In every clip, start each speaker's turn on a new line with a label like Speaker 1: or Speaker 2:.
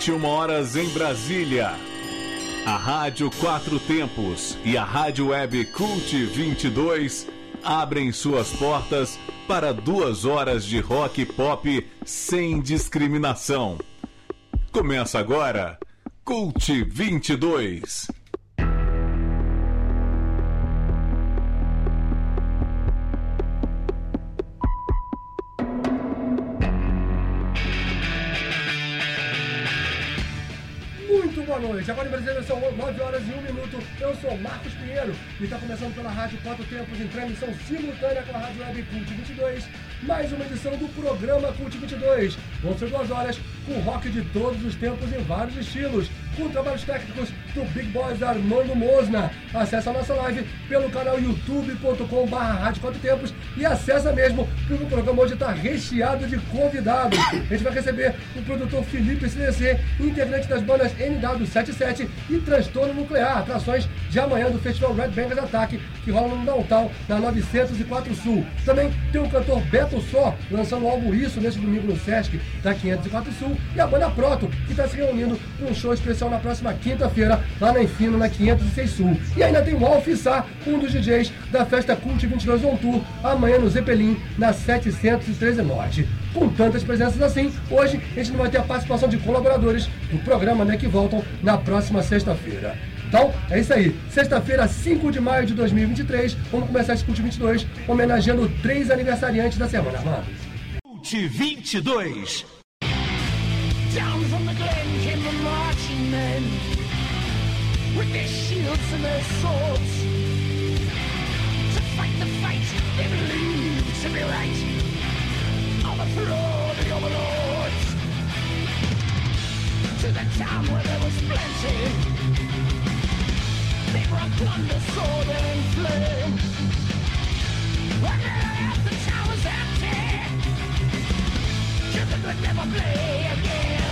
Speaker 1: 21 horas em Brasília. A Rádio Quatro Tempos e a Rádio Web Cult 22 abrem suas portas para duas horas de rock pop sem discriminação. Começa agora Cult 22.
Speaker 2: Noite. Agora em Brasília são 9 horas e 1 minuto. Eu sou Marcos Pinheiro e está começando pela Rádio Quatro Tempos em transmissão simultânea com a Rádio Web Cult 22. Mais uma edição do programa Cult 22. Vão ser duas horas com rock de todos os tempos em vários estilos. Com trabalhos técnicos do Big Boys Armando Mosna. Acesse a nossa live pelo canal youtube.com.br Rádio Quatro Tempos e acessa mesmo, porque o programa hoje está recheado de convidados. A gente vai receber o produtor Felipe CDC, integrante das bandas NW77 e Transtorno Nuclear, atrações de amanhã do Festival Red Bangers Attack, que rola no Downtown, na 904 Sul. Também tem o cantor Beto Só, lançando o álbum Isso neste domingo no Sesc, da 504 Sul, e a banda Proto, que está se reunindo para um show especial na próxima quinta-feira, lá na Enfino, na 506 Sul. E ainda tem o Alfissá, um dos DJs da festa Cult 22 On Tour, amanhã no Zeppelin, na 713 Norte. Com tantas presenças assim, hoje a gente não vai ter a participação de colaboradores do programa, né, que voltam na próxima sexta-feira. Então, é isso aí. Sexta-feira, 5 de maio de 2023, vamos começar esse Cult 22, homenageando três aniversariantes da semana, mano.
Speaker 1: Cult 22.
Speaker 3: Down from the glen came the marching men with their shields and their swords to fight the fight they believed to be right. Overthrow the overlords to the town where there was plenty. Never play again.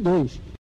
Speaker 3: 22.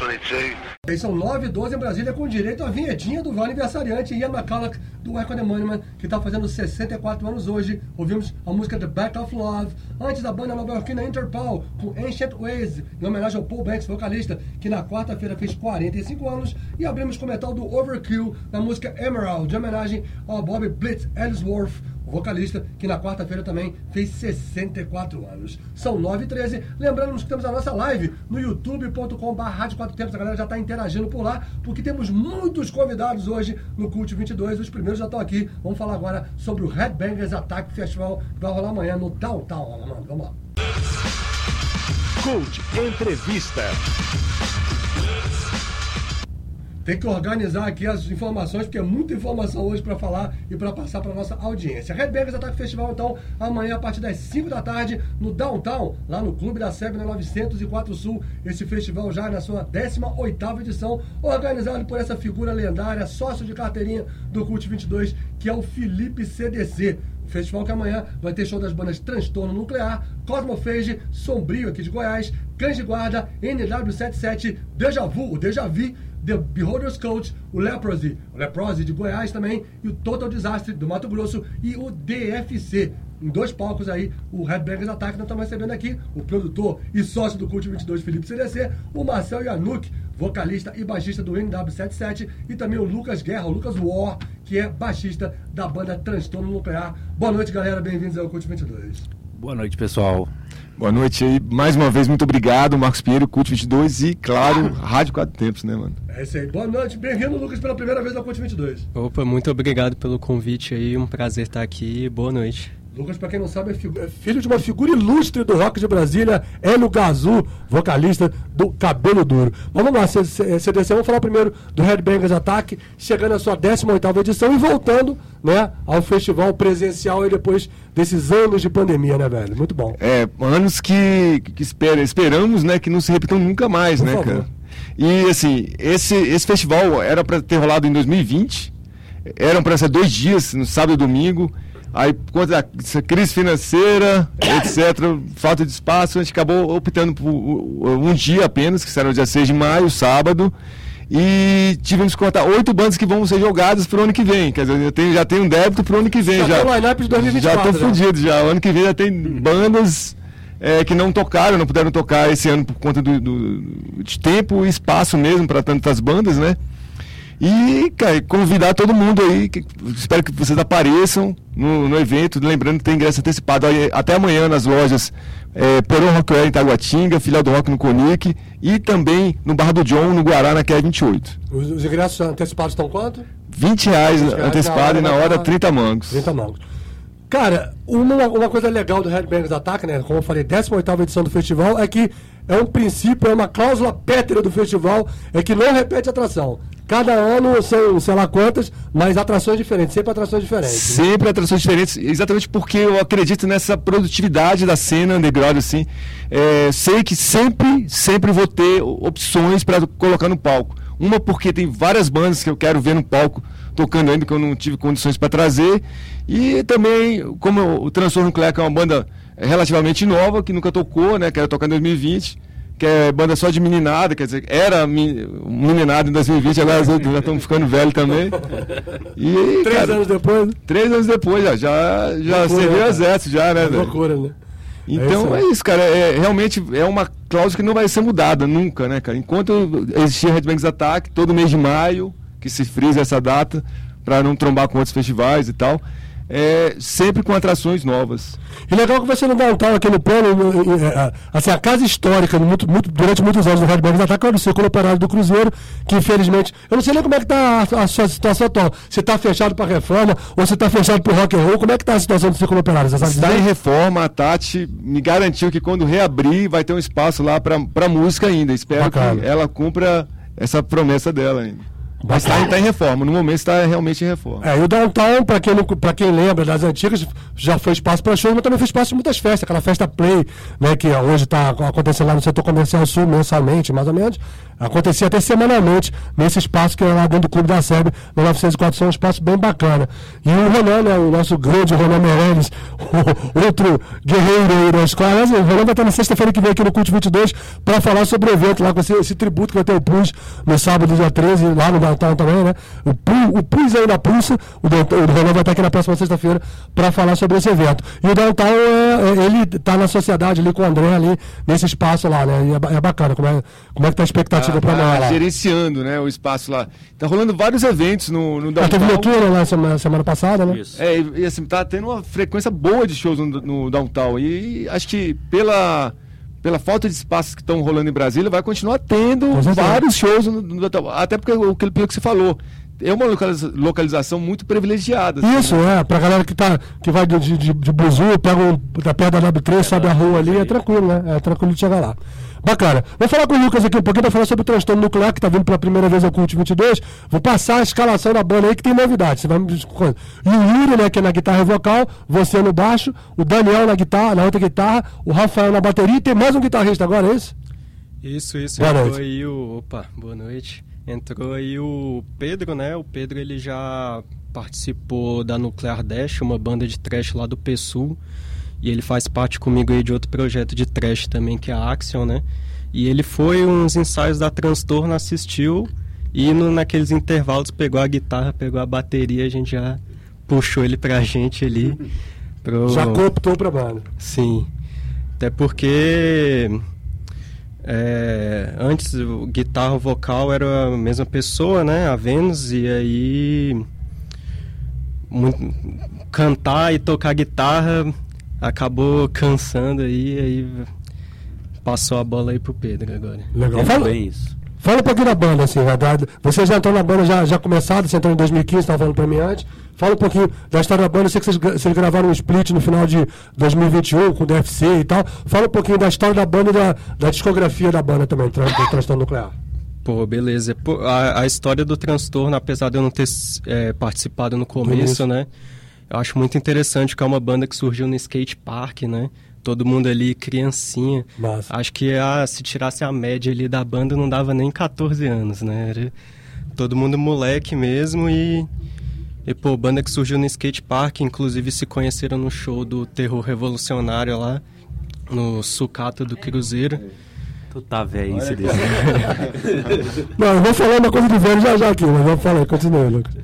Speaker 2: 2022. São 9 e 12 em Brasília com direito à vinhetinha do Aniversariante e a McCulloch do Echo The Monument, que está fazendo 64 anos hoje. Ouvimos a música The Back of Love, antes da banda nova iorquina Interpol, com Ancient Ways, em homenagem ao Paul Banks, vocalista, que na quarta-feira fez 45 anos. E abrimos com o metal do Overkill, na música Emerald, de homenagem ao Bob Blitz Ellsworth, vocalista, que na quarta-feira também fez 64 anos. São 9 e 13 Lembrando que temos a nossa live no youtube.com.br Rádio Quatro Tempos. A galera já está interagindo por lá, porque temos muitos convidados hoje no Cult 22. Os primeiros já estão aqui. Vamos falar agora sobre o Headbangers Attack Festival, que vai rolar amanhã no Downtown. Vamos lá.
Speaker 1: Cult Entrevista.
Speaker 2: Tem que organizar aqui as informações, porque é muita informação hoje para falar e para passar para nossa audiência. Red Bangers Attack Festival, então, amanhã a partir das 5 da tarde, no Downtown, lá no Clube da Sebe, na 904 Sul. Esse festival já na sua 18ª edição, organizado por essa figura lendária, sócio de carteirinha do Cult 22, que é o Felipe CDC. Festival que amanhã vai ter show das bandas Transtorno Nuclear, Cosmofage, Sombrio aqui de Goiás, Cães de Guarda, NW77, Deja Vu, o Deja Vu, The Beholder's Coach, o Leprosy, o Leprosy de Goiás também, e o Total Disaster do Mato Grosso e o DFC. Em dois palcos aí, o Headbangers Attack, nós estamos recebendo aqui o produtor e sócio do Cult 22, Felipe CDC, o Marcel Yanuk, vocalista e baixista do NW77, e também o Lucas Guerra, o Lucas War, que é baixista da banda Transtorno Nuclear. Boa noite, galera, bem-vindos ao Cult 22.
Speaker 4: Boa noite, pessoal.
Speaker 5: Boa noite aí. Mais uma vez, muito obrigado, Marcos Pinheiro, Cult 22 e, claro, Rádio Quatro Tempos, né, mano?
Speaker 2: É isso aí. Boa noite. Bem-vindo, Lucas, pela primeira vez ao Cult 22.
Speaker 6: Opa, muito obrigado pelo convite aí. Um prazer estar aqui. Boa noite.
Speaker 2: Lucas, pra quem não sabe, é, é filho de uma figura ilustre do rock de Brasília, Hélio Gazu, vocalista do Cabelo Duro. Mas vamos lá, CDC, vamos falar primeiro do Headbangers Attack, chegando à sua 18ª edição e voltando, né, ao festival presencial aí depois desses anos de pandemia, né, velho? Muito bom.
Speaker 5: É, anos que, que espera, esperamos, né, que não se repitam nunca mais,
Speaker 2: Por
Speaker 5: né,
Speaker 2: favor.
Speaker 5: cara? E, assim, esse, esse festival era pra ter rolado em 2020, eram pra ser dois dias, no sábado e domingo, aí, por conta da essa crise financeira, etc., falta de espaço, a gente acabou optando por um dia apenas, que será o dia 6 de maio, sábado, e tivemos que contar oito bandas que vão ser jogadas pro ano que vem. Quer dizer, tenho, já tenho um débito pro ano que vem.
Speaker 2: Já
Speaker 5: Já,
Speaker 2: tem o line-up de 2024,
Speaker 5: Já tô
Speaker 2: né?
Speaker 5: fudido já. O ano que vem já tem bandas é, que não tocaram, não puderam tocar esse ano por conta do, do- de tempo e espaço mesmo para tantas bandas, né? E, cara, convidar todo mundo aí, que- espero que vocês apareçam no, no evento, lembrando que tem ingresso antecipado até amanhã nas lojas é, Peron Rockwell em Taguatinga, Filial do Rock no Conic e também no Bar do John, no Guará, na QE 28.
Speaker 2: Os, os ingressos antecipados estão quanto?
Speaker 5: 20 reais
Speaker 2: 20 reais
Speaker 5: antecipado e na hora
Speaker 2: vai
Speaker 5: 30 mangos.
Speaker 2: 30 mangos. Cara, uma, uma coisa legal do Headbangers Attack, né? Como eu falei, 18 edição do festival, é que é um princípio, é uma cláusula pétrea do festival, é que não repete atração. Cada ano são, sei lá quantas, mas atrações diferentes, sempre atrações diferentes.
Speaker 5: Sempre atrações diferentes, exatamente porque eu acredito nessa produtividade da cena underground, assim. É, sei que sempre, sempre vou ter opções para colocar no palco. Uma porque tem várias bandas que eu quero ver no palco tocando ainda que eu não tive condições para trazer. E também, como o Transtorno Nuclear, que é uma banda relativamente nova, que nunca tocou, né? Quero tocar em 2020. Que é banda só de meninada, quer dizer, era meninada em 2020, agora já estamos ficando velho também. E,
Speaker 2: Três
Speaker 5: cara,
Speaker 2: anos depois,
Speaker 5: Três anos depois já, já, já serviu
Speaker 2: né,
Speaker 5: exército já, né,
Speaker 2: é loucura, né?
Speaker 5: Então
Speaker 2: isso
Speaker 5: é isso, cara. É, realmente é uma cláusula que não vai ser mudada nunca, né, cara? Enquanto existir Headbangers Attack, todo mês de maio, que se frisa essa data, para não trombar com outros festivais e tal, é, sempre com atrações novas.
Speaker 2: E legal que você não downtown aqui no plano, no- assim, a casa histórica, muito, muito- durante muitos anos do Red Bull Ataque, era o Círculo Operário do Cruzeiro, que infelizmente, eu não sei nem como é que está a, a sua situação atual, se está fechado para reforma ou se está fechado para rock and roll, como é que está a situação do Círculo Operário? Você
Speaker 5: Está em reforma, a Tati me garantiu que quando reabrir vai ter um espaço lá para música ainda. Espero
Speaker 2: Bacana.
Speaker 5: que ela cumpra essa promessa dela ainda. Mas está em reforma, no momento está realmente em reforma.
Speaker 2: É, e o Downtown, pra quem, quem lembra das antigas, já foi espaço para shows, mas também foi espaço de muitas festas. Aquela festa Play, né, que hoje está acontecendo lá no setor comercial sul, mensalmente, mais ou menos. Acontecia até semanalmente nesse espaço que é lá dentro do Clube da SEB, no 904, um espaço bem bacana. E o Ronan, né, o nosso grande Ronan Meirelles, outro guerreiro da escola. O Ronan vai estar na sexta-feira que vem aqui no Cult 22 para falar sobre o evento lá, com esse, esse tributo que vai ter o Plus no sábado, dia 13, lá no Downtown também, né? O, o Plus aí na Pulsa, o, Downtown- o Ronan vai estar aqui na próxima sexta-feira para falar sobre esse evento. E o Downtown, é, é, ele está na sociedade ali com o André ali, nesse espaço lá, né? E é, é bacana, como é, como é que tá a expectativa para
Speaker 5: Tá
Speaker 2: nós lá?
Speaker 5: gerenciando né, o espaço lá. Tá rolando vários eventos no, no
Speaker 2: Ah, teve
Speaker 5: Downtown.
Speaker 2: lá semana, semana passada, né?
Speaker 4: Isso.
Speaker 5: É, e, e, assim, tá tendo uma frequência boa de shows no, no Downtown. E acho que pela, pela falta de espaços que estão rolando em Brasília, vai continuar tendo vários shows no, no. Até porque o que, pelo que você falou, é uma localiza- localização muito privilegiada. assim,
Speaker 2: Isso,
Speaker 5: né?
Speaker 2: é, pra galera que, tá, que vai de, de, de, buzu, pega da perto da W3, sobe a rua ali, é tranquilo, né? É tranquilo de chegar lá. Bacana. Vou falar com o Lucas aqui um pouquinho pra falar sobre o transtorno nuclear, que tá vindo pela primeira vez ao Cult 22. Vou passar a escalação da banda aí, que tem novidade. Você vai me E o Yuri, né, que é na guitarra e vocal, você no baixo, o Daniel na guitarra, na outra guitarra, o Rafael na bateria e tem mais um guitarrista agora, é isso?
Speaker 6: Isso, isso.
Speaker 2: Boa
Speaker 6: entrou
Speaker 2: noite.
Speaker 6: aí o. Opa, boa noite. Entrou aí o Pedro, né? O Pedro ele já participou da Nuclear Dash, uma banda de trash lá do PSUL. E ele faz parte comigo aí de outro projeto de trash também, que é a Action, né? E ele foi uns ensaios da Transtorno, assistiu e no, naqueles intervalos pegou a guitarra, pegou a bateria, a gente já puxou ele pra gente ali. Pro...
Speaker 2: Já cooptou pra banda.
Speaker 6: Sim. Até porque é, antes o guitarra e o vocal era a mesma pessoa, né? A Vênus, e aí muito- cantar e tocar guitarra acabou cansando aí, aí passou a bola aí pro Pedro agora.
Speaker 2: Legal.
Speaker 4: Entendo
Speaker 2: Fala,
Speaker 4: bem isso.
Speaker 2: fala um pouquinho da banda, assim, verdade. Você já entrou na banda já, já começado, você entrou em 2015, estava falando pra mim antes. Fala um pouquinho da história da banda. Eu sei que vocês, vocês gravaram um split no final de 2021 com o DFC e tal. Fala um pouquinho da história da banda e da, da discografia da banda também, tra- do Transtorno Nuclear.
Speaker 6: Pô, beleza. Pô, a, a história do transtorno, apesar de eu não ter é, participado no começo, né? Eu acho muito interessante que é uma banda que surgiu no skate park, né? Todo mundo ali, criancinha.
Speaker 2: Massa.
Speaker 6: Acho que ah, se tirasse a média ali da banda, não dava nem 14 anos, né? Era todo mundo moleque mesmo e... E, pô, banda que surgiu no skate park, inclusive se conheceram no show do Terror Revolucionário lá, no Sucata do Cruzeiro.
Speaker 4: Tu tá velho, isso desse.
Speaker 2: Não, eu vou falar uma coisa de velho já já aqui, mas vamos falar, continue, Lucas.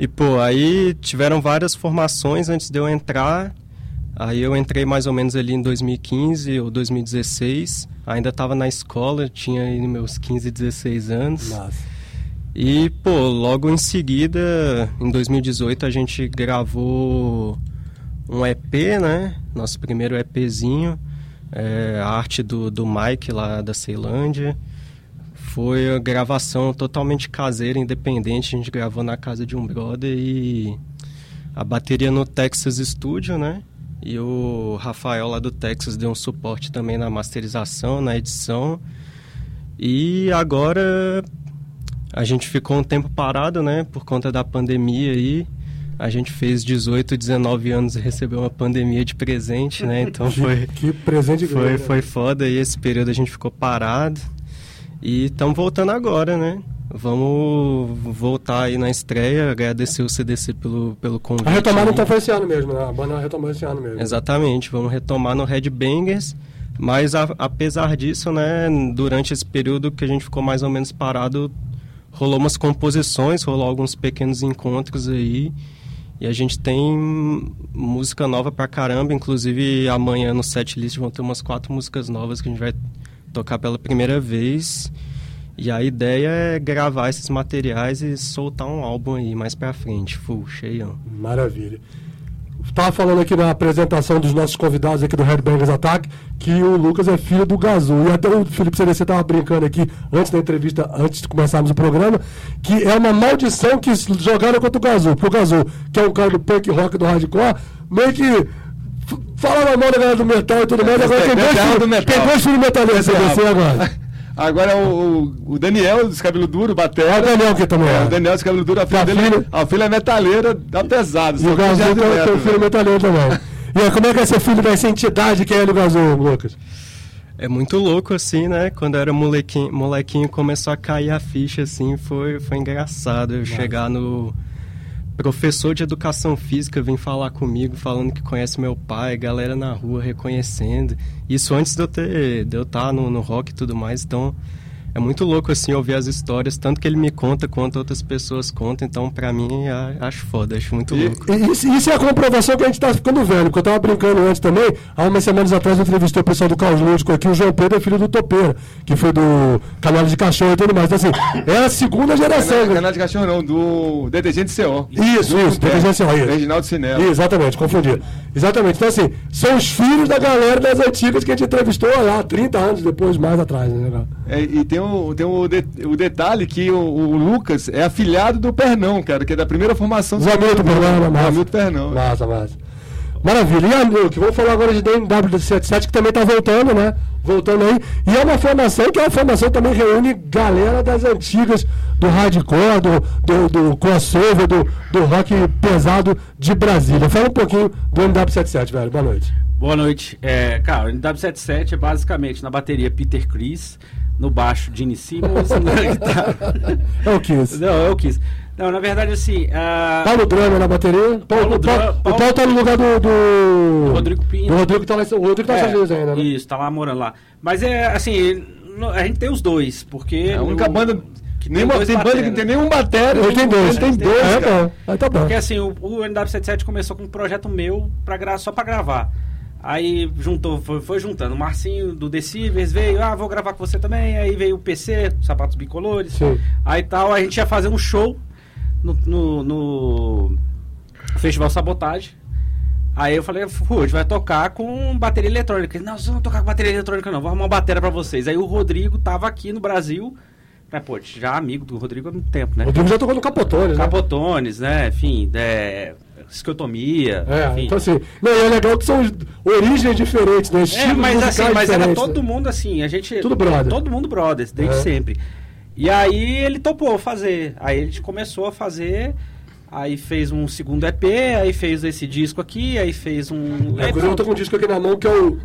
Speaker 6: E pô, aí tiveram várias formações antes de eu entrar. Aí eu entrei mais ou menos ali em 2015 ou 2016. Ainda estava na escola, tinha aí meus 15, 16 anos.
Speaker 2: Massa.
Speaker 6: E pô, logo em seguida, em 2018, a gente gravou um EP, né? Nosso primeiro EPzinho. É, a arte do, do Mike lá da Ceilândia. Foi a gravação totalmente caseira, independente. A gente gravou na casa de um brother e a bateria no Texas Studio, né? E o Rafael lá do Texas deu um suporte também na masterização, na edição. E agora a gente ficou um tempo parado, né? Por conta da pandemia aí. A gente fez 18, 19 anos e recebeu uma pandemia de presente, né? Então foi,
Speaker 2: Que presente
Speaker 6: foi, foi foda e esse período a gente ficou parado. E estamos voltando agora, né? Vamos voltar aí na estreia, agradecer o CDC pelo, pelo convite.
Speaker 2: A retomada então foi esse ano mesmo, né? A banda retomou esse ano mesmo.
Speaker 6: Exatamente, vamos retomar no Headbangers. Mas a- apesar disso, né, durante esse período que a gente ficou mais ou menos parado, rolou umas composições, rolou alguns pequenos encontros aí. E a gente tem música nova pra caramba, inclusive amanhã no setlist vão ter umas quatro músicas novas que a gente vai tocar pela primeira vez. E a ideia é gravar esses materiais e soltar um álbum aí mais pra frente, full, cheião.
Speaker 2: Maravilha. Estava falando aqui na apresentação dos nossos convidados aqui do Headbangers Attack que o Lucas é filho do Gazu. E até o Felipe CDC estava brincando aqui antes da entrevista, antes de começarmos o programa, que é uma maldição que jogaram contra o Gazu. Porque o Gazu, que é um cara do punk rock do hardcore, meio que f- fala na mão da galera do metal e tudo mais. Agora tem dois,
Speaker 5: Metal do
Speaker 2: filhos-
Speaker 5: metal.
Speaker 2: tem dois filhos metaleiros CDC agora.
Speaker 5: Agora é o, o, Daniel dos cabelo duro,
Speaker 2: É o
Speaker 5: batera.
Speaker 2: Daniel que também
Speaker 5: É,
Speaker 2: é.
Speaker 5: o Daniel dos cabelo duro, a filha
Speaker 2: A
Speaker 5: dele,
Speaker 2: filha-
Speaker 5: a filha é metaleira, dá pesado.
Speaker 2: E o
Speaker 5: já é
Speaker 2: tem, um filho
Speaker 5: velho.
Speaker 2: metaleiro também. E aí, como é que é ser filho dessa entidade que é ele, o Gazu, Lucas?
Speaker 6: É muito louco, assim, né? Quando eu era molequinho, molequinho começou a cair a ficha, assim, foi, foi engraçado. Eu chegar no professor de educação física vir falar comigo, falando que conhece meu pai, galera na rua reconhecendo. Isso antes de eu ter, de eu estar no, no rock e tudo mais, então é muito louco, assim, ouvir as histórias, tanto que ele me conta quanto outras pessoas contam, então pra mim, a- acho foda, acho muito
Speaker 5: E-
Speaker 6: louco.
Speaker 2: E Isso, isso é a comprovação que a gente está ficando velho, porque eu estava brincando antes também. Há umas semanas atrás eu entrevistei o pessoal do Caos Lúdico aqui, o João Pedro é filho do Topeira, que foi do Canal de Cachorro e tudo mais. Então, assim, é a segunda geração.
Speaker 5: Não é
Speaker 2: né?
Speaker 5: canal de cachorro não, do Detergente CO.
Speaker 2: Isso,
Speaker 5: Do-
Speaker 2: isso, Detergente CO, isso.
Speaker 5: Reginaldo Cinema.
Speaker 2: Exatamente, confundi. Exatamente. Então, assim, são os filhos da galera das antigas que a gente entrevistou lá 30 anos depois, mais atrás, né? legal?
Speaker 5: É, e tem, o, tem o, de- o detalhe que o, o Lucas é afilhado do Pernão, cara, que é da primeira formação do
Speaker 2: Zamilton Pernão, massa.
Speaker 5: Zamilton Pernão.
Speaker 2: Massa, massa. Maravilha. E a Nuke, vamos falar agora de DMW77, que também está voltando, né? Voltando aí. E é uma formação que é uma formação que também reúne galera das antigas do hardcore, do, do, do crossover, do, do rock pesado de Brasília. Fala um pouquinho do MW77, velho. Boa noite.
Speaker 4: Boa noite. É, cara, o NW77 é basicamente na bateria Peter Chris, no baixo Gene Simmons, na guitarra.
Speaker 2: É o Kiss.
Speaker 4: Não, é o Kiss. Não, na verdade, assim. ah,
Speaker 2: Paulo Drama na bateria. Paulo,
Speaker 4: Paulo
Speaker 2: o, Paulo,
Speaker 4: Dra-
Speaker 2: o
Speaker 4: Paulo-
Speaker 2: Paulo tá no lugar do. Do,
Speaker 4: Do Rodrigo Pinho.
Speaker 2: Do Rodrigo tá lá, o Rodrigo tá
Speaker 4: é,
Speaker 2: ainda, né?
Speaker 4: Isso, tá lá morando lá. Mas é assim, a gente tem os dois, porque.
Speaker 5: É a única
Speaker 4: o-
Speaker 5: banda.
Speaker 4: que tem dois
Speaker 5: tem banda que não tem nenhum batéria.
Speaker 2: Ele tem dois.
Speaker 5: Tem dois,
Speaker 2: É,
Speaker 5: cara.
Speaker 2: bom. Aí tá bom.
Speaker 4: Porque assim, o, o NW77 começou com um projeto meu pra gra só pra gravar. Aí juntou, foi, foi juntando. O Marcinho do Decibels veio, ah, vou gravar com você também. Aí veio o PC, sapatos bicolores.
Speaker 2: Sim.
Speaker 4: Aí tal, a gente ia fazer um show no, no, no Festival Sabotagem. Aí eu falei, "Fu, a gente vai tocar com bateria eletrônica. Ele, não, vocês não vão tocar com bateria eletrônica não, vou arrumar uma bateria pra vocês. Aí o Rodrigo tava aqui no Brasil, né, pô, já amigo do Rodrigo há muito tempo, né?
Speaker 2: O Rodrigo já tocou no Capotones, né?
Speaker 4: Capotones, né, enfim, é, esquiotomia,
Speaker 2: É,
Speaker 4: enfim.
Speaker 2: então assim, não, é legal que são origens diferentes, né?
Speaker 4: É,
Speaker 2: Estilos
Speaker 4: mas
Speaker 2: musicais
Speaker 4: assim, mas era todo
Speaker 2: né?
Speaker 4: mundo assim, a gente.
Speaker 2: Tudo brother.
Speaker 4: Todo mundo brothers, desde
Speaker 2: É.
Speaker 4: sempre. E aí ele topou fazer. Aí a gente começou a fazer. Aí fez um segundo EP, aí fez esse disco aqui, aí fez um.
Speaker 2: É, inclusive eu tô com um disco aqui na mão que é o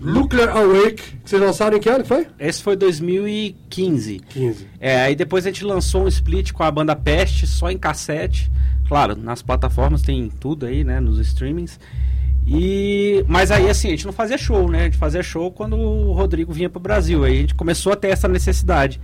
Speaker 2: Nuclear Awake, que vocês lançaram em que ano que foi?
Speaker 4: Esse foi 2015.
Speaker 2: 15.
Speaker 4: É, aí depois a gente lançou um split com a banda Peste, só em cassete. Claro, nas plataformas tem tudo aí, né? Nos streamings. E, mas aí assim, a gente não fazia show, né? A gente fazia show quando o Rodrigo vinha pro Brasil. Aí a gente começou a ter essa necessidade.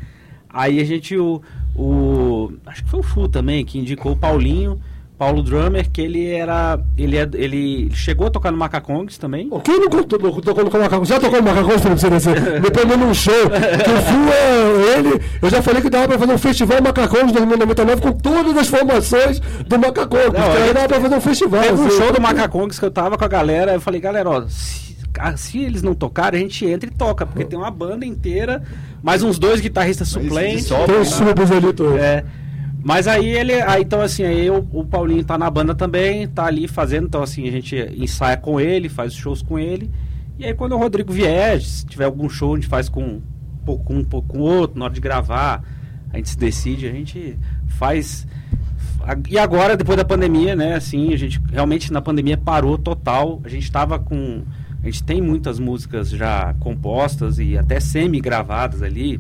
Speaker 4: Aí a gente, o, o acho que foi o Fu também, que indicou o Paulinho, Paulo Drummer, que ele era, ele, é, ele chegou a tocar no Macacongs também.
Speaker 2: Bom, quem não tocou, tocou no Macacão? Já tocou no Macacão, Felipe Cerecer? Depois num show. Que o Fu é ele. Eu já falei que dava pra fazer um festival Macacão de 2099 com todas as formações do Macacão. Que
Speaker 4: Não,
Speaker 2: aí dava pra fazer um festival.
Speaker 4: Teve um
Speaker 2: assim.
Speaker 4: show do Macacongs que eu tava com a galera, eu falei, galera, ó, se, ah, se eles não tocarem, a gente entra e toca, porque tem uma banda inteira, mais uns dois guitarristas suplentes.
Speaker 2: Tem os subs ali todos.
Speaker 4: É. Mas aí ele. Aí, então, assim, aí o, o Paulinho tá na banda também, tá ali fazendo. Então, assim, a gente ensaia com ele, faz shows com ele. E aí quando o Rodrigo vier, se tiver algum show, a gente faz com um pouco um, um pouco com o outro, na hora de gravar, a gente se decide, a gente faz. E agora, depois da pandemia, né, assim, a gente realmente na pandemia parou total. A gente tava com. A gente tem muitas músicas já compostas e até semi-gravadas ali,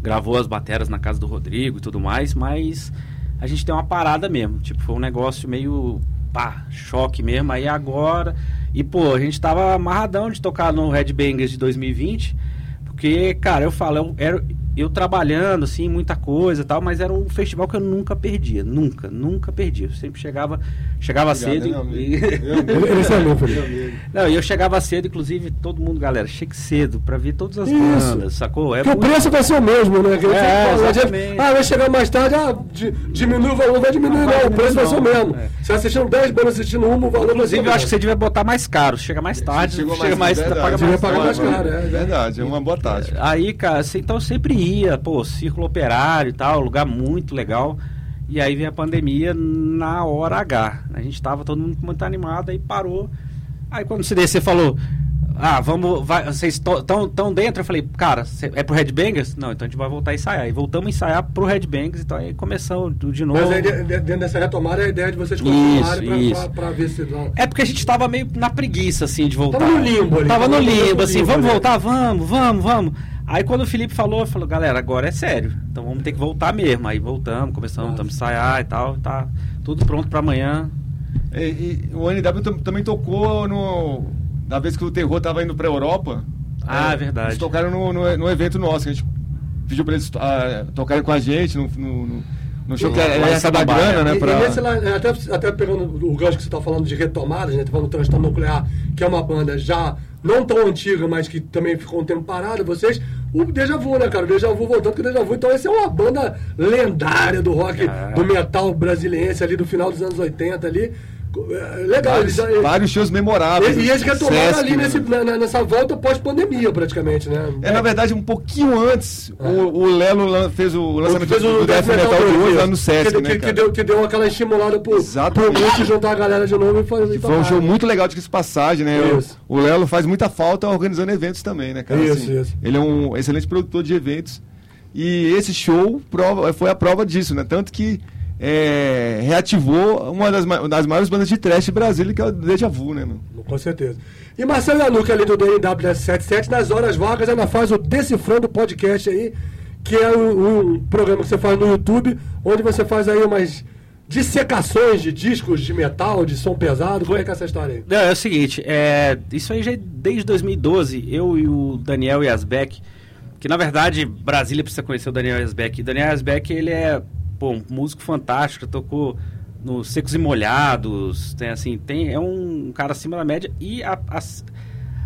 Speaker 4: gravou as bateras na casa do Rodrigo e tudo mais, mas a gente tem uma parada mesmo. Tipo, foi um negócio meio pá, choque mesmo. Aí agora. E pô, a gente tava amarradão de tocar no Red Bangers de 2020. Porque, cara, eu falo, eu, era, eu trabalhando, assim, muita coisa e tal, mas era um festival que eu nunca perdia. Nunca, nunca perdia. Eu sempre chegava, chegava cedo.
Speaker 5: meu
Speaker 4: e-
Speaker 5: Meu amigo.
Speaker 2: Ele, ele sabe,
Speaker 5: Meu
Speaker 2: Felipe.
Speaker 4: Não, e eu chegava cedo, inclusive, todo mundo, galera, chegue cedo pra ver todas as
Speaker 2: Isso.
Speaker 4: bandas, sacou? É
Speaker 2: Porque o
Speaker 4: muito-
Speaker 2: preço vai ser o mesmo, né? Eu
Speaker 4: É, exatamente.
Speaker 2: ah, vai chegar mais tarde, ah, di- diminui o valor, vai diminuir,
Speaker 4: Não
Speaker 2: não, o preço vai ser o mesmo.
Speaker 4: não. É.
Speaker 2: Se assistindo 10 bandas assistindo uma, o valor vai ser
Speaker 4: Inclusive,
Speaker 2: o
Speaker 4: eu acho que você devia botar mais caro. Chega mais tarde, chega mais,
Speaker 5: verdade.
Speaker 4: paga
Speaker 2: Devia
Speaker 4: mais
Speaker 2: pagar mais
Speaker 4: caro.
Speaker 2: caro, é.
Speaker 5: Verdade, é uma boa tática.
Speaker 4: Aí, cara, você, então eu sempre ia, pô, Círculo Operário e tal, lugar muito legal. E aí veio a pandemia na hora H. A gente tava todo mundo muito animado, aí parou. Aí quando o CDC falou, ah, vamos, vai, vocês estão tão dentro? Eu falei, cara, cê- é pro Red Bangers? Não, então a gente vai voltar a ensaiar. E voltamos a ensaiar pro Red Bangers, então aí começamos de novo.
Speaker 2: Mas aí, de- de- dentro dessa retomada, é a ideia de vocês continuarem pra ver se... dá-
Speaker 4: É porque a gente tava meio na preguiça, assim, de voltar.
Speaker 2: Tava no limbo ali,
Speaker 4: Tava no limbo, assim, vamos
Speaker 2: ali.
Speaker 4: voltar, vamos, vamos, vamos. Aí quando o Felipe falou, falou, galera, agora é sério. Então vamos ter que voltar mesmo. Aí voltamos, começamos, estamos a ensaiar e tal, tá tudo pronto pra amanhã.
Speaker 5: E, e o NW tam- também tocou no. Da vez que o Terror tava indo pra Europa.
Speaker 4: Ah,
Speaker 5: é,
Speaker 4: verdade.
Speaker 5: Eles tocaram no, no, no evento nosso, que a gente pediu pra eles ah, tocarem com a gente no, no, no- show que era
Speaker 4: em
Speaker 5: essa da grana, né?
Speaker 2: E,
Speaker 5: Pra...
Speaker 2: e nesse lá, é, até, até pegando o gancho que você está falando de retomadas, né? Tá falando do Transtorno Nuclear, que é uma banda já não tão antiga, mas que também ficou um tempo parada, vocês. O Deja Vu, né, cara? O Deja Vu voltando com o Deja Vu. Então, essa é uma banda lendária do rock,
Speaker 4: É.
Speaker 2: do metal brasiliense ali do final dos anos 80 ali. É, Legal,
Speaker 5: vários,
Speaker 2: eles,
Speaker 5: vários shows memoráveis.
Speaker 2: e, eles retomaram ali
Speaker 5: né?
Speaker 2: nesse, na- na- nessa volta pós-pandemia, praticamente, né?
Speaker 5: É, na verdade, um pouquinho antes, o, o Lelo fez o lançamento
Speaker 2: Fez
Speaker 5: do,
Speaker 2: o
Speaker 5: Death Metal 2 lá no Sesc,
Speaker 2: que,
Speaker 5: né,
Speaker 2: que, que deu, que deu aquela estimulada pro, pro
Speaker 5: Exatamente.
Speaker 2: grupo juntar a galera de novo e fazer.
Speaker 5: Foi um show muito legal de passagem, né? O-
Speaker 2: Isso.
Speaker 5: O, Lelo faz muita falta organizando eventos também, né, cara?
Speaker 2: Isso, isso.
Speaker 5: Ele é um excelente produtor de eventos. E esse show prova, foi a prova disso, né? Tanto que é, reativou uma das, das maiores bandas de trash de Brasília, que é o Deja Vu, né, meu?
Speaker 2: Com certeza. E Marcelo Yanuca ali do DNW77, nas horas vagas, ainda faz o Decifrando Podcast aí, que é um, um programa que você faz no YouTube, onde você faz aí umas dissecações de discos de metal, de som pesado. Como é que é essa história aí?
Speaker 4: Não, é o seguinte, é, isso aí já é desde 2012, eu e o Daniel Yasbeck, que na verdade Brasília precisa conhecer o Daniel Yasbeck. O Daniel Yasbeck, ele é pô, um músico fantástico, tocou nos Secos e Molhados, tem assim, tem, é um cara acima da média e a- as-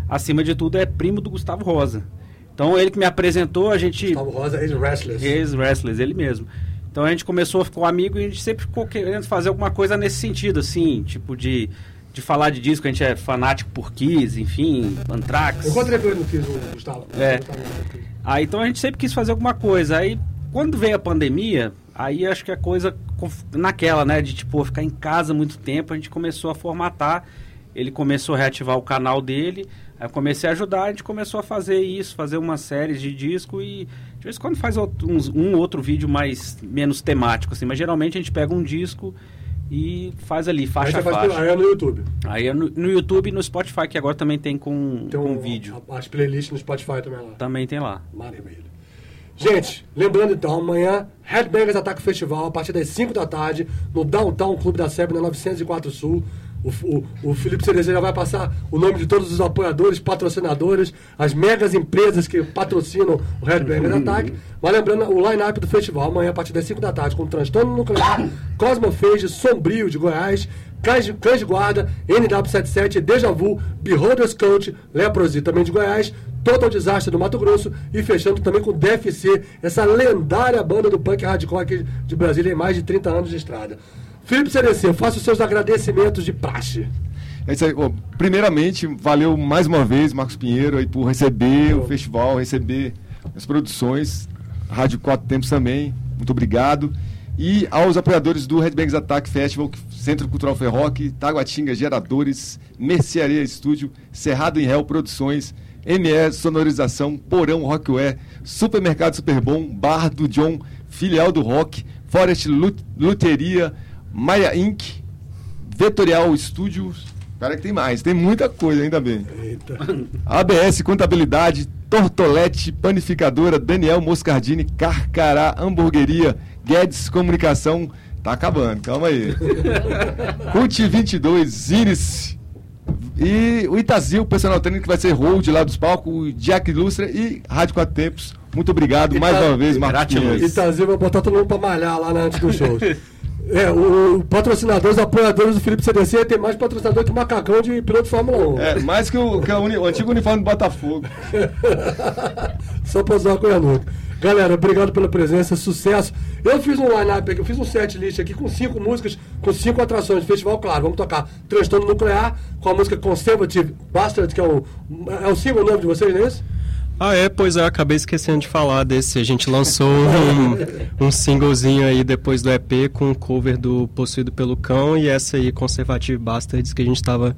Speaker 4: acima de tudo é primo do Gustavo Rosa. Então ele que me apresentou, a gente
Speaker 2: Gustavo Rosa, ex-Restless.
Speaker 4: Ex-wrestlers, ele mesmo. Então a gente começou a ficar amigo e a gente sempre ficou querendo fazer alguma coisa nesse sentido, assim, tipo de, de falar de disco, a gente é fanático por Kiss, enfim, Anthrax.
Speaker 2: Eu encontrei com ele no Kiss, o Gustavo.
Speaker 4: É. Aí então a gente sempre quis fazer alguma coisa. Aí quando veio a pandemia, aí acho que a coisa naquela, né, de tipo ficar em casa muito tempo, a gente começou a formatar. Ele começou a reativar o canal dele. Aí eu comecei a ajudar, a gente começou a fazer isso, fazer uma série de disco e de vez em quando faz uns- um outro vídeo mais menos temático assim, mas geralmente a gente pega um disco e faz ali
Speaker 2: Aí
Speaker 4: faixa a
Speaker 2: você faz
Speaker 4: faixa.
Speaker 2: aí é no YouTube.
Speaker 4: Aí é no, no YouTube e no Spotify que agora também tem com,
Speaker 2: Tem
Speaker 4: com
Speaker 2: um,
Speaker 4: vídeo.
Speaker 2: As playlists no Spotify também lá.
Speaker 4: Também tem lá.
Speaker 2: Maravilha. Gente, lembrando então, amanhã, Headbangers Ataque Festival, a partir das 5 da tarde, no Downtown Clube da SEB, na 904 Sul. O, o, o Felipe Cerezeira já vai passar o nome de todos os apoiadores, patrocinadores, as megas empresas que patrocinam o Headbangers Ataque. Mas lembrando o line-up do festival, amanhã, a partir das 5 da tarde, com Transtorno Nuclear, Cosmofage, Sombrio de Goiás, Cães Cães de Guarda, NW77, Deja Vu, Beholders Coach, Leprosy também de Goiás, Total Desastre do Mato Grosso e fechando também com DFC, essa lendária banda do punk hardcore aqui de Brasília em mais de 30 anos de estrada. Felipe CDC, faça os seus agradecimentos de praxe.
Speaker 5: É isso aí. Bom, primeiramente, valeu mais uma vez, Marcos Pinheiro, aí, por receber o festival, receber as produções. Rádio Quatro Tempos também. Muito obrigado. E aos apoiadores do Headbangs Attack Festival, Centro Cultural Ferroc, Taguatinga Geradores, Mercearia Estúdio, Cerrado em Réu Produções, ME Sonorização, Porão Rockware, Supermercado Superbom, Bar do John, Filial do Rock, Forest Lut- Luteria, Maia Inc., Vetorial Studios. Cara, que tem mais, tem muita coisa, ainda bem.
Speaker 2: Eita.
Speaker 5: ABS Contabilidade, Tortolete Panificadora, Daniel Moscardini, Carcará Hamburgueria, Guedes Comunicação. Tá acabando, calma aí. Cult 22, Iris. E o Itazil, o personal trainer que vai ser hold lá dos palcos, o Jack Ilustra e Rádio Quatro Tempos. Muito obrigado mais uma vez. Pinheiro.
Speaker 2: Itazil vai botar todo mundo pra malhar lá né, antes do show. É, o, o patrocinador, os apoiadores do Felipe CDC tem mais patrocinador que macacão de piloto de Fórmula 1.
Speaker 5: É, mais que o, que a uni- o antigo uniforme do Botafogo.
Speaker 2: Só pra usar a coisa nunca. Galera, obrigado pela presença, sucesso. Eu fiz um line-up aqui, eu fiz um set list aqui com cinco músicas, com cinco atrações de festival, claro. Vamos tocar Transtorno Nuclear com a música Conservative Bastard, que é o, é o single novo de vocês, não é isso?
Speaker 6: Ah, é, pois é, eu acabei esquecendo de falar desse. A gente lançou um, um singlezinho aí depois do EP com um cover do Possuído pelo Cão e essa aí, Conservative Bastards, que a gente tava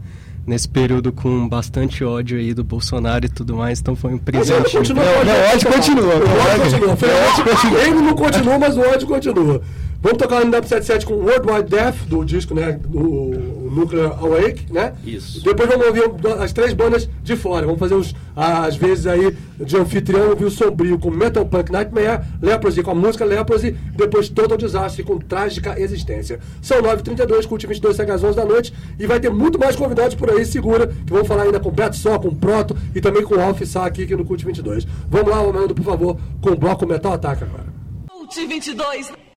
Speaker 6: nesse período com bastante ódio aí do Bolsonaro e tudo mais, então foi um presente.
Speaker 2: continua
Speaker 5: Não, não, o ódio continua,
Speaker 2: O
Speaker 5: o
Speaker 2: ódio continua.
Speaker 5: o ódio continua.
Speaker 2: Ele não continua, mas o ódio continua. Vamos tocar no W77 com World Wide Death, do disco, né? Do o Nuclear Awake, né?
Speaker 4: Isso.
Speaker 2: Depois vamos ouvir as três bandas de fora. Vamos fazer uns, às vezes aí, de anfitrião, ouvir o Sombrio com Metal Punk Nightmare, Leprosy com a música Leprosy, depois Total Desastre com Trágica Existência. São 9h32, Cult 22, segue às 11 da noite, e vai ter muito mais convidados por aí, segura, que vão falar ainda com Beto Só, com Proto e também com o Alf Sá aqui, aqui no Cult 22. Vamos lá, Romando, por favor, com o bloco Metal Ataca agora.
Speaker 7: Cult 22.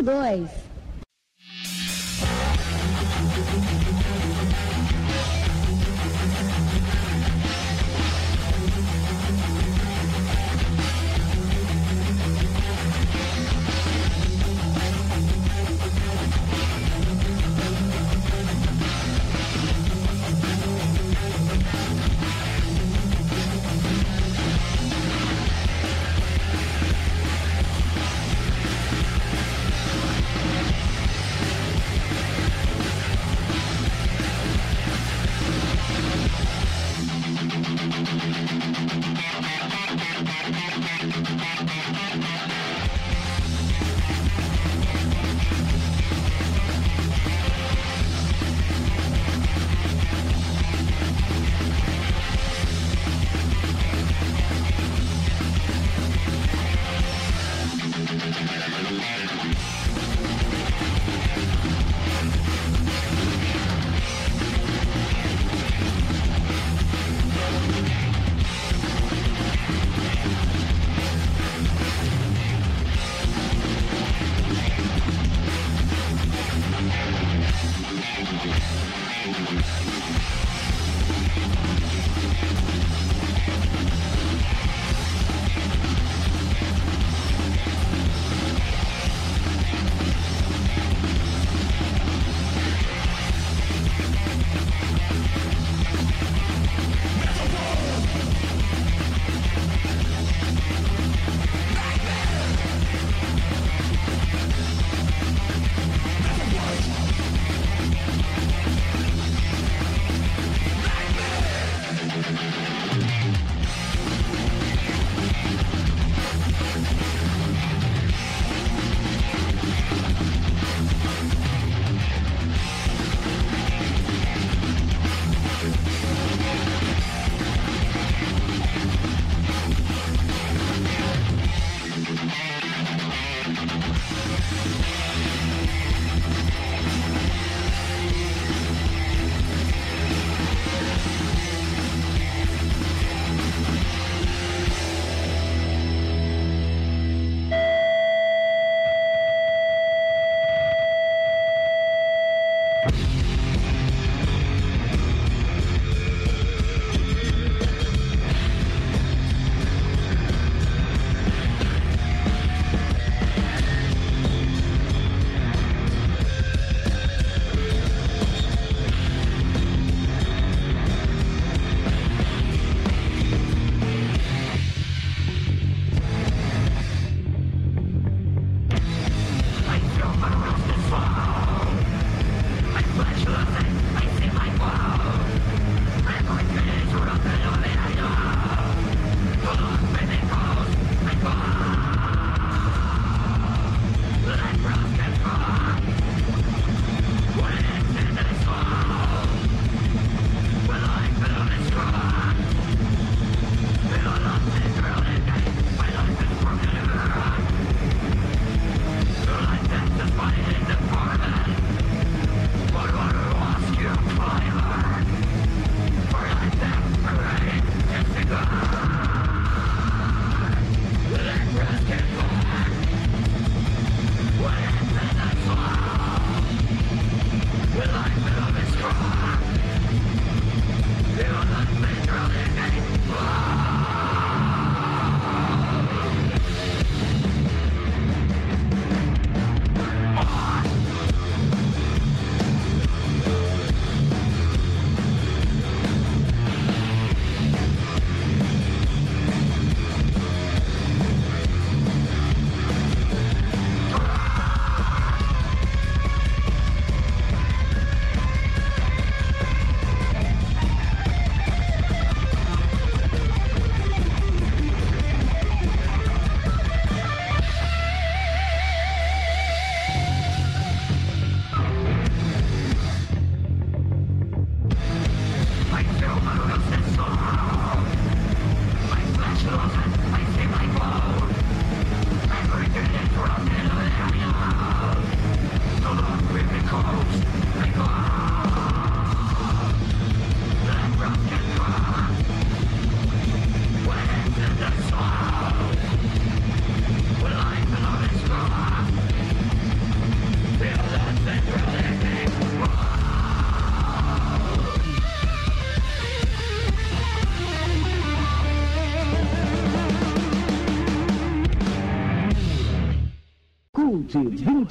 Speaker 8: 22.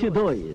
Speaker 3: 22.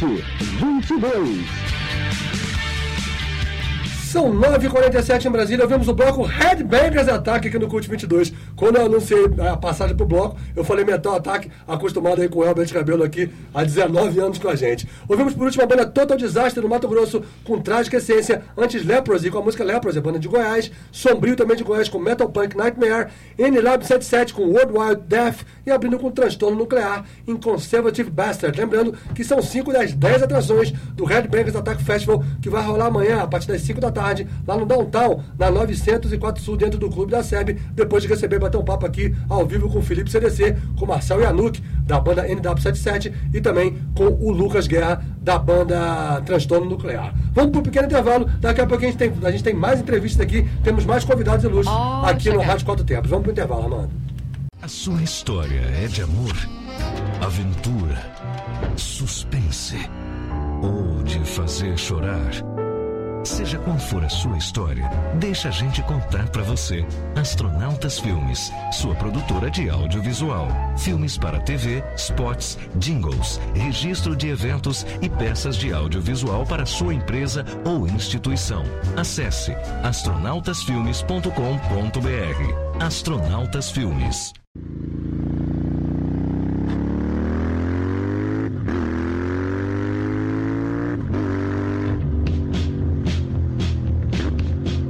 Speaker 3: 22.
Speaker 2: São 9h47 em Brasília, vemos o bloco Headbangers Attack aqui no Cult 22. Quando eu anunciei a passagem pro bloco, eu falei Metal Attack, acostumado aí com o Herbert Cabelo aqui há 19 anos com a gente. Ouvimos por último a banda Total Disaster no Mato Grosso, com trágica essência, antes Leprosy com a música Leprosy, banda de Goiás, Sombrio também de Goiás com Metal Punk Nightmare, N-Lab 77 com World Wide Death e abrindo com Transtorno Nuclear em Conservative Bastard. Lembrando que são 5 das 10 atrações do Headbangers Attack Festival, que vai rolar amanhã a partir das 5 da tarde lá no Downtown, na 904 Sul, dentro do Clube da SEB, depois de receber bater um papo aqui ao vivo com o Felipe CDC, com Marcel Yanuk, da banda NW77, e também com o Lucas Guerra, da banda Transtorno Nuclear. Vamos para um pequeno intervalo, daqui a pouco a gente tem, a gente tem mais entrevistas aqui, temos mais convidados ilustres
Speaker 9: Oh,
Speaker 2: aqui no. Rádio Quatro Tempos. Vamos para o intervalo, Amanda.
Speaker 10: A sua história é de amor, aventura, suspense ou de fazer chorar? Seja qual for a sua história, deixa a gente contar pra você. Astronautas Filmes, sua produtora de audiovisual. Filmes para TV, spots, jingles, registro de eventos e peças de audiovisual para sua empresa ou instituição. Acesse astronautasfilmes.com.br. Astronautas Filmes.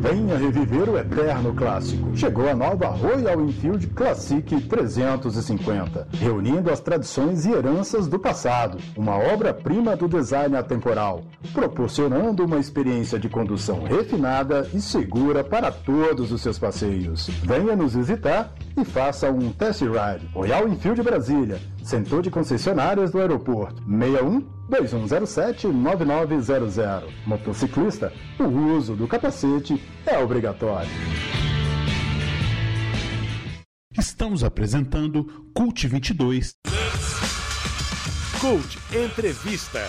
Speaker 11: Venha reviver o eterno clássico. Chegou a nova Royal Enfield Classic 350, reunindo as tradições e heranças do passado. Uma obra-prima do design atemporal, proporcionando uma experiência de condução refinada e segura para todos os seus passeios. Venha nos visitar e faça um test ride. Royal Enfield Brasília, Centro de Concessionárias do Aeroporto, 61 2107 9900. Motociclista, o uso do capacete é obrigatório.
Speaker 12: Estamos apresentando Cult 22.
Speaker 1: Cult Entrevista.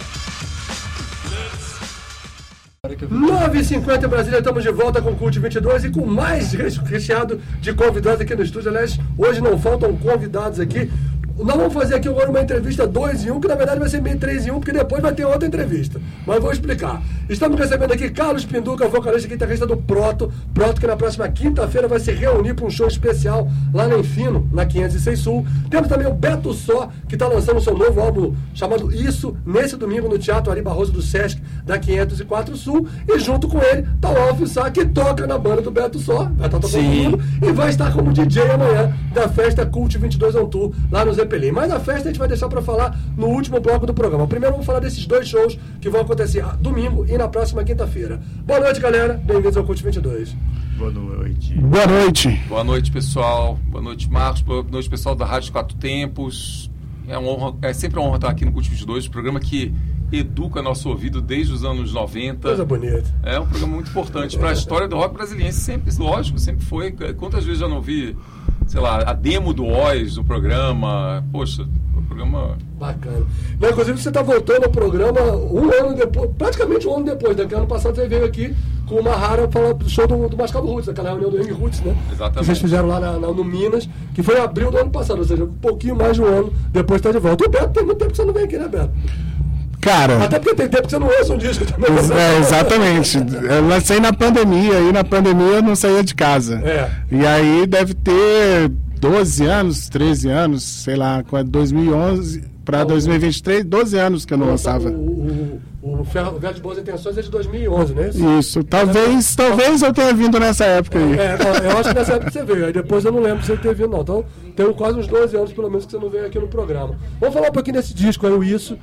Speaker 2: 9h50 em Brasília, estamos de volta com o Cult 22 e com mais recheado de convidados aqui no estúdio. Aliás, hoje não faltam convidados aqui. Nós vamos fazer aqui agora uma entrevista 2 em 1, um, que na verdade vai ser meio 3 em 1, um, porque depois vai ter outra entrevista. Mas vou explicar. Estamos recebendo aqui Carlos Pinduca, vocalista e guitarrista do Proto. Proto que na próxima quinta-feira vai se reunir para um show especial lá na Enfino, na 506 Sul. Temos também o Beto Só, que está lançando o seu novo álbum chamado Isso, nesse domingo no Teatro Ari Barroso do Sesc, da 504 Sul. E junto com ele está o Alf Sá, que toca na banda do Beto Só, vai estar tocando mundo, e vai estar como DJ amanhã da festa Cult 22 On Tour, lá no Zeppelin. Mas a festa a gente vai deixar para falar no último bloco do programa. Primeiro vamos falar desses dois shows que vão acontecer domingo e na próxima quinta-feira. Boa noite, galera. Bem-vindos ao Cult 22.
Speaker 13: Boa noite.
Speaker 12: Boa noite.
Speaker 13: Boa noite, pessoal. Boa noite, Marcos. Boa noite, pessoal da Rádio Quatro Tempos. É, uma honra, é sempre uma honra estar aqui no Cult 22, programa que educa nosso ouvido desde os anos 90.
Speaker 2: Coisa bonita.
Speaker 13: É um programa muito importante para a história do rock brasileiro. Sempre, lógico, sempre foi. Quantas vezes já não vi, sei lá, a demo do Oz no programa? Poxa, o programa.
Speaker 2: Bacana. Não, inclusive, você está voltando ao programa um ano depois, praticamente um ano depois, né? Que ano passado você veio aqui com uma rara falar do show do, do Mascavo Roots, aquela reunião do Ring Roots, né?
Speaker 13: Exatamente.
Speaker 2: Que vocês fizeram lá na, na, no Minas, que foi em abril do ano passado, ou seja, um pouquinho mais de um ano depois está de volta. E o Beto tem muito tempo que você não vem aqui, né, Beto?
Speaker 12: Cara.
Speaker 2: Até porque tem tempo que você não ouça um disco também.
Speaker 12: É, exatamente. Eu lancei na pandemia, e na pandemia eu não saía de casa.
Speaker 2: É.
Speaker 12: E aí deve ter 12 anos, 13 anos, sei lá, com 2011 para 2023, 12 anos que eu não lançava.
Speaker 2: O, o, o, Ferro, Velho de Boas Intenções é de 2011, né?
Speaker 12: Isso, talvez, talvez eu tenha vindo nessa época aí.
Speaker 2: É, eu acho que nessa época você veio, aí depois eu não lembro se você ter vindo não. Então, tem quase uns 12 anos pelo menos que você não veio aqui no programa. Vamos falar um pouquinho desse disco aí, o Isso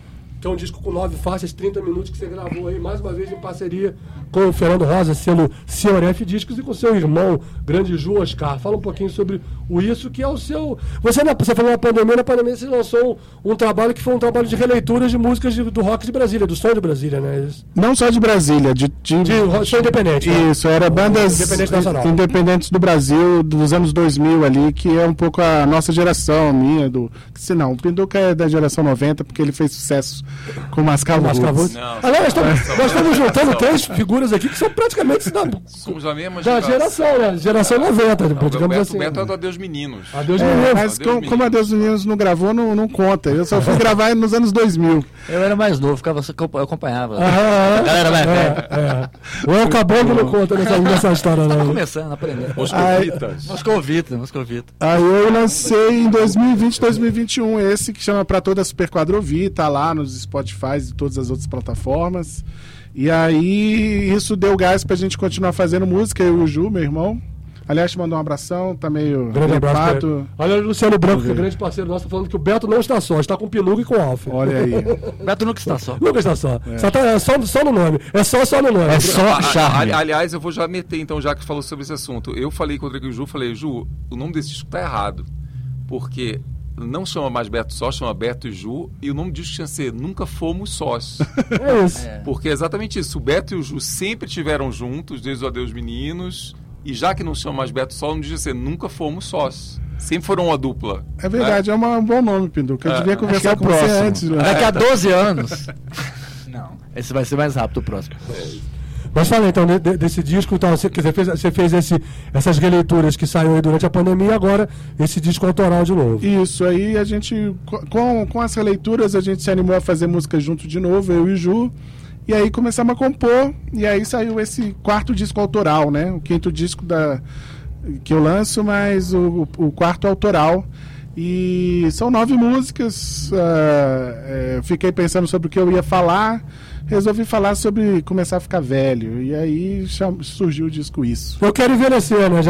Speaker 2: que é um disco com nove faixas, 30 minutos, que você gravou aí, mais uma vez em parceria com o Fernando Rosa, sendo CRF Discos, e com seu irmão, grande Ju Oscar. Fala um pouquinho sobre o Isso, que é o seu... Você, você falou na pandemia, na pandemia você lançou um, um trabalho que foi um trabalho de releituras de músicas de, do rock de Brasília, do som de Brasília, né?
Speaker 12: Não só de Brasília, de... De,
Speaker 2: de som independente.
Speaker 12: Né? Isso, era bandas Independente independentes do Brasil, dos anos 2000 ali, que é um pouco a nossa geração, a minha, do... Se não, o Pinduca é da geração 90, porque ele fez sucesso com o Mascavo
Speaker 2: Roots. Aliás, estamos, nós estamos juntando três figuras aqui que são praticamente da,
Speaker 13: Somos a mesma
Speaker 2: da geração, né? Geração 90,
Speaker 13: não,
Speaker 2: digamos
Speaker 13: o Beto,
Speaker 2: assim.
Speaker 13: O Beto é do Adeus Meninos.
Speaker 2: Adeus
Speaker 12: é,
Speaker 2: Meninos.
Speaker 12: Mas
Speaker 13: Adeus
Speaker 12: com,
Speaker 13: Meninos.
Speaker 12: como Adeus Meninos não gravou, não, não conta. Eu só fui gravar nos anos 2000.
Speaker 14: Eu era mais novo, ficava, eu acompanhava.
Speaker 2: Ah,
Speaker 14: a galera mais
Speaker 2: é, é. O El Caboclo não conta nessa, nessa história, não.
Speaker 14: Tá começando a aprender.
Speaker 13: Moscovitas.
Speaker 14: Moscovita, Moscovita.
Speaker 12: Aí eu lancei em 2020, 2021 esse que chama Pra Toda Super Quadrovi, tá lá nos Spotify e todas as outras plataformas. E aí isso deu gás pra gente continuar fazendo música, eu e o Ju, meu irmão. Aliás, te mandou um abração, tá meio
Speaker 2: Grande abraço. Olha o Luciano Branco, que é grande parceiro nosso, tá falando que o Beto não está só, está com o e com o Alf.
Speaker 12: Olha aí.
Speaker 14: Beto nunca está só.
Speaker 2: Nunca está só. Só, tá, é só, só no nome. É só, só no nome.
Speaker 12: É só
Speaker 13: A-
Speaker 12: charme.
Speaker 13: a- aliás, eu vou já meter, então, já que falou sobre esse assunto. Eu falei com o Rodrigo e o Ju, falei, Ju, o nome desse disco tá errado. Porque não chama mais Beto Só, chama Beto e Ju, e o nome do disco tinha que ser Nunca Fomos Sós.
Speaker 2: É isso.
Speaker 13: Porque é exatamente isso. O Beto e o Ju sempre estiveram juntos, desde o Adeus Meninos, e já que não chama mais Beto Só, não devia ser Nunca Fomos Sós. Sempre foram uma dupla.
Speaker 12: É verdade, é, uma- um bom nome, Pinduca. Eu
Speaker 13: É.
Speaker 12: devia
Speaker 14: é
Speaker 12: conversar
Speaker 14: o
Speaker 12: com você
Speaker 14: próximo.
Speaker 12: antes. né?
Speaker 14: Daqui a 12 anos. Não. Esse vai ser mais rápido o próximo.
Speaker 2: Mas fala então de- de- desse disco, então, você, dizer, fez, você fez esse, essas releituras que saíram aí durante a pandemia e agora esse disco autoral de novo.
Speaker 12: Isso, aí a gente, co- com, com as releituras, a gente se animou a fazer música junto de novo, eu e Ju. E aí começamos a compor, e aí saiu esse quarto disco autoral, né? O quinto disco da, que eu lanço, mas o, o quarto autoral. E são nove músicas. ah, é, fiquei pensando sobre o que eu ia falar. Resolvi falar sobre começar a ficar velho. E aí surgiu o disco Isso.
Speaker 2: Eu quero envelhecer, né,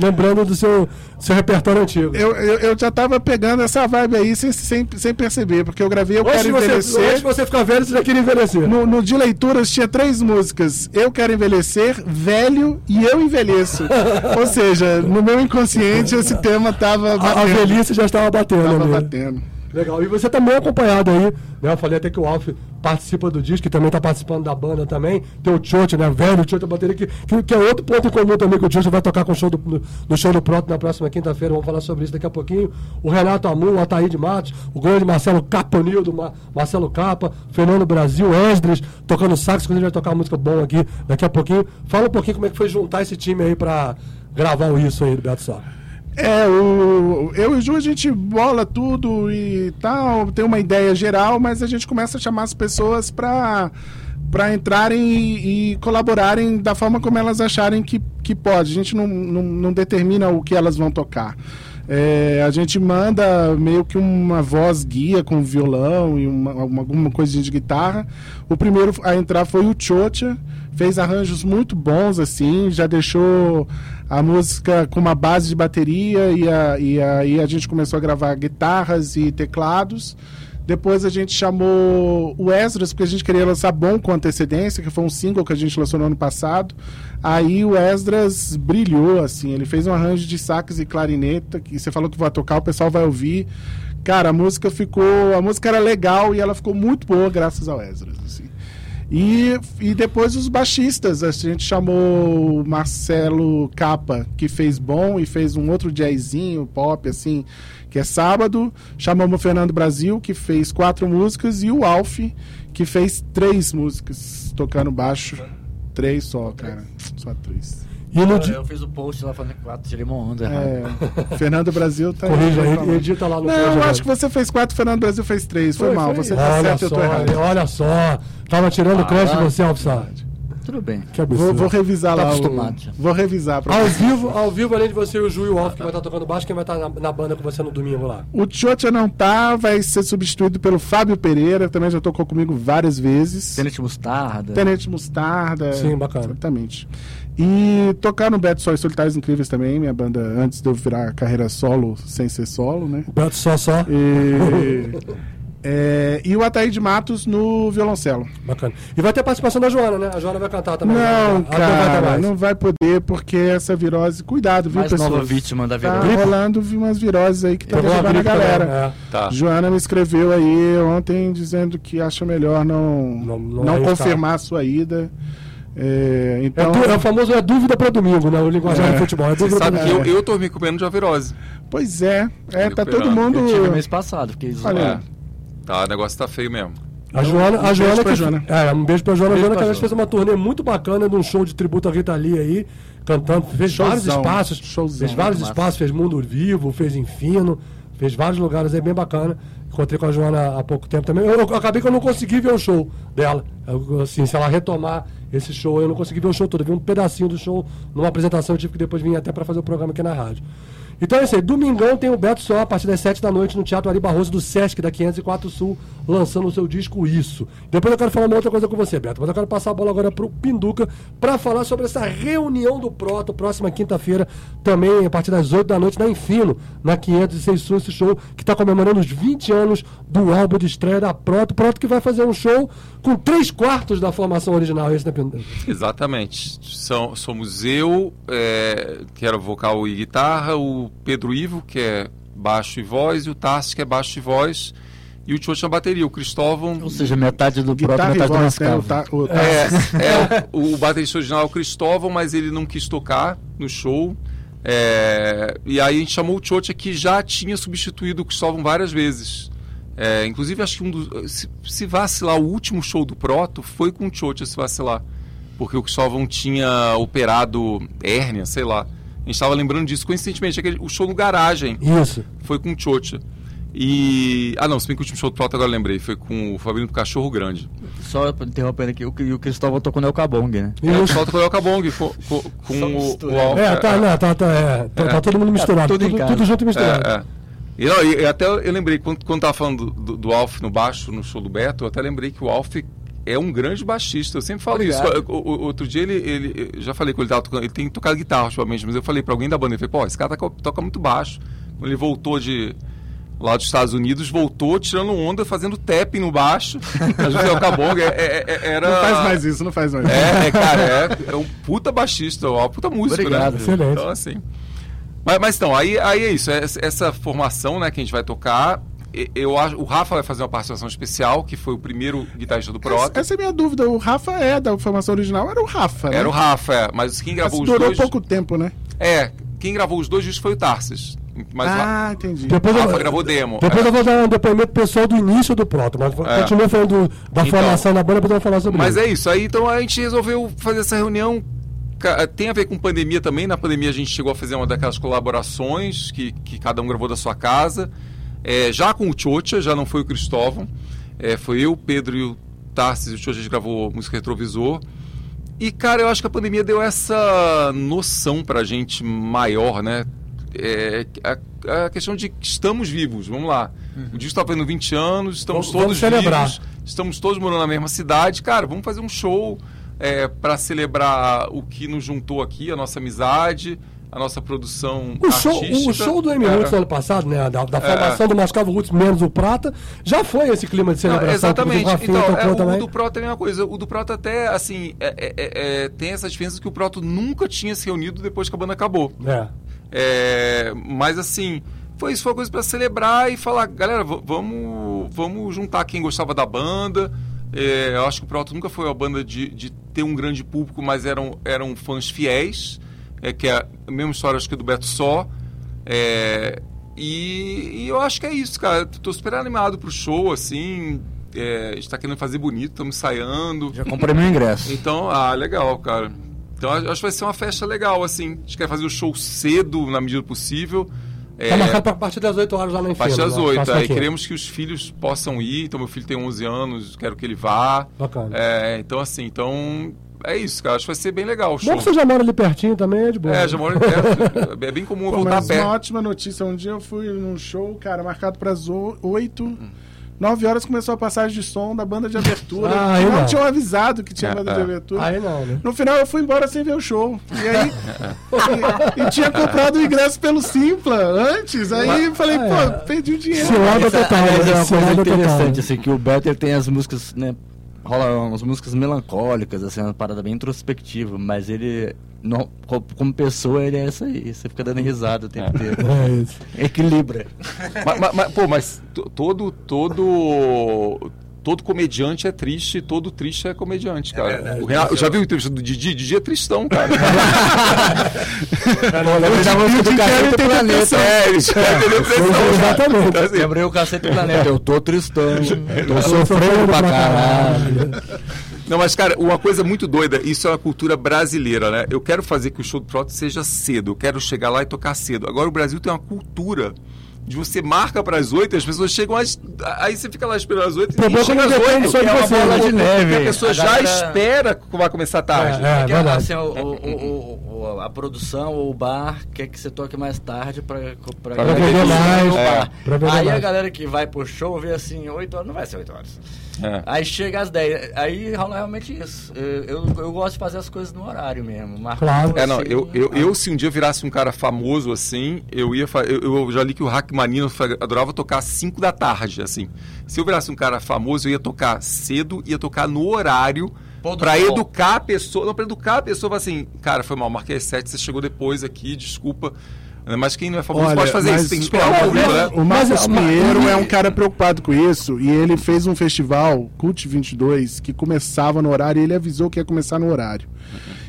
Speaker 2: lembrando do seu, seu repertório antigo.
Speaker 12: Eu, eu, eu já tava pegando essa vibe aí sem, sem, sem perceber, porque eu gravei Eu
Speaker 2: Antes
Speaker 12: Quero
Speaker 2: você-
Speaker 12: Envelhecer.
Speaker 2: antes de você ficar velho, você já queria envelhecer.
Speaker 12: No, no de leituras tinha três músicas: Eu Quero Envelhecer, Velho e Eu Envelheço. Ou seja, no meu inconsciente esse tema tava
Speaker 2: A, a
Speaker 12: batendo.
Speaker 2: velhice já estava batendo.
Speaker 12: Tava batendo.
Speaker 2: Legal. E você também é acompanhado aí, né? Eu falei até que o Alf participa do disco, que também está participando da banda também. Tem o Chocho, né? Velho Chocho da bateria, que, que, que é outro ponto em comum também, que o Chocho vai tocar com o show do, no, no show do Proto na próxima quinta-feira. Vamos falar sobre isso daqui a pouquinho. O Renato Amu, o Ataíde Matos, o grande Marcelo Caponildo, Ma, Marcelo Capa, Fernando Brasil, Esdras, tocando sax, que a gente vai tocar música boa aqui daqui a pouquinho. Fala um pouquinho como é que foi juntar esse time aí para gravar Isso aí do Beto Sá.
Speaker 12: É, o, eu e o Ju a gente bola tudo e tal, tem uma ideia geral, mas a gente começa a chamar as pessoas para para entrarem e, e colaborarem da forma como elas acharem que, que pode. A gente não, não, não determina o que elas vão tocar. É, a gente manda meio que uma voz guia com violão e uma, uma- alguma coisinha de guitarra. O primeiro a entrar foi o Chocha, fez arranjos muito bons assim, já deixou a música com uma base de bateria e, a- e aí a gente começou a gravar guitarras e teclados. Depois a gente chamou o Esdras, porque a gente queria lançar bom com antecedência, que foi um single que a gente lançou no ano passado. Aí o Esdras brilhou, assim, ele fez um arranjo de sax e clarineta, que você falou que vai tocar, o pessoal vai ouvir. Cara, a música ficou. A música era legal e ela ficou muito boa graças ao Esdras, assim. E, e depois os baixistas, a gente chamou o Marcelo Capa, que fez bom e fez um outro jazzinho, pop, assim, que é sábado. Chamamos o Fernando Brasil, que fez quatro músicas, e o Alf, que fez três músicas, tocando baixo. Três só, cara. Só três.
Speaker 2: No
Speaker 14: eu, eu fiz o post lá falando que 4, tirei uma onda.
Speaker 12: É. Fernando Brasil tá
Speaker 2: Corrija
Speaker 12: aí.
Speaker 2: edita lá no
Speaker 12: Não, eu
Speaker 2: né?
Speaker 12: acho que você fez quatro, Fernando Brasil fez três. Foi,
Speaker 2: Foi,
Speaker 12: mal,
Speaker 2: foi.
Speaker 12: você tá
Speaker 2: olha
Speaker 12: certo, eu
Speaker 2: só,
Speaker 12: tô errado.
Speaker 2: Olha só, tava tirando
Speaker 14: Ah,
Speaker 2: crédito de você, Alfsar.
Speaker 14: Tudo bem.
Speaker 2: Que absurdo.
Speaker 12: Vou, vou revisar
Speaker 14: Tá
Speaker 12: lá. o-
Speaker 14: acostumado já.
Speaker 12: Vou revisar pra
Speaker 2: Ao
Speaker 12: você.
Speaker 2: vivo, ao vivo, além de você e o Ju e o Alf, que vai estar tocando baixo, quem vai estar na, na banda com você no domingo lá?
Speaker 12: O Tchotcha não tá, vai ser substituído pelo Fábio Pereira, também já tocou comigo várias vezes.
Speaker 14: Tenente Mostarda.
Speaker 12: Tenente Mostarda.
Speaker 2: Sim, bacana.
Speaker 12: Exatamente. E tocar no Beto Só e Solitários Incríveis também, minha banda antes de eu virar carreira solo, sem ser solo, né?
Speaker 2: Beto só só.
Speaker 12: E, é, e o Ataíde Matos no violoncelo.
Speaker 2: Bacana. E vai ter participação da Joana, né? A Joana vai cantar também.
Speaker 12: Não,
Speaker 2: vai ter
Speaker 12: cara,
Speaker 2: mais.
Speaker 12: não vai poder, porque essa virose. Cuidado, viu,
Speaker 14: Mais
Speaker 12: pessoal?
Speaker 14: nova vítima da
Speaker 12: Tá
Speaker 14: virose.
Speaker 12: rolando umas viroses aí que tá derrubando a galera.
Speaker 2: também, é.
Speaker 13: Tá.
Speaker 12: Joana me escreveu aí ontem dizendo que acha melhor não,
Speaker 2: Não-
Speaker 12: não,
Speaker 2: não
Speaker 12: confirmar a sua ida. É,
Speaker 2: É,
Speaker 12: então,
Speaker 2: du- é o famoso é dúvida para domingo, né? O linguajar
Speaker 12: É.
Speaker 2: do futebol. É
Speaker 13: Você
Speaker 2: dúvida
Speaker 13: sabe
Speaker 2: pra
Speaker 13: que eu, eu tô me comendo de uma virose.
Speaker 12: pois é, é tá todo mundo.
Speaker 14: Eu tive mês passado, fiquei isolado.
Speaker 13: É. Tá, o negócio tá feio mesmo.
Speaker 2: A Joana, a
Speaker 12: um
Speaker 2: Joana,
Speaker 12: beijo pra
Speaker 2: que,
Speaker 12: Joana.
Speaker 2: É, um beijo pra Joana. A
Speaker 14: Beijo
Speaker 2: Joana que
Speaker 14: pra
Speaker 2: aliás, fez uma turnê muito bacana de um show de tributo à Rita Lee aí, cantando. Fez vários
Speaker 12: Showzão,
Speaker 2: espaços.
Speaker 12: showzão,
Speaker 2: fez vários
Speaker 14: massa.
Speaker 2: espaços, fez Mundo Vivo, fez Infino, fez vários lugares aí bem bacana. Encontrei com a Joana há pouco tempo também. Eu, eu acabei que eu não consegui ver o show dela. Eu, assim, se ela retomar esse show, eu não consegui ver o show todo. Eu vi um pedacinho do show numa apresentação, eu tive que depois vir até para fazer o programa aqui na rádio. Então é isso aí. Domingão tem o Beto Só, a partir das 7 da noite, no Teatro Ari Barroso do Sesc, da 504 Sul, lançando o seu disco Isso. Depois eu quero falar uma outra coisa com você, Beto. Mas eu quero passar a bola agora pro Pinduca para falar sobre essa reunião do Proto, próxima quinta-feira, também a partir das 8 da noite, na Infino, na 506 Sul, esse show que está comemorando os 20 anos do álbum de estreia da Proto. Proto que vai fazer um show com 3 quartos da formação original, esse, né, Pinduca?
Speaker 13: Exatamente. São, somos eu, é, que era vocal e guitarra, o Pedro Ivo, que é baixo e voz, e o Tarsi, que é baixo e voz, e o na bateria, o Cristóvão.
Speaker 14: Ou seja, metade do próprio, metade do?
Speaker 12: O,
Speaker 14: mascavo.
Speaker 12: ta, o,
Speaker 13: É, é, o, o baterista original é o Cristóvão, mas ele não quis tocar no show. É, e aí a gente chamou o Tiocha que já tinha substituído o Cristóvão várias vezes. É, inclusive, acho que um dos. Se, se vacilar o último show do Proto foi com o Tiocha se vacilar. porque o Cristóvão tinha operado hérnia, sei lá. A gente estava lembrando disso coincidentemente, aquele, o show no Garagem.
Speaker 2: Isso.
Speaker 13: Foi com o Tchotcha. E. Ah, não, se bem que o último show do Prota agora eu lembrei. Foi com o Fabrício do Cachorro Grande.
Speaker 14: Só interrompendo aqui, o, o Cristóvão tocou no El Cabong, né?
Speaker 13: É, o Cristóvão tocou no El Cabong com, com, com o, o Alf.
Speaker 2: É, tá, não, tá, tá, é, tá, tá todo mundo misturado.
Speaker 14: tudo em
Speaker 2: tudo,
Speaker 14: casa.
Speaker 2: tudo junto misturado.
Speaker 13: É, é. E, não, e- até eu lembrei, quando, quando tava falando do, do, Alf no baixo, no show do Beto, eu até lembrei que o Alf é um grande baixista. Eu sempre falo
Speaker 14: Obrigado.
Speaker 13: isso. O- o- outro dia ele, ele. eu Já falei com ele, tava tocando, ele tem tocado guitarra ultimamente, mas eu falei pra alguém da banda, ele falou, pô, esse cara toca, toca muito baixo. Quando ele voltou de. Lá dos Estados Unidos, voltou tirando onda, fazendo tapping no baixo. A o Cabong é, é- é- era.
Speaker 12: Não faz mais isso, não faz mais isso.
Speaker 13: É, é, cara, é, é um puta baixista, ó, puta músico,
Speaker 14: Obrigado.
Speaker 13: né?
Speaker 2: Excelente.
Speaker 13: Então, assim. Mas, mas então, aí, aí é isso, essa, formação né, que a gente vai tocar. Eu acho, o Rafa vai fazer uma participação especial, que foi o primeiro guitarrista do
Speaker 12: Essa,
Speaker 13: Prota.
Speaker 12: essa é a minha dúvida. O Rafa é da formação original, era o Rafa, né?
Speaker 13: Era o Rafa, é, mas quem gravou
Speaker 12: Mas
Speaker 13: os
Speaker 12: durou
Speaker 13: dois.
Speaker 12: pouco tempo, né?
Speaker 13: É, quem gravou os dois discos foi o Tarsis. Mas
Speaker 12: ah, entendi.
Speaker 2: Depois
Speaker 13: o
Speaker 2: eu-
Speaker 13: Rafa gravou demo.
Speaker 2: Depois
Speaker 13: é.
Speaker 2: eu vou dar um depoimento pessoal do início do Proto, mas
Speaker 13: É.
Speaker 2: continua falando do- da
Speaker 13: Então,
Speaker 2: formação da banda, depois eu vou falar sobre
Speaker 13: Mas
Speaker 2: isso.
Speaker 13: é isso, aí então a gente resolveu fazer essa reunião. ca- Tem a ver com pandemia também. Na pandemia a gente chegou a fazer uma daquelas colaborações que, que cada um gravou da sua casa. É, já com o Tchotcha, já não foi o Cristóvão. É, foi eu, o Pedro e o Tarsis e o Tchotcha, a gente gravou música retrovisor. E, cara, eu acho que a pandemia deu essa noção pra gente maior, né? É, a, a questão de que estamos vivos, vamos lá. O disco está fazendo 20 anos, estamos
Speaker 2: Vamos-
Speaker 13: todos
Speaker 2: vamos celebrar.
Speaker 13: vivos, estamos todos morando na mesma cidade. Cara, vamos fazer um show é, para celebrar o que nos juntou aqui, a nossa amizade, a nossa produção
Speaker 2: O show,
Speaker 13: artística.
Speaker 2: o show do M
Speaker 13: É.
Speaker 2: Roots no ano passado, né? Da, da
Speaker 13: É.
Speaker 2: formação do Mascavo Roots menos o Prata, já foi esse clima de
Speaker 13: Não,
Speaker 2: celebração.
Speaker 13: exatamente.
Speaker 2: que o Rafinha
Speaker 13: Então, é, o
Speaker 2: também.
Speaker 13: do Proto é a mesma coisa. O do Proto até, assim, é- é- é- é, tem essa diferença que o Proto nunca tinha se reunido depois que a banda acabou.
Speaker 2: É.
Speaker 13: É, mas assim, foi isso, foi uma coisa para celebrar e falar, galera, vamos, vamos juntar quem gostava da banda. É, eu acho que o Proto nunca foi uma banda de, de ter um grande público, mas eram, eram fãs fiéis, é, que é a mesma história acho que do Beto Só. É, e, e eu acho que é isso, cara. Tô super animado pro show, assim. É, a gente tá querendo fazer bonito, estamos ensaiando.
Speaker 14: Já comprei meu ingresso.
Speaker 13: Então, ah, legal, cara. Então a- acho que vai ser uma festa legal, assim. A gente quer fazer o show cedo, na medida do possível. É,
Speaker 2: Tá marcado pra partir das 8 horas lá na
Speaker 13: a
Speaker 2: Inferno.
Speaker 13: partir das
Speaker 2: lá,
Speaker 13: 8.
Speaker 2: faço
Speaker 13: Aí
Speaker 2: aqui.
Speaker 13: queremos que os filhos possam ir. Então, meu filho tem 11 anos, quero que ele vá.
Speaker 2: Bacana.
Speaker 13: É, então, assim, então. É isso, cara. Acho que vai ser bem legal o show.
Speaker 2: Bom que você já mora ali pertinho também, é de boa.
Speaker 13: É, já moro perto. É bem comum
Speaker 12: Pô,
Speaker 13: voltar a
Speaker 12: mas
Speaker 13: pé.
Speaker 12: uma ótima notícia. Um dia eu fui num show, cara, marcado para as 8.
Speaker 13: Hum.
Speaker 12: 9 horas começou a passagem de som da banda de abertura.
Speaker 2: Ah,
Speaker 12: não
Speaker 2: não.
Speaker 12: tinham avisado que tinha
Speaker 13: É,
Speaker 12: banda de
Speaker 13: é.
Speaker 12: abertura.
Speaker 2: Aí não, né?
Speaker 12: No final eu fui embora sem ver o show. E aí. e, e tinha comprado o ingresso pelo Simpla antes. Aí eu falei,
Speaker 2: Ah,
Speaker 12: pô,
Speaker 2: é.
Speaker 12: perdi o dinheiro.
Speaker 2: Cilada
Speaker 14: Essa,
Speaker 2: total,
Speaker 14: aliás, é
Speaker 2: né?
Speaker 14: uma coisa
Speaker 2: Cilada total.
Speaker 14: interessante, assim, que o Beto ele tem as músicas, né? Rola umas músicas melancólicas, assim, uma parada bem introspectiva, mas ele, co- como pessoa, ele é isso aí. Você fica dando risada o tempo inteiro.
Speaker 2: É isso.
Speaker 14: Equilibra.
Speaker 13: mas, mas- mas, pô, mas to- todo, todo, todo comediante é triste, todo triste é comediante, cara. o Renato, já viu a entrevista do Didi? Didi é tristão, cara.
Speaker 14: Lembrei da música do Cacete do Planeta.
Speaker 13: É, ele já cara.
Speaker 2: Exatamente.
Speaker 13: Então, assim,
Speaker 14: Lembrei o Cacete do Planeta. Eu tô tristão. Tô sofrendo pra caralho.
Speaker 13: Não, mas, cara, uma coisa muito doida, isso é uma cultura brasileira, né? Eu quero fazer que o show do Proto seja cedo, eu quero chegar lá e tocar cedo. Agora, o Brasil tem uma cultura de você marca para as oito, as pessoas chegam às. Aí você fica lá esperando às oito e
Speaker 2: problema
Speaker 13: chega
Speaker 2: é
Speaker 13: às
Speaker 2: que depende
Speaker 13: oito.
Speaker 2: só de
Speaker 13: que é uma
Speaker 2: você,
Speaker 13: bola
Speaker 2: né?
Speaker 13: de neve.
Speaker 14: Porque
Speaker 13: A pessoa
Speaker 14: a
Speaker 13: já
Speaker 14: galera-
Speaker 13: espera que vai começar tarde.
Speaker 2: É,
Speaker 14: Porque,
Speaker 2: verdade.
Speaker 14: assim, o, o- o- o- a produção ou o bar quer que você toque mais tarde Pra galera
Speaker 2: vender mais, é,
Speaker 14: bar.
Speaker 2: pra
Speaker 14: Aí a
Speaker 2: mais.
Speaker 14: galera que vai pro show vê assim, 8 horas, não vai ser 8 horas.
Speaker 13: É.
Speaker 14: Aí chega às 10. Aí rola realmente isso. Eu, eu, eu gosto de fazer as coisas no horário mesmo.
Speaker 2: Claro.
Speaker 13: É, não,
Speaker 14: assim,
Speaker 13: eu, eu,
Speaker 14: ah,
Speaker 13: eu, se um dia virasse um cara famoso assim, eu ia. Eu, eu já li que o Hackmanino adorava tocar às 5 da tarde, assim. Se eu virasse um cara famoso, eu ia tocar cedo, ia tocar no horário.
Speaker 14: Sol.
Speaker 13: educar a pessoa, não, pra educar a pessoa, falar assim, cara, foi mal, marquei às 7, você chegou depois aqui, desculpa. Mas quem não é famoso
Speaker 12: Olha,
Speaker 13: pode fazer
Speaker 12: mas
Speaker 13: isso, tem que esperar
Speaker 12: o-
Speaker 13: pouquinho, né?
Speaker 12: O Marcos
Speaker 2: Mas, mas-
Speaker 12: Pinheiro é um cara preocupado com isso e ele fez um festival, Cult 22, que começava no horário e ele avisou que ia começar no horário.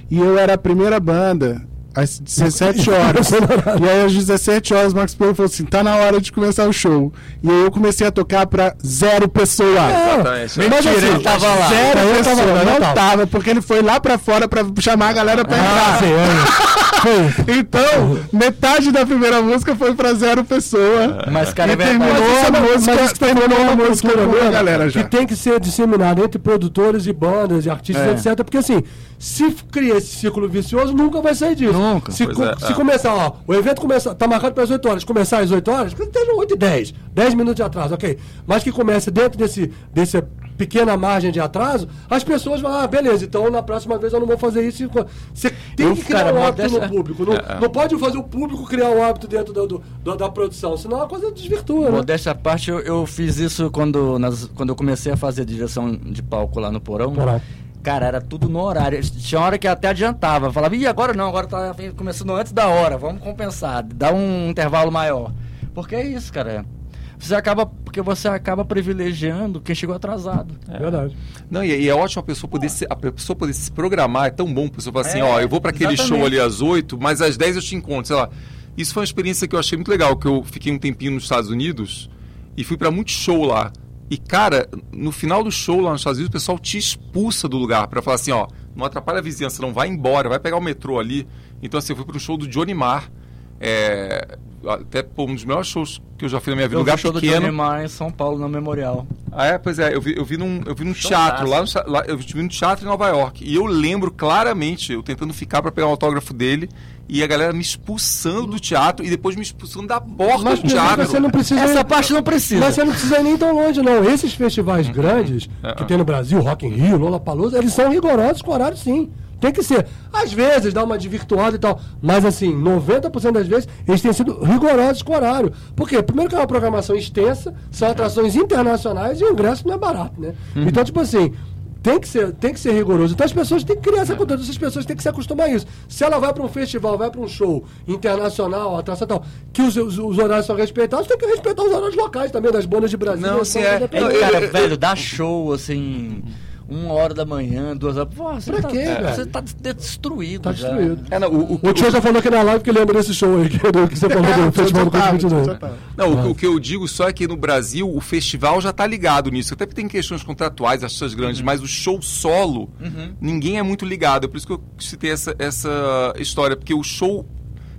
Speaker 12: E eu era a primeira banda às 17 horas. e aí, às 17 horas, o Max Paulo falou assim: tá na hora de começar o show. E aí eu comecei a tocar pra zero pessoas.
Speaker 13: Exatamente.
Speaker 12: Mentira,
Speaker 14: Mentira, ele tava lá.
Speaker 12: Zero
Speaker 2: Eu tava
Speaker 12: pessoas.
Speaker 2: lá, eu
Speaker 12: não
Speaker 2: tava.
Speaker 12: tava, porque ele foi lá pra fora pra chamar a galera pra
Speaker 2: Ah,
Speaker 12: entrar.
Speaker 2: é.
Speaker 12: Então, metade da primeira música foi pra zero pessoa.
Speaker 14: Mas, cara,
Speaker 12: e
Speaker 14: é
Speaker 12: terminou
Speaker 2: Mas
Speaker 12: a
Speaker 2: é uma- mas
Speaker 12: música,
Speaker 2: tá
Speaker 12: terminou a
Speaker 2: uma
Speaker 12: música
Speaker 2: cultura
Speaker 12: a galera já.
Speaker 2: Que tem que ser disseminada entre produtores e bandas e artistas,
Speaker 14: É.
Speaker 2: etc. Porque assim, se cria esse círculo vicioso, nunca vai sair disso.
Speaker 14: Nunca.
Speaker 2: Se, co-
Speaker 13: é,
Speaker 2: se
Speaker 13: é.
Speaker 2: começar, ó, o evento começa, tá marcado para as 8 horas, começar às 8 horas, que esteja 8 e 10, 10 minutos de atraso, ok. Mas que comece dentro desse, desse pequena margem de atraso, as pessoas vão, ah, beleza, então na próxima vez eu não vou fazer isso. Você tem
Speaker 14: Eu,
Speaker 2: que criar
Speaker 14: cara,
Speaker 2: um hábito
Speaker 14: modéstia-
Speaker 2: no público. Não,
Speaker 13: É, é.
Speaker 2: não pode fazer o público criar um hábito dentro do, do- do- da produção, senão a coisa desvirtua, né?
Speaker 14: Modéstia à parte, eu, eu fiz isso quando, nas- quando eu comecei a fazer direção de palco lá no Porão.
Speaker 2: Porão.
Speaker 14: Cara, era tudo no horário. Tinha hora que até adiantava. Falava, ih, agora não, agora tá começando antes da hora, vamos compensar, dá um intervalo maior. Porque é isso, cara. Você acaba, porque você acaba privilegiando quem chegou atrasado.
Speaker 2: É verdade.
Speaker 13: Não, e, e é ótimo a pessoa poder se, a pessoa poder se programar, é tão bom a pessoa falar assim,
Speaker 14: É,
Speaker 13: ó, eu vou para aquele
Speaker 14: exatamente.
Speaker 13: show ali às 8, mas às 10 eu te encontro, sei lá. Isso foi uma experiência que eu achei muito legal, que eu fiquei um tempinho nos Estados Unidos e fui para muito show lá. E cara, no final do show lá nos Estados Unidos, o pessoal te expulsa do lugar para falar assim, ó, não atrapalha a vizinhança, não vai embora, vai pegar o metrô ali. Então assim, eu fui para um show do Johnny Marr, é, até pô, um dos melhores shows que eu já fui na minha vida,
Speaker 14: Eu vi
Speaker 13: lugar
Speaker 14: o show do
Speaker 13: pequeno.
Speaker 14: Johnny Marr em São Paulo, no Memorial.
Speaker 13: Ah, é? Pois é, eu vi, eu vi num, eu vi num teatro, lá, no, lá eu vi num teatro em Nova York. E eu lembro claramente, eu tentando ficar pra pegar o autógrafo dele, e a galera me expulsando do teatro e depois me expulsando da porta
Speaker 2: Mas
Speaker 13: do teatro.
Speaker 2: você não precisa.
Speaker 14: Essa
Speaker 2: ir-
Speaker 14: parte não precisa.
Speaker 2: Mas você não precisa ir nem tão longe, não. Esses festivais grandes que tem no Brasil, Rock in Rio, Lollapalooza, eles são rigorosos com horário, sim. Tem que ser. Às vezes dá uma desvirtuada e tal, mas assim, 90% das vezes eles têm sido rigorosos com horário. Por quê? Primeiro que é uma programação extensa, são atrações internacionais e o ingresso não é barato, né? Então, tipo assim, tem que ser, tem que ser rigoroso. Então as pessoas têm que criar essa cultura, essas pessoas têm que se acostumar a isso. Se ela vai para um festival, vai para um show internacional, atração tal, que os, os, os horários são respeitados, tem que respeitar os horários locais também, das bandas de Brasil.
Speaker 13: Não,
Speaker 2: bandas
Speaker 13: é.
Speaker 14: É, cara, velho, dá show, assim, uma hora da manhã, duas horas. Pô, você
Speaker 2: Pra
Speaker 14: tá,
Speaker 2: quê, velho?
Speaker 14: Você tá des- destruído.
Speaker 2: Tá
Speaker 14: já.
Speaker 2: destruído.
Speaker 13: É, não, o, o,
Speaker 2: O tio já falou aqui na live que lembra desse show aí, que, do- que você falou do Festival do Corpo 22.
Speaker 13: Não, o, o que eu digo só é que no Brasil o festival já tá ligado nisso. Até porque tem questões contratuais, artistas grandes, mas o show solo, ninguém é muito ligado. É por isso que eu citei essa, essa história, porque o show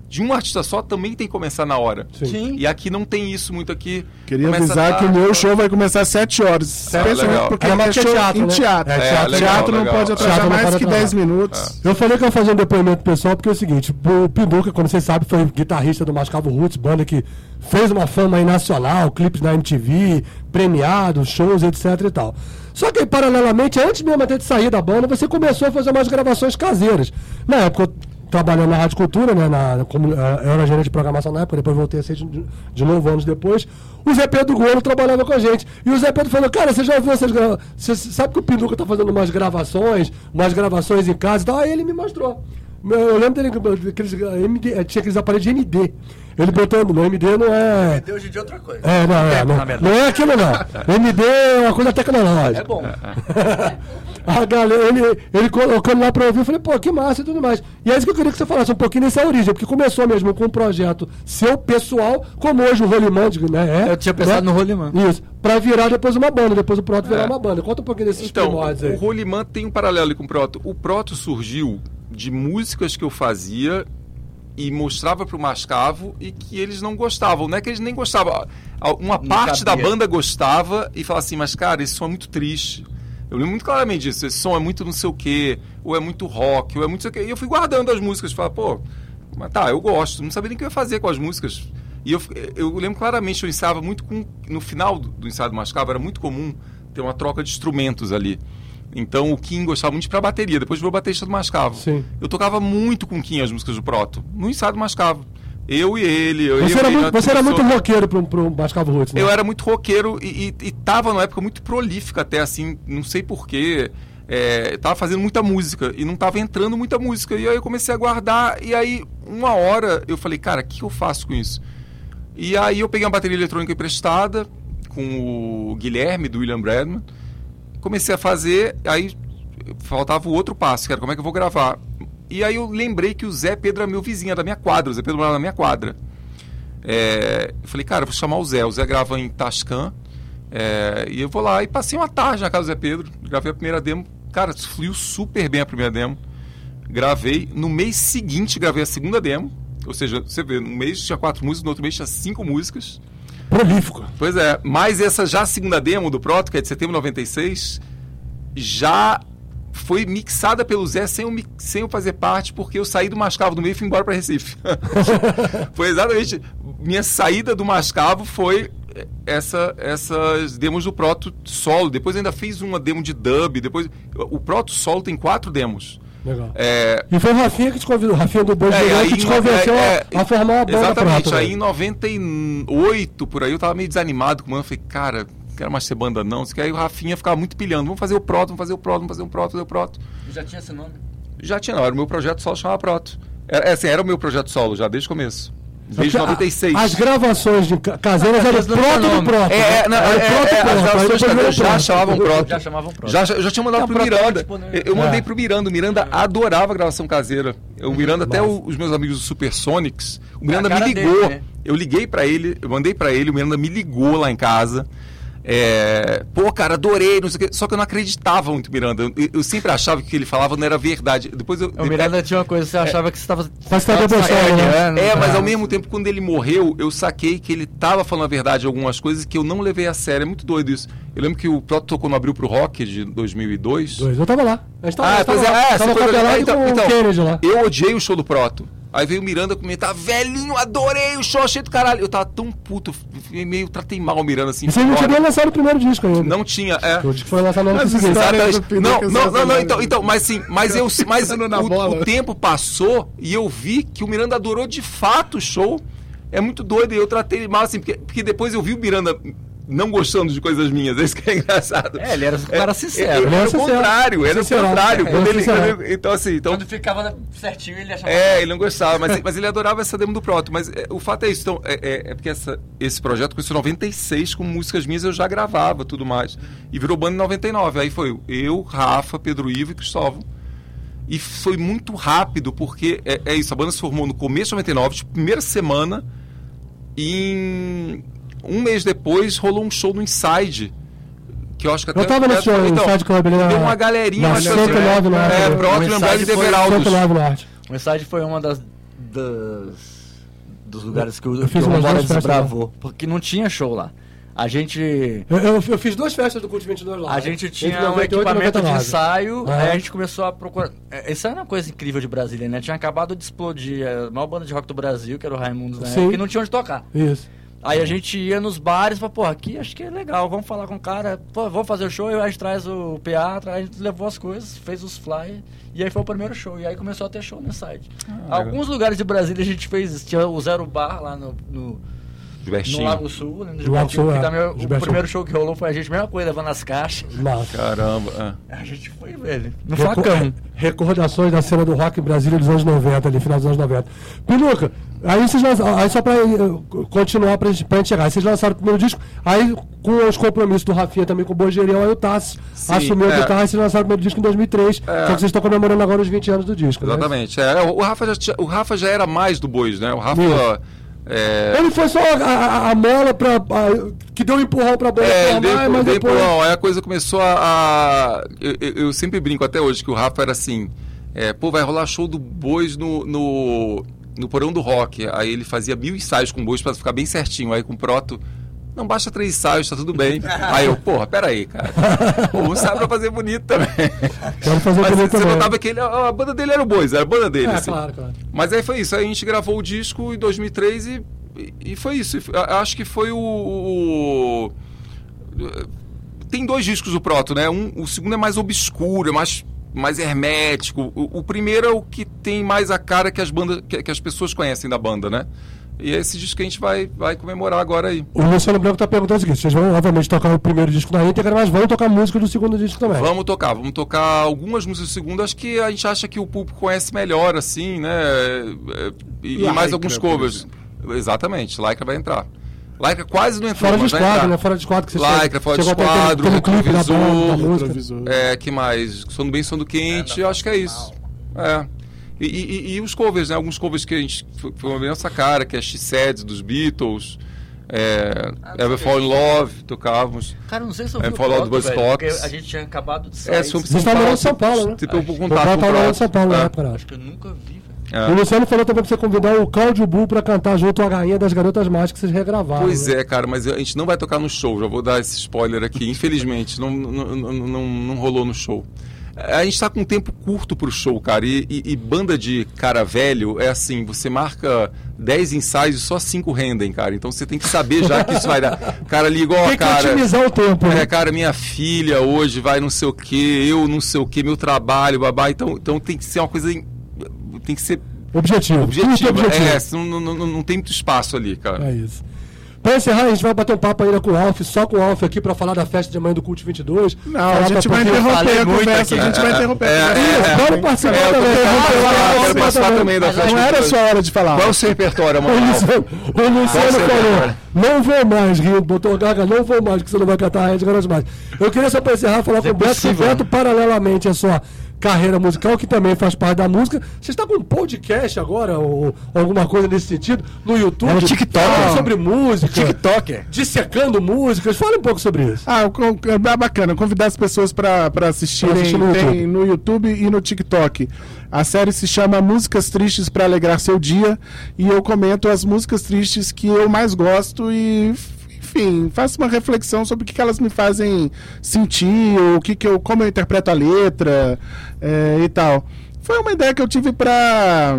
Speaker 13: de um artista só também tem que começar na hora.
Speaker 14: Sim.
Speaker 13: E aqui não tem isso muito aqui.
Speaker 12: Queria
Speaker 13: Começa
Speaker 12: avisar que o meu show vai começar às 7 horas. Especialmente
Speaker 13: legal.
Speaker 12: porque
Speaker 2: É,
Speaker 12: é,
Speaker 2: mas porque é
Speaker 12: show
Speaker 2: teatro,
Speaker 12: em
Speaker 2: né?
Speaker 12: teatro.
Speaker 2: É,
Speaker 13: teatro, legal,
Speaker 12: teatro não
Speaker 13: legal.
Speaker 12: pode atrasar
Speaker 2: Teatro não
Speaker 12: mais que
Speaker 2: atrasar.
Speaker 12: 10 minutos.
Speaker 2: Eu falei que eu ia fazer um depoimento pessoal porque é o seguinte, o Pinduca, como vocês sabem, foi guitarrista do Mascavo Roots, banda que fez uma fama aí nacional, clipes na MTV, premiado, shows, etc e tal. Só que paralelamente, antes mesmo até de sair da banda, você começou a fazer umas gravações caseiras. Na época eu trabalhando na Rádio Cultura, né, na, como, eh, eu era gerente de programação na época, depois voltei a ser de, de novo anos depois. O Zé Pedro Golo trabalhava com a gente. E o Zé Pedro falou, cara, você já viu essas gravações? Você sabe que o Pinduca tá fazendo umas gravações, umas gravações em casa e tal? Aí ele me mostrou. Eu lembro dele que aqueles, eh, eh, tinha aqueles aparelhos de MD. Ele botando, no MD não é.
Speaker 14: Hoje de outra coisa.
Speaker 2: É, não, é, não,
Speaker 14: na verdade.
Speaker 2: não é aquilo não. MD é uma coisa tecnológica.
Speaker 14: É bom.
Speaker 2: A galera, ele, ele colocando lá pra ouvir, eu falei, pô, que massa e tudo mais. E é isso que eu queria que você falasse um pouquinho dessa origem, porque começou mesmo com um projeto seu pessoal, como hoje o Rolimã, né? É,
Speaker 14: Eu tinha pensado
Speaker 2: né?
Speaker 14: no Rolimã.
Speaker 2: Isso, pra virar depois uma banda, depois o Proto virar
Speaker 13: É.
Speaker 2: uma banda. Conta um pouquinho desses
Speaker 13: Então,
Speaker 2: primórdios aí.
Speaker 13: o Rolimã tem um paralelo ali com o Proto. O Proto surgiu de músicas que eu fazia e mostrava pro Mascavo e que eles não gostavam. Não é que eles nem gostavam. Uma parte da
Speaker 14: cabia.
Speaker 13: banda gostava e falava assim, mas cara, esse som é muito triste. Eu lembro muito claramente disso. Esse som é muito não sei o quê, ou é muito rock, ou é muito não sei o quê. E eu fui guardando as músicas. Falei, pô, mas tá, eu gosto. Não sabia nem o que eu ia fazer com as músicas. E eu, eu lembro claramente, eu ensaiava muito com. No final do, do ensaio do Mascavo, era muito comum ter uma troca de instrumentos ali. Então o Kim gostava muito pra bateria, depois virou baterista do Mascavo.
Speaker 2: Sim.
Speaker 13: Eu tocava muito com o Kim as músicas do Proto, no ensaio do Mascavo. Eu e ele. Eu,
Speaker 2: Você
Speaker 13: eu,
Speaker 2: era,
Speaker 13: ele,
Speaker 2: muito, você era muito roqueiro pro, pro Mascavo Roots, né?
Speaker 13: eu era muito roqueiro e, e, e tava numa época muito prolífica até, assim, não sei porquê. É, tava fazendo muita música e não tava entrando muita música. E aí eu comecei a guardar e aí, uma hora, eu falei, cara, o que eu faço com isso? E aí eu peguei uma bateria eletrônica emprestada com o Guilherme, do William Bradman. Comecei a fazer, aí faltava o outro passo, que era como é que eu vou gravar. E aí eu lembrei que o Zé Pedro era meu vizinho, era da minha quadra. O Zé Pedro morava na minha quadra. É, eu falei, cara, eu vou chamar o Zé. O Zé grava em Tascan. É, e eu vou lá e passei uma tarde na casa do Zé Pedro. Gravei a primeira demo. Cara, fluiu super bem a primeira demo. Gravei. No mês seguinte, gravei a segunda demo. Ou seja, você vê, no mês tinha quatro músicas, no outro mês tinha cinco músicas.
Speaker 2: Prolífico.
Speaker 13: Pois é, mas essa já segunda demo do Proto, que é de setembro de 96, já foi mixada pelo Zé sem eu, sem eu fazer parte, porque eu saí do Mascavo do meio e fui embora para Recife. foi exatamente. Minha saída do Mascavo foi essa, essas demos do Proto solo. Depois ainda fiz uma demo de dub. Depois, o Proto solo tem quatro demos.
Speaker 2: Legal.
Speaker 13: É,
Speaker 2: E foi o Rafinha que te convidou, o Rafinha do Boi
Speaker 13: é, aí
Speaker 2: que te convenceu
Speaker 13: é, é,
Speaker 2: a, a formar uma banda
Speaker 13: Exatamente. Aí em 98, por aí, eu tava meio desanimado com o mano. Falei, cara, não quero mais ser banda não. Isso que Aí o Rafinha ficava muito pilhando. Vamos fazer o Proto, vamos fazer o Proto, vamos fazer o Proto, fazer o Proto.
Speaker 14: Já tinha esse nome?
Speaker 13: Já tinha, não. Era o meu projeto solo, chamava Proto. Era, é, assim, era o meu projeto solo já, desde o começo. Desde
Speaker 2: Porque a-
Speaker 13: 96.
Speaker 2: As gravações de ca- caseiras eram
Speaker 14: tinha
Speaker 2: do. Proto.
Speaker 13: É, é, não, é,
Speaker 2: Proto
Speaker 13: é,
Speaker 2: Proto,
Speaker 13: as
Speaker 2: aí
Speaker 13: gravações
Speaker 2: virou
Speaker 13: já chamavam Proto.
Speaker 14: Já chamavam Proto.
Speaker 13: Já, já, eu já tinha mandado
Speaker 14: É
Speaker 13: pro Miranda. Eu, mandei
Speaker 2: É.
Speaker 13: pro Miranda. O Miranda adorava a gravação caseira. O Miranda, até o- os meus amigos do Supersonics, o Miranda
Speaker 14: É
Speaker 13: me ligou.
Speaker 14: dele, né?
Speaker 13: Eu liguei pra ele, eu mandei pra ele, o Miranda me ligou lá em casa. É, pô, cara, adorei, não sei o quê. Só que eu não acreditava muito Miranda. Eu, eu sempre achava que o que ele falava não era verdade. Depois eu.
Speaker 14: O Miranda tinha uma coisa, você achava que você estava.
Speaker 2: Mas você tá debochando, né?
Speaker 13: É, mas ao mesmo tempo, quando ele morreu, eu saquei que ele tava falando a verdade em algumas coisas que eu não levei a sério. É muito doido isso. Eu lembro que o Proto tocou no Abril pro Rock de 2002.
Speaker 2: Dois, Eu tava lá. A gente tava,
Speaker 13: Ah,
Speaker 2: eu tava
Speaker 13: pois é,
Speaker 2: lá.
Speaker 13: é,
Speaker 2: tava
Speaker 13: você foi-
Speaker 2: capelado
Speaker 13: é, então,
Speaker 2: com
Speaker 13: então,
Speaker 2: lá.
Speaker 13: Eu odiei o show do Proto. Aí veio o Miranda comentar, velhinho, adorei o show, achei do caralho. Eu tava tão puto, meio tratei mal o Miranda assim.
Speaker 2: E você não tinha nem lançado o primeiro disco ainda.
Speaker 13: Não tinha, é.
Speaker 2: O disco foi lançado no ano seguinte.
Speaker 12: do Pinocchio
Speaker 13: Não, não, não, não, então, então, mas sim, mas eu, mas o,
Speaker 12: bola.
Speaker 13: o tempo passou e eu vi que o Miranda adorou de fato o show. É muito doido e eu tratei ele mal assim, porque, porque depois eu vi o Miranda não gostando de coisas minhas, é isso que é engraçado.
Speaker 14: É, ele era um cara sincero.
Speaker 13: Ele
Speaker 2: Ele
Speaker 13: era
Speaker 2: era
Speaker 13: o contrário, era o contrário.
Speaker 2: É,
Speaker 13: Quando
Speaker 2: ele
Speaker 13: quando ele- então assim, então
Speaker 14: Quando ficava certinho, ele achava.
Speaker 13: é, ele não gostava, mas, mas ele adorava essa demo do Proto. Mas é, o fato é isso. Então, é, é- é porque essa- esse projeto começou em 96, com músicas minhas eu já gravava tudo mais. E virou banda em 99. Aí foi eu, Rafa, Pedro Ivo e Cristóvão. E foi muito rápido, porque é, é isso, a banda se formou no começo de 99, tipo, primeira semana, em um mês depois rolou um show no Inside. Que eu acho que até
Speaker 2: Eu tava nesse show,
Speaker 13: então,
Speaker 2: Inside Club na-
Speaker 13: Deu uma galerinha,
Speaker 2: na
Speaker 13: acho que
Speaker 2: 109 Norte.
Speaker 13: É,
Speaker 2: O
Speaker 13: Proto,
Speaker 14: Inside
Speaker 13: Lembrado de
Speaker 14: foi-
Speaker 13: Everaldos.
Speaker 2: 109 Norte.
Speaker 14: O Inside foi uma das, das- dos lugares que o,
Speaker 2: Eu
Speaker 14: que
Speaker 2: fiz
Speaker 14: o Vambora
Speaker 2: duas festas
Speaker 14: desbravou. Porque não tinha show lá. A gente.
Speaker 2: Eu, eu, eu fiz duas festas do Cult 22 lá.
Speaker 14: A gente tinha um
Speaker 2: 98 e
Speaker 14: equipamento de
Speaker 2: 99.
Speaker 14: ensaio,
Speaker 2: Ah.
Speaker 14: aí a gente começou a procurar. é, Isso era uma coisa incrível de Brasília, né? Tinha acabado de explodir a maior banda de rock do Brasil, que era o Raimundos na
Speaker 2: Sim.
Speaker 14: época, e não tinha onde tocar.
Speaker 2: Isso.
Speaker 14: Aí a gente ia nos bares e falava, pô, aqui acho que é legal, vamos falar com o cara, pô, vamos fazer o show, e aí a gente traz o PA, a gente levou as coisas, fez os flyers, e aí foi o primeiro show. E aí começou a ter show no site.
Speaker 13: Ah,
Speaker 14: Alguns lugares de Brasília a gente fez, isso. tinha o Zero Bar lá no, no,
Speaker 13: Gilbertinho.
Speaker 14: no Lago Sul, né? No Gilbertinho,
Speaker 2: Sul, é.
Speaker 14: também o
Speaker 2: Gilbertinho.
Speaker 14: primeiro show que rolou foi a gente, mesma coisa, levando as caixas.
Speaker 2: Massa.
Speaker 13: Caramba. é.
Speaker 14: A gente foi, velho, no
Speaker 2: Reco-
Speaker 14: facão.
Speaker 2: Recordações da cena do rock Brasília dos anos 90, ali, final dos anos 90. Piluca, aí vocês lançaram, aí só pra continuar pra gente, pra gente chegar, aí vocês lançaram o primeiro disco, aí com os compromissos do Rafinha também com o Bogerão, aí o Tassi
Speaker 13: Sim,
Speaker 2: assumiu a
Speaker 13: é.
Speaker 2: guitarra e vocês lançaram o primeiro disco em 2003, só que vocês estão comemorando agora os 20 anos do disco, né?
Speaker 13: Exatamente. É, o, Rafa já, o Rafa já era mais do Bois, né? O Rafa. É,
Speaker 2: Ele foi só a, a- a mola pra, a- que deu um empurrão pra banda
Speaker 13: É,
Speaker 2: formar,
Speaker 13: dei,
Speaker 2: mas
Speaker 13: dei
Speaker 2: depois...
Speaker 13: empurrão. Aí a coisa começou a. a- eu, eu- eu sempre brinco até hoje que o Rafa era assim: é, pô, vai rolar show do Bois no, no, no Porão do Rock. Aí ele fazia mil ensaios com o Bois pra ficar bem certinho. Aí com o Proto. Não basta três ensaios, tá tudo bem. Aí eu, porra, peraí, cara. Pô, um ensaio pra fazer bonito também.
Speaker 2: Quero fazer
Speaker 13: Mas
Speaker 2: bonito
Speaker 13: você
Speaker 2: também.
Speaker 13: notava que ele, a banda dele era o Bois, era a banda dele.
Speaker 2: É,
Speaker 13: assim.
Speaker 2: claro, claro.
Speaker 13: Mas aí foi isso. Aí a gente gravou o disco em 2003 e, e, foi isso. Acho que foi o, o- Tem dois discos do Proto, né? Um, o segundo é mais obscuro, é mais, mais hermético. O, o primeiro é o que tem mais a cara que as bandas, que, que as pessoas conhecem da banda, né? E é esse disco que a gente vai, vai comemorar agora aí.
Speaker 2: O Luciano Branco tá perguntando o seguinte: vocês vão, obviamente, tocar o primeiro disco na íntegra, mas vão tocar música do segundo disco também.
Speaker 13: Vamos tocar, vamos tocar algumas músicas do segundo, acho que a gente acha que o público conhece melhor, assim, né? É, E, e
Speaker 12: Lycra,
Speaker 13: mais alguns covers. Exatamente, Lycra vai entrar. Lycra quase não entrou,
Speaker 2: Fora de esquadro,
Speaker 13: entrar.
Speaker 2: né? Fora de esquadro que vocês
Speaker 13: Lycra, fora de esquadro,
Speaker 2: da
Speaker 13: retrovisor, é, que mais? Sono bem, sono quente, eu acho que é isso. É. E, e- e os covers, né? Alguns covers que a gente foi uma bem nossa cara, que é Said dos Beatles, é, Ever Fall in Love, tocávamos.
Speaker 14: Cara, não sei se eu
Speaker 13: é,
Speaker 14: vi o
Speaker 13: Fall Out
Speaker 14: foto,
Speaker 13: Buzz
Speaker 14: porque a gente tinha acabado de sair.
Speaker 13: É, sobre
Speaker 2: morando em São Paulo, né?
Speaker 13: Eu vou
Speaker 2: Meu
Speaker 13: contar.
Speaker 2: pai
Speaker 13: com
Speaker 2: tava
Speaker 13: o
Speaker 2: morando em São Paulo na
Speaker 13: É.
Speaker 2: acho.
Speaker 14: Acho que eu nunca vi,
Speaker 13: É.
Speaker 2: O Luciano falou também pra você convidar o Cláudio Bull pra cantar junto a Rainha das Garotas Mágicas que vocês regravaram.
Speaker 13: Pois
Speaker 2: né?
Speaker 13: é, cara, mas a gente não vai tocar no show, já vou dar esse spoiler aqui. Infelizmente, não, não, não, não, não rolou no show. A gente tá com um tempo curto pro show, cara, e, e- e banda de cara velho é assim, você marca 10 ensaios e só 5 rendem, cara. Então você tem que saber já que isso vai dar. Cara, liga, ó,
Speaker 2: Tem que
Speaker 13: cara.
Speaker 2: otimizar o tempo, né?
Speaker 13: É, cara, minha filha hoje vai não sei o que, eu não sei o que, meu trabalho, babá. Então, então tem que ser uma coisa. Em- Tem que ser
Speaker 2: Objetivo.
Speaker 13: objetiva.
Speaker 2: Muito objetivo.
Speaker 13: É, não, não, não tem muito espaço ali, cara.
Speaker 2: É isso. Pra encerrar, a gente vai bater um papo ainda com o Alf, só com o Alf aqui pra falar da festa de amanhã do Cult 22.
Speaker 12: Não, a gente vai interromper a conversa, a gente vai interromper.
Speaker 2: Isso, vamos participar
Speaker 13: É,
Speaker 2: também.
Speaker 13: eu participar
Speaker 2: também.
Speaker 13: da festa
Speaker 12: Não era só hora de falar.
Speaker 13: Qual é o seu repertório, mano?
Speaker 2: O Luciano falou, não vou mais, Rio, botou gaga, não vou mais, que você não vai cantar a Rede Garotas Mais. Eu queria só pra encerrar, falar com o Beto, que o Beto, paralelamente à sua carreira musical, que também faz parte da música, você está com um podcast agora, ou, ou alguma coisa nesse sentido, no YouTube?
Speaker 5: É no TikTok.
Speaker 2: falando sobre música.
Speaker 5: TikToker.
Speaker 2: Dissecando músicas, fala um pouco sobre isso.
Speaker 12: Ah, é bacana. Convidar as pessoas para assistirem
Speaker 2: Pra assistir no
Speaker 12: tem
Speaker 2: YouTube.
Speaker 12: no YouTube e no TikTok. A série se chama Músicas Tristes para Alegrar Seu Dia e eu comento as músicas tristes que eu mais gosto e, enfim, faço uma reflexão sobre o que, que elas me fazem sentir, ou o que, que eu, como eu interpreto a letra é, e tal. Foi uma ideia que eu tive para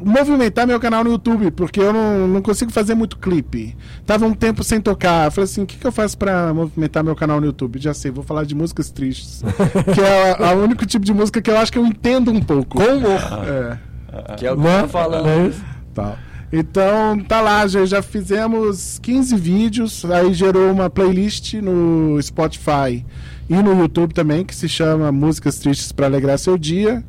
Speaker 12: movimentar meu canal no YouTube, porque eu não, não consigo fazer muito clipe. Tava um tempo sem tocar. Eu falei assim, o que, que eu faço pra movimentar meu canal no YouTube? Já sei, vou falar de músicas tristes. que é o único tipo de música que eu acho que eu entendo um pouco.
Speaker 14: Como?
Speaker 12: É.
Speaker 14: Que é o que
Speaker 2: Né?
Speaker 14: eu tô falando.
Speaker 2: É isso?
Speaker 12: Tá. Então, tá lá, já, já fizemos 15 vídeos, aí gerou uma playlist no Spotify e no YouTube também, que se chama Músicas Tristes para Alegrar Seu Dia.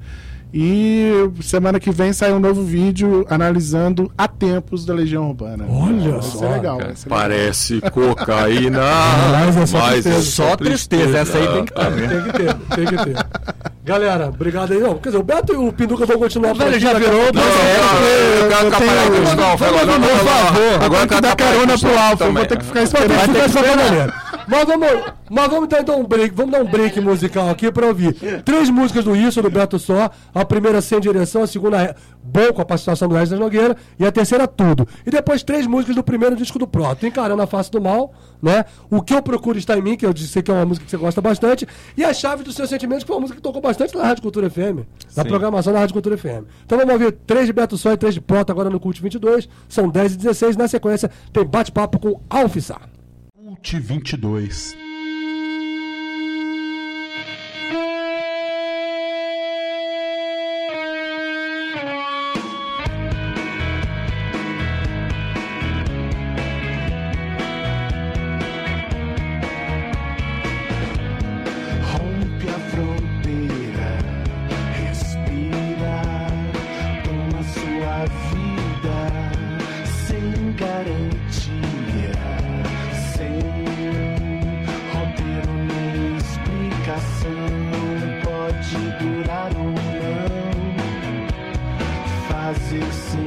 Speaker 12: E semana que vem sai um novo vídeo analisando a tempos da Legião Urbana.
Speaker 2: Olha
Speaker 12: vai
Speaker 2: só,
Speaker 12: ser legal. Ser legal.
Speaker 13: Parece cocaína,
Speaker 2: Mas é só
Speaker 13: mas
Speaker 2: tristeza.
Speaker 13: é
Speaker 14: Só tristeza, essa aí tem que ter.
Speaker 2: Tem que ter, tem que ter. Galera, obrigado aí. Não, quer dizer, o Beto e o Pinduca vão continuar.
Speaker 14: Velho, já virou
Speaker 13: Não, não, eu quero atrapalhar o Não, não,
Speaker 12: por
Speaker 13: não,
Speaker 12: favor.
Speaker 13: não.
Speaker 12: Agora que dar carona pro Alfa, eu vou ter que ficar esperando.
Speaker 2: Vai ter que maneiro. Mas vamos, mas vamos então dar um break, vamos dar um break musical aqui pra ouvir. Três músicas do Isso, do Beto Só. A primeira sem direção, a segunda é bom com a participação do Wesley Nogueira e a terceira tudo. E depois três músicas do primeiro disco do Proto. Encarando a face do mal, né? O que eu procuro está em mim, que eu disse que é uma música que você gosta bastante. E a chave dos seus sentimentos, que foi uma música que tocou bastante na Rádio Cultura FM. Na
Speaker 13: Sim.
Speaker 2: programação da Rádio Cultura FM. Então vamos ouvir três de Beto Só e três de Proto agora no Cult 22. São 10 e 16. Na sequência tem bate-papo com Alfissar.
Speaker 15: 2022. Fazer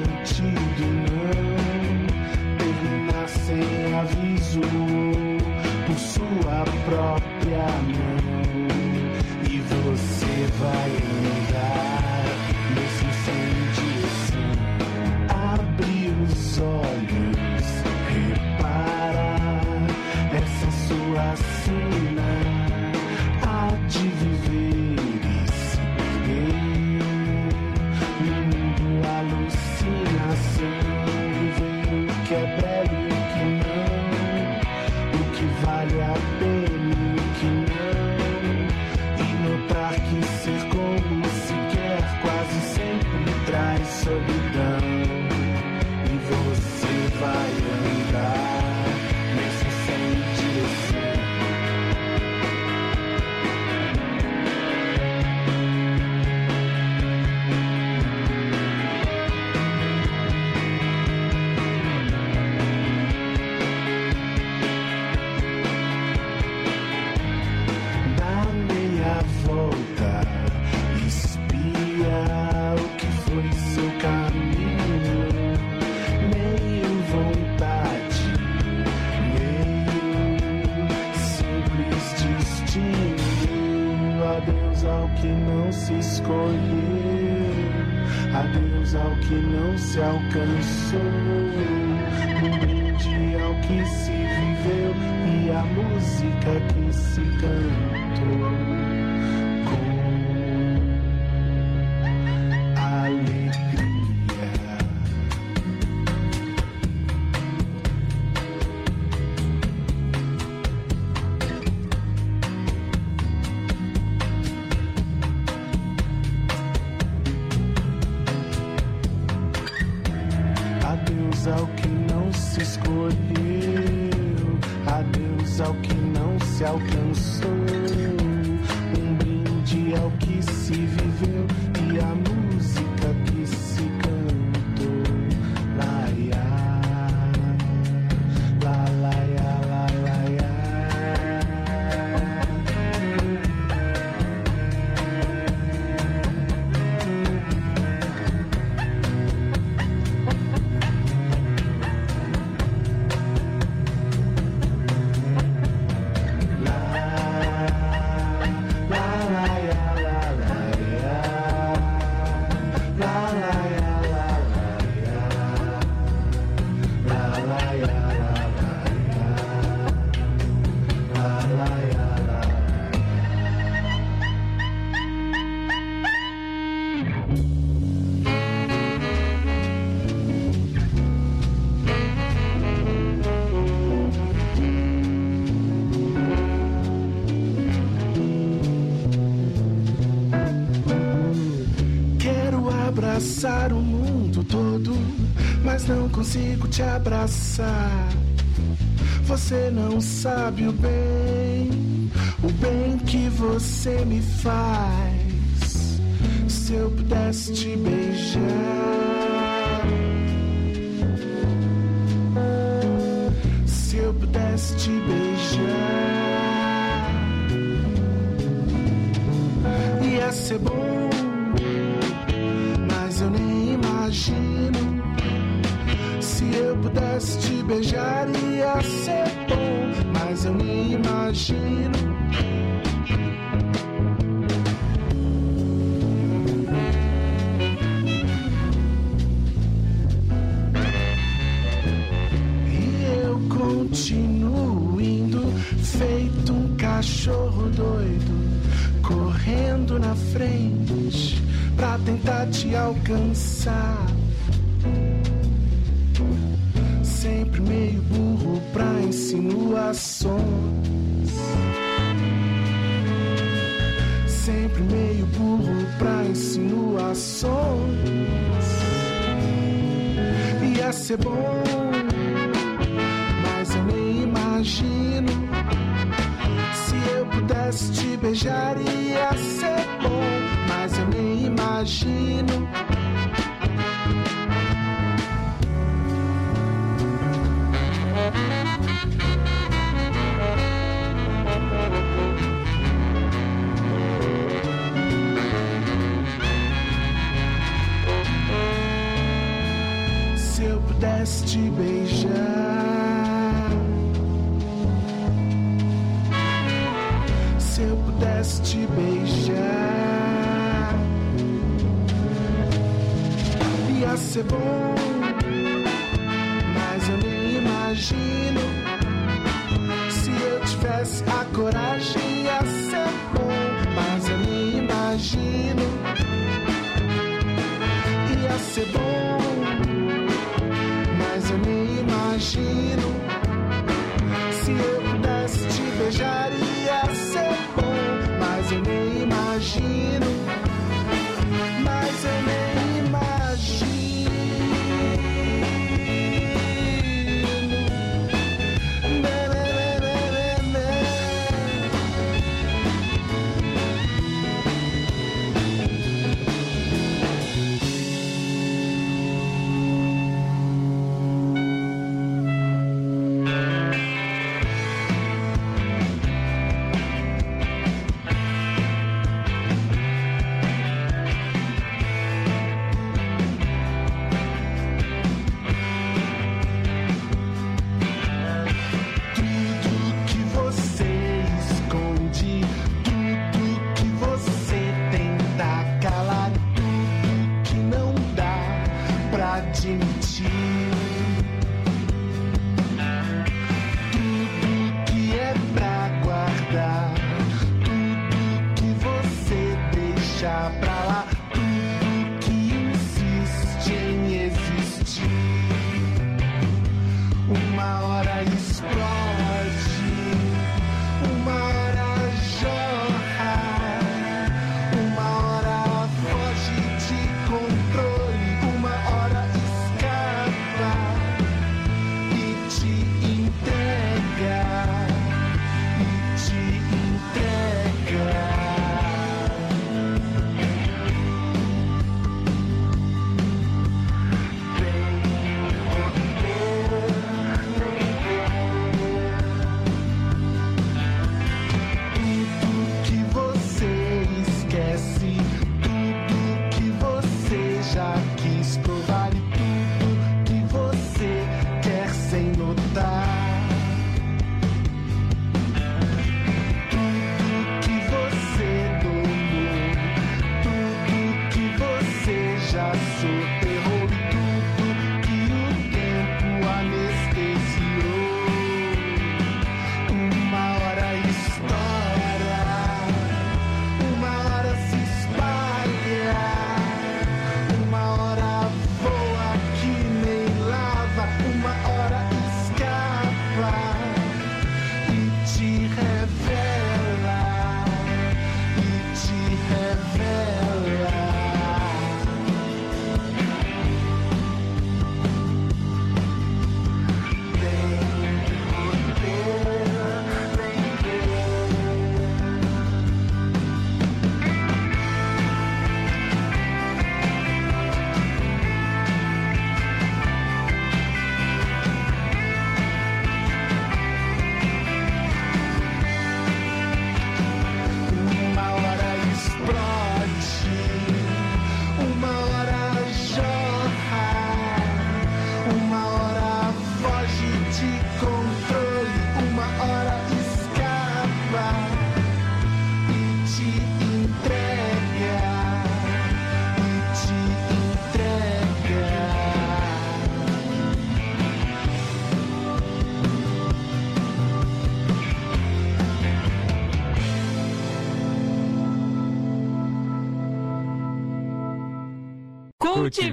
Speaker 16: consigo te abraçar. Você não sabe o bem, o bem que você me faz. Se eu pudesse te beijar, na frente pra tentar te alcançar. Sempre meio burro pra insinuações. Sempre meio burro pra insinuações. Ia ser bom, mas eu nem imagino. Te beijar, ia ser bom, mas eu nem imagino. Se eu pudesse te beijar. Te beijar, ia ser bom, mas eu nem imagino. Se eu tivesse a coragem, ia ser bom, mas eu nem imagino. Ia ser bom, mas eu nem imagino. Se eu pudesse te beijar, ia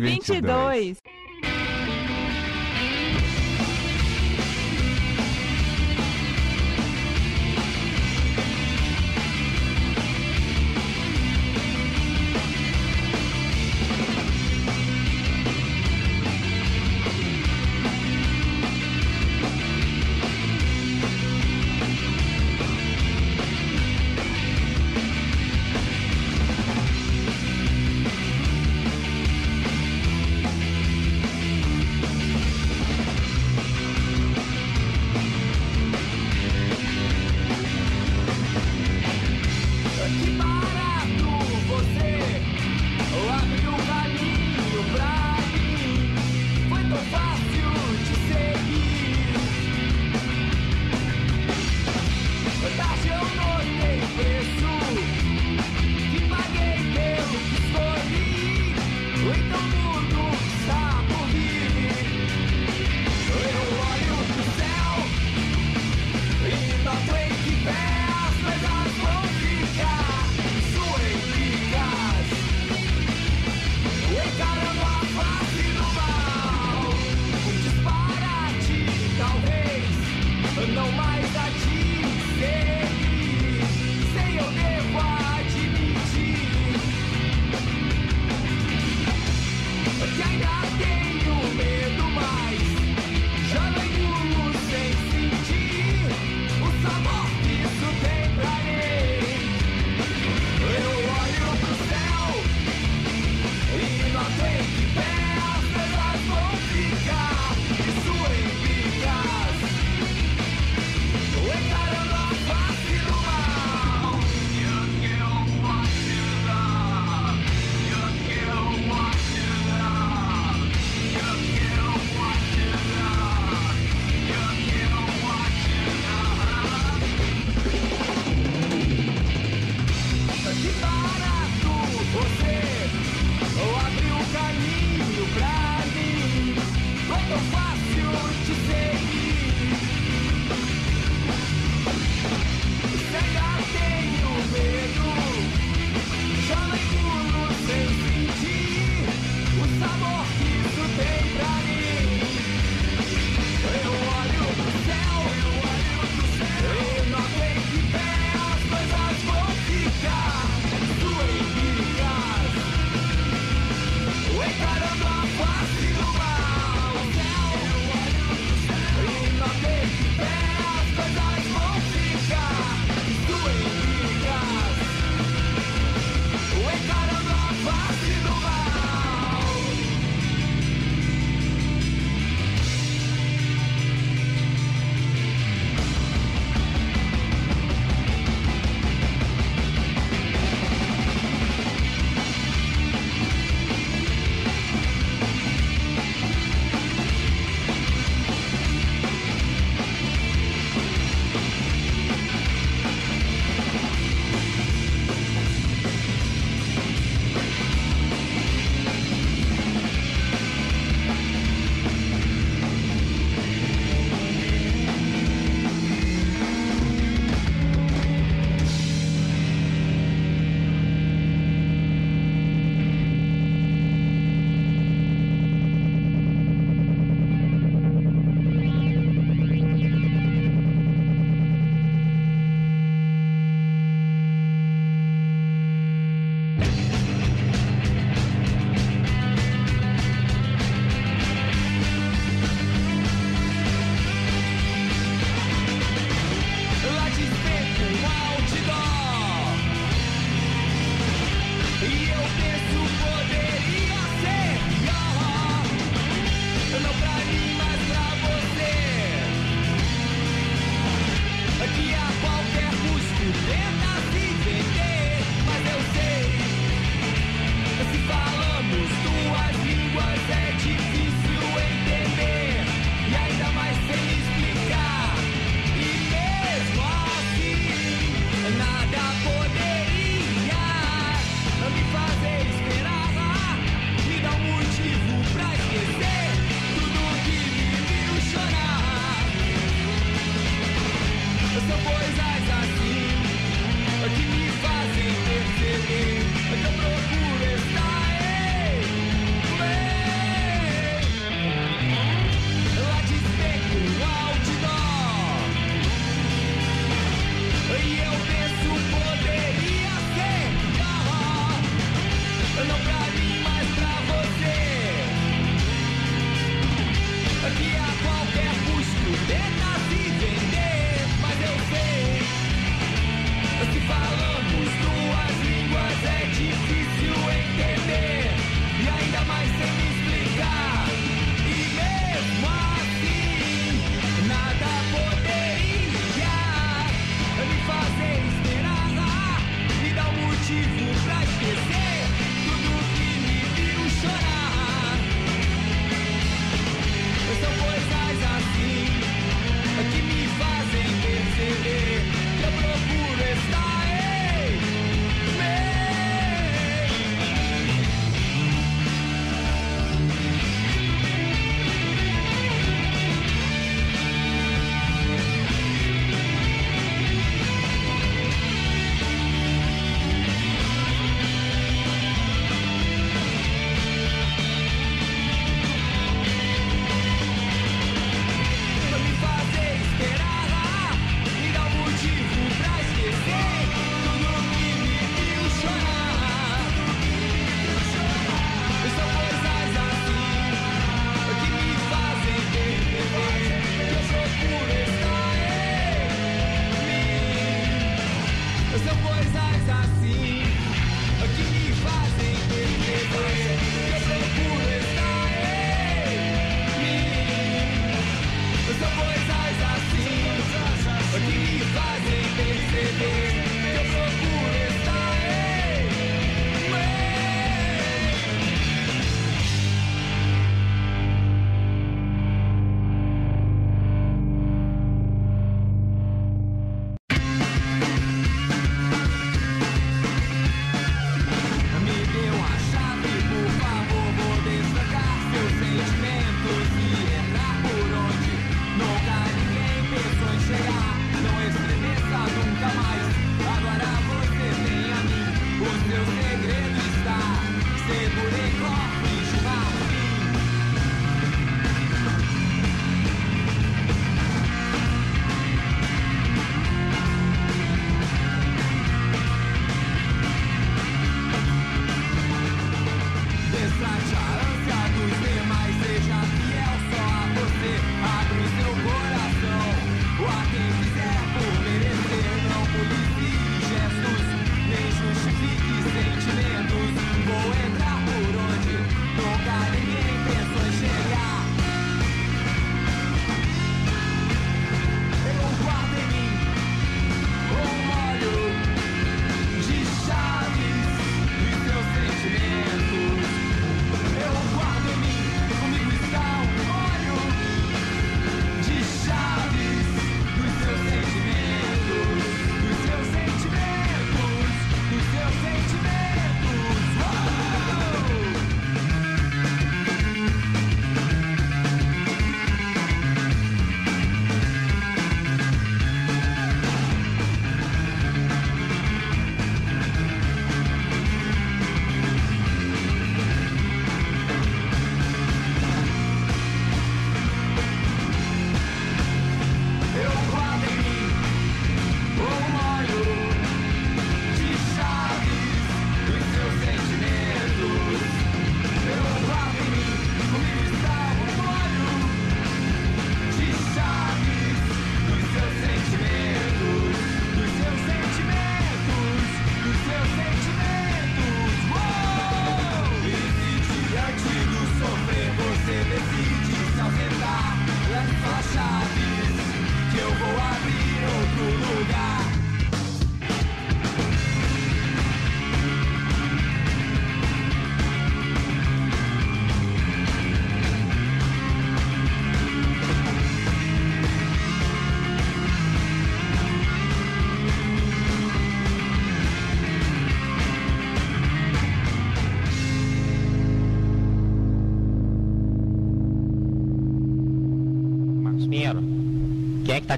Speaker 17: 22.
Speaker 18: 2022.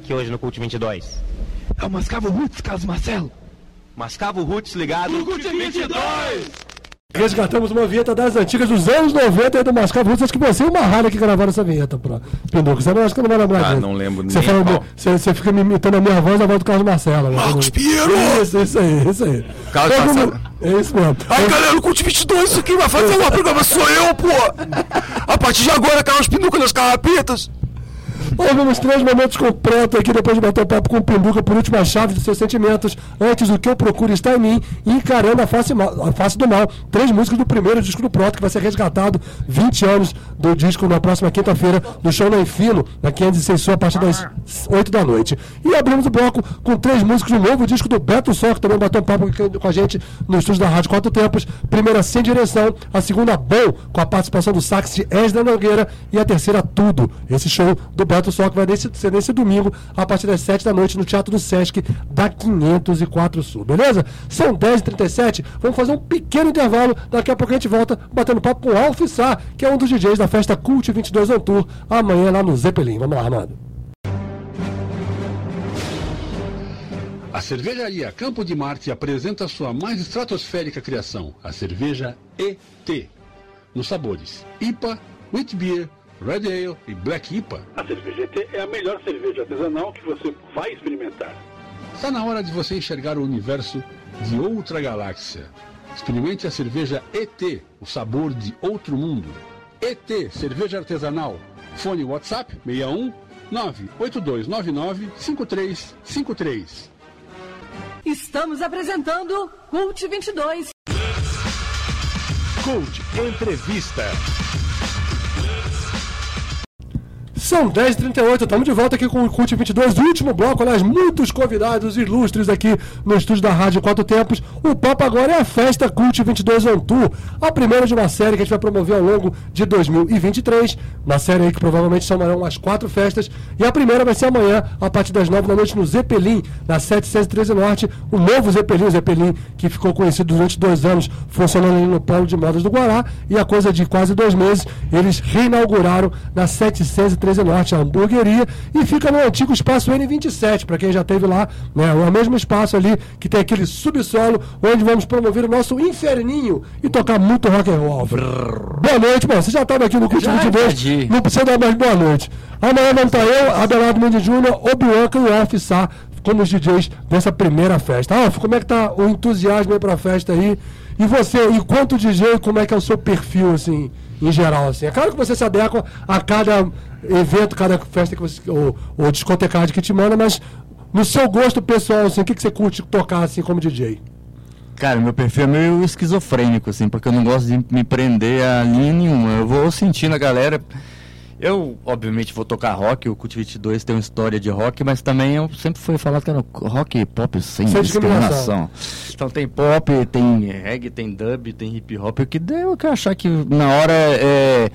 Speaker 18: Aqui hoje no Cult 22?
Speaker 19: É o Mascavo Roots, Carlos Marcelo.
Speaker 18: Mascavo Roots ligado. No
Speaker 19: Cult 22!
Speaker 2: Resgatamos uma vinheta das antigas dos anos 90 aí do Mascavo Roots. Acho que você e uma rádio que gravaram essa vinheta, pro Pinduca. Você não acho que não vai lembrar
Speaker 13: Ah,
Speaker 2: disso.
Speaker 13: não lembro
Speaker 2: Você,
Speaker 13: nem
Speaker 2: fala,
Speaker 13: qual.
Speaker 2: você, você fica me imitando a minha voz e a voz do Carlos Marcelo.
Speaker 19: Marcos Pinheiro!
Speaker 2: Isso, isso aí, isso aí.
Speaker 19: Carlos Marcelo.
Speaker 2: É isso mesmo.
Speaker 19: Aí galera, o Cult 22, isso aqui vai fazer um programa, sou eu, pô! A partir de agora, Carlos Pinduca nas carrapetas!
Speaker 2: Ouvimos três momentos completos aqui depois de bater o papo com o Pinduca por última chave de seus sentimentos. Antes, o que eu procuro está em mim e encarando a face, a face do mal. Três músicas do primeiro disco do Proto, que vai ser resgatado 20 anos do disco na próxima quinta-feira, no show na Enfino, na 506 Sul, a partir das 8 da noite. E abrimos o bloco com três músicas do novo disco do Beto Só, que também bateu um papo com a gente no estúdio da Rádio Quatro Tempos. Primeira, Sem Direção. A segunda, Bom, com a participação do sax de Nogueira. E a terceira, Tudo. Esse show do Beto Só, que vai nesse- ser nesse domingo, a partir das 7 da noite, no Teatro do Sesc, da 504 Sul. Beleza? São 10h37. Vamos fazer um pequeno intervalo. Daqui a pouco a gente volta batendo papo com o Alf Sá, que é um dos DJs da festa Cult 22 On Tour, amanhã lá no Zeppelin. Vamos lá, Armando.
Speaker 20: A cervejaria Campo de Marte apresenta sua mais estratosférica criação, a cerveja ET. Nos sabores IPA, Wheat Beer, Red Ale e Black IPA.
Speaker 21: A cerveja ET é a melhor cerveja artesanal que você vai experimentar.
Speaker 20: Está na hora de você enxergar o universo de outra galáxia. Experimente a cerveja ET, o sabor de outro mundo. ET, cerveja artesanal. Fone WhatsApp 61 98299 5353.
Speaker 7: Estamos apresentando Cult 22.
Speaker 20: Cult Entrevista.
Speaker 2: São 10h38, estamos de volta aqui com o Cult 22, último bloco, aliás, muitos convidados ilustres aqui no estúdio da Rádio Quatro Tempos. O papo agora é a festa Cult 22 On Tour, a primeira de uma série que a gente vai promover ao longo de 2023. Uma série aí que provavelmente chamarão umas quatro festas. E a primeira vai ser amanhã, a partir das 9 da noite, no Zeppelin, na 713 Norte. O novo Zeppelin, o Zeppelin que ficou conhecido durante dois anos, funcionando ali no Polo de Modas do Guará. E a coisa de quase dois meses, eles reinauguraram na 713 Norte a hamburgueria e fica no antigo espaço N27, para quem já esteve lá, né? É o mesmo espaço ali que tem aquele subsolo onde vamos promover o nosso inferninho e tocar muito rock and roll. Boa noite, bom, você já estava aqui no
Speaker 14: Já
Speaker 2: 22,
Speaker 14: entendi.
Speaker 2: não precisa dar mais boa noite. Amanhã vamos estar eu, Abelardo Mendes Júnior, Obianca e o Sá como os DJs dessa primeira festa. Alf, como é que tá o entusiasmo aí pra festa aí? E você, enquanto DJ, como é que é o seu perfil, assim, em geral, assim? É claro que você se adequa a cada evento, cada festa que você, ou, ou discotecagem que te manda, mas no seu gosto pessoal, assim, o que, que você curte tocar, assim, como DJ?
Speaker 14: Cara, meu perfil é meio esquizofrênico, assim, porque eu não gosto de me prender a linha nenhuma. Eu vou sentindo a galera. Eu, obviamente, vou tocar rock, o Cult 22 tem uma história de rock, mas também eu sempre fui falado que era rock e pop sem,
Speaker 2: Sem
Speaker 14: discriminação. Então tem pop, tem reggae, tem dub, tem hip hop, o que deu que eu achar que na hora é.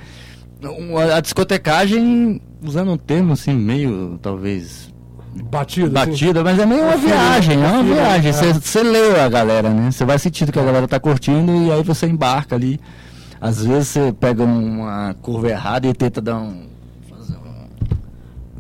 Speaker 14: A discotecagem, usando um termo assim, meio talvez
Speaker 2: Batido.
Speaker 14: batida, mas é meio uma
Speaker 2: fila,
Speaker 14: viagem, é
Speaker 2: uma
Speaker 14: viagem.
Speaker 2: é.
Speaker 14: Você lê a galera, né? Você vai sentindo que a galera tá curtindo e aí você embarca ali. Às vezes você pega uma curva errada e tenta dar um,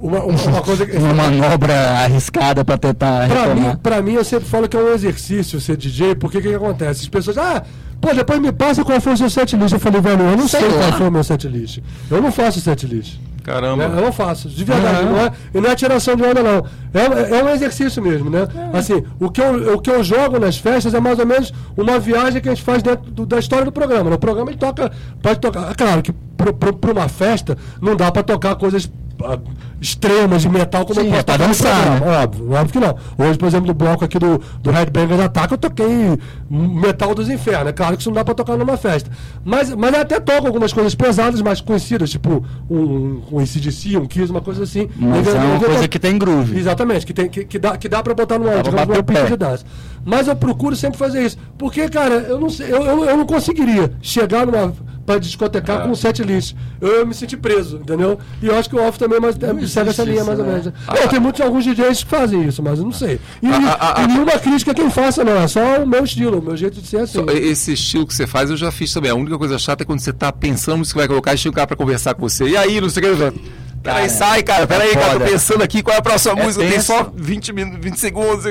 Speaker 2: Uma, uma, uma coisa que...
Speaker 14: uma manobra arriscada pra tentar
Speaker 2: Pra mim, pra mim, eu sempre falo que é um exercício ser DJ, porque o que, que acontece? As pessoas, ah, pô, depois me passa qual foi o seu setlist. Eu falei, velho, eu não sei,
Speaker 14: Sei
Speaker 2: qual foi o meu setlist. Eu não faço setlist.
Speaker 13: Caramba.
Speaker 2: Né? Eu não faço, de verdade.
Speaker 14: Uhum.
Speaker 2: Não, é, e não é tiração de onda, não. É, é um exercício mesmo, né? Assim, o que, eu, o que eu jogo nas festas é mais ou menos uma viagem que a gente faz dentro do- da história do programa. No programa ele toca, pode tocar. É claro que para uma festa não dá para tocar coisas ah, extremas de metal como
Speaker 14: Sim,
Speaker 2: eu posso
Speaker 14: é pra
Speaker 2: no
Speaker 14: dançar, né?
Speaker 2: Óbvio, óbvio que não. Hoje, por exemplo, no bloco aqui do, do Headbangers Attack, eu toquei Metal dos Infernos. É claro que isso não dá pra tocar numa festa. Mas, mas eu até toco algumas coisas pesadas, mais conhecidas, tipo um, um ACDC, um Kiss, uma coisa assim.
Speaker 14: Mas
Speaker 2: Eu-
Speaker 14: é
Speaker 2: eu-
Speaker 14: uma
Speaker 2: eu-
Speaker 14: coisa que tem groove.
Speaker 2: Exatamente, que, tem, que, que dá, que dá pra botar numa,
Speaker 14: pra
Speaker 2: digamos, numa pista de dança. Mas eu procuro sempre fazer isso. Porque, cara, eu não sei, eu, eu, eu não conseguiria chegar numa. Pra discotecar com um set list. Eu, eu me senti preso, entendeu? E eu acho que o Off também é mais, é, segue essa linha,
Speaker 13: isso,
Speaker 2: mais ou
Speaker 13: né?
Speaker 2: menos.
Speaker 13: Ah,
Speaker 2: Não, tem muitos alguns DJs que fazem isso, mas eu não sei. E,
Speaker 13: Ah, ah, ah,
Speaker 2: e nenhuma crítica quem faça, não. É só o meu estilo, o meu jeito de ser assim.
Speaker 13: Só Esse estilo que você faz eu já fiz também. A única coisa chata é quando você tá pensando no que vai colocar e chega um cara pra conversar com você. E aí, não sei o que. Peraí, sai, cara. Peraí,
Speaker 14: é
Speaker 13: cara. Tô pensando aqui qual é a próxima
Speaker 14: É
Speaker 13: música. Tem
Speaker 14: tenso.
Speaker 13: só 20, min- 20 segundos.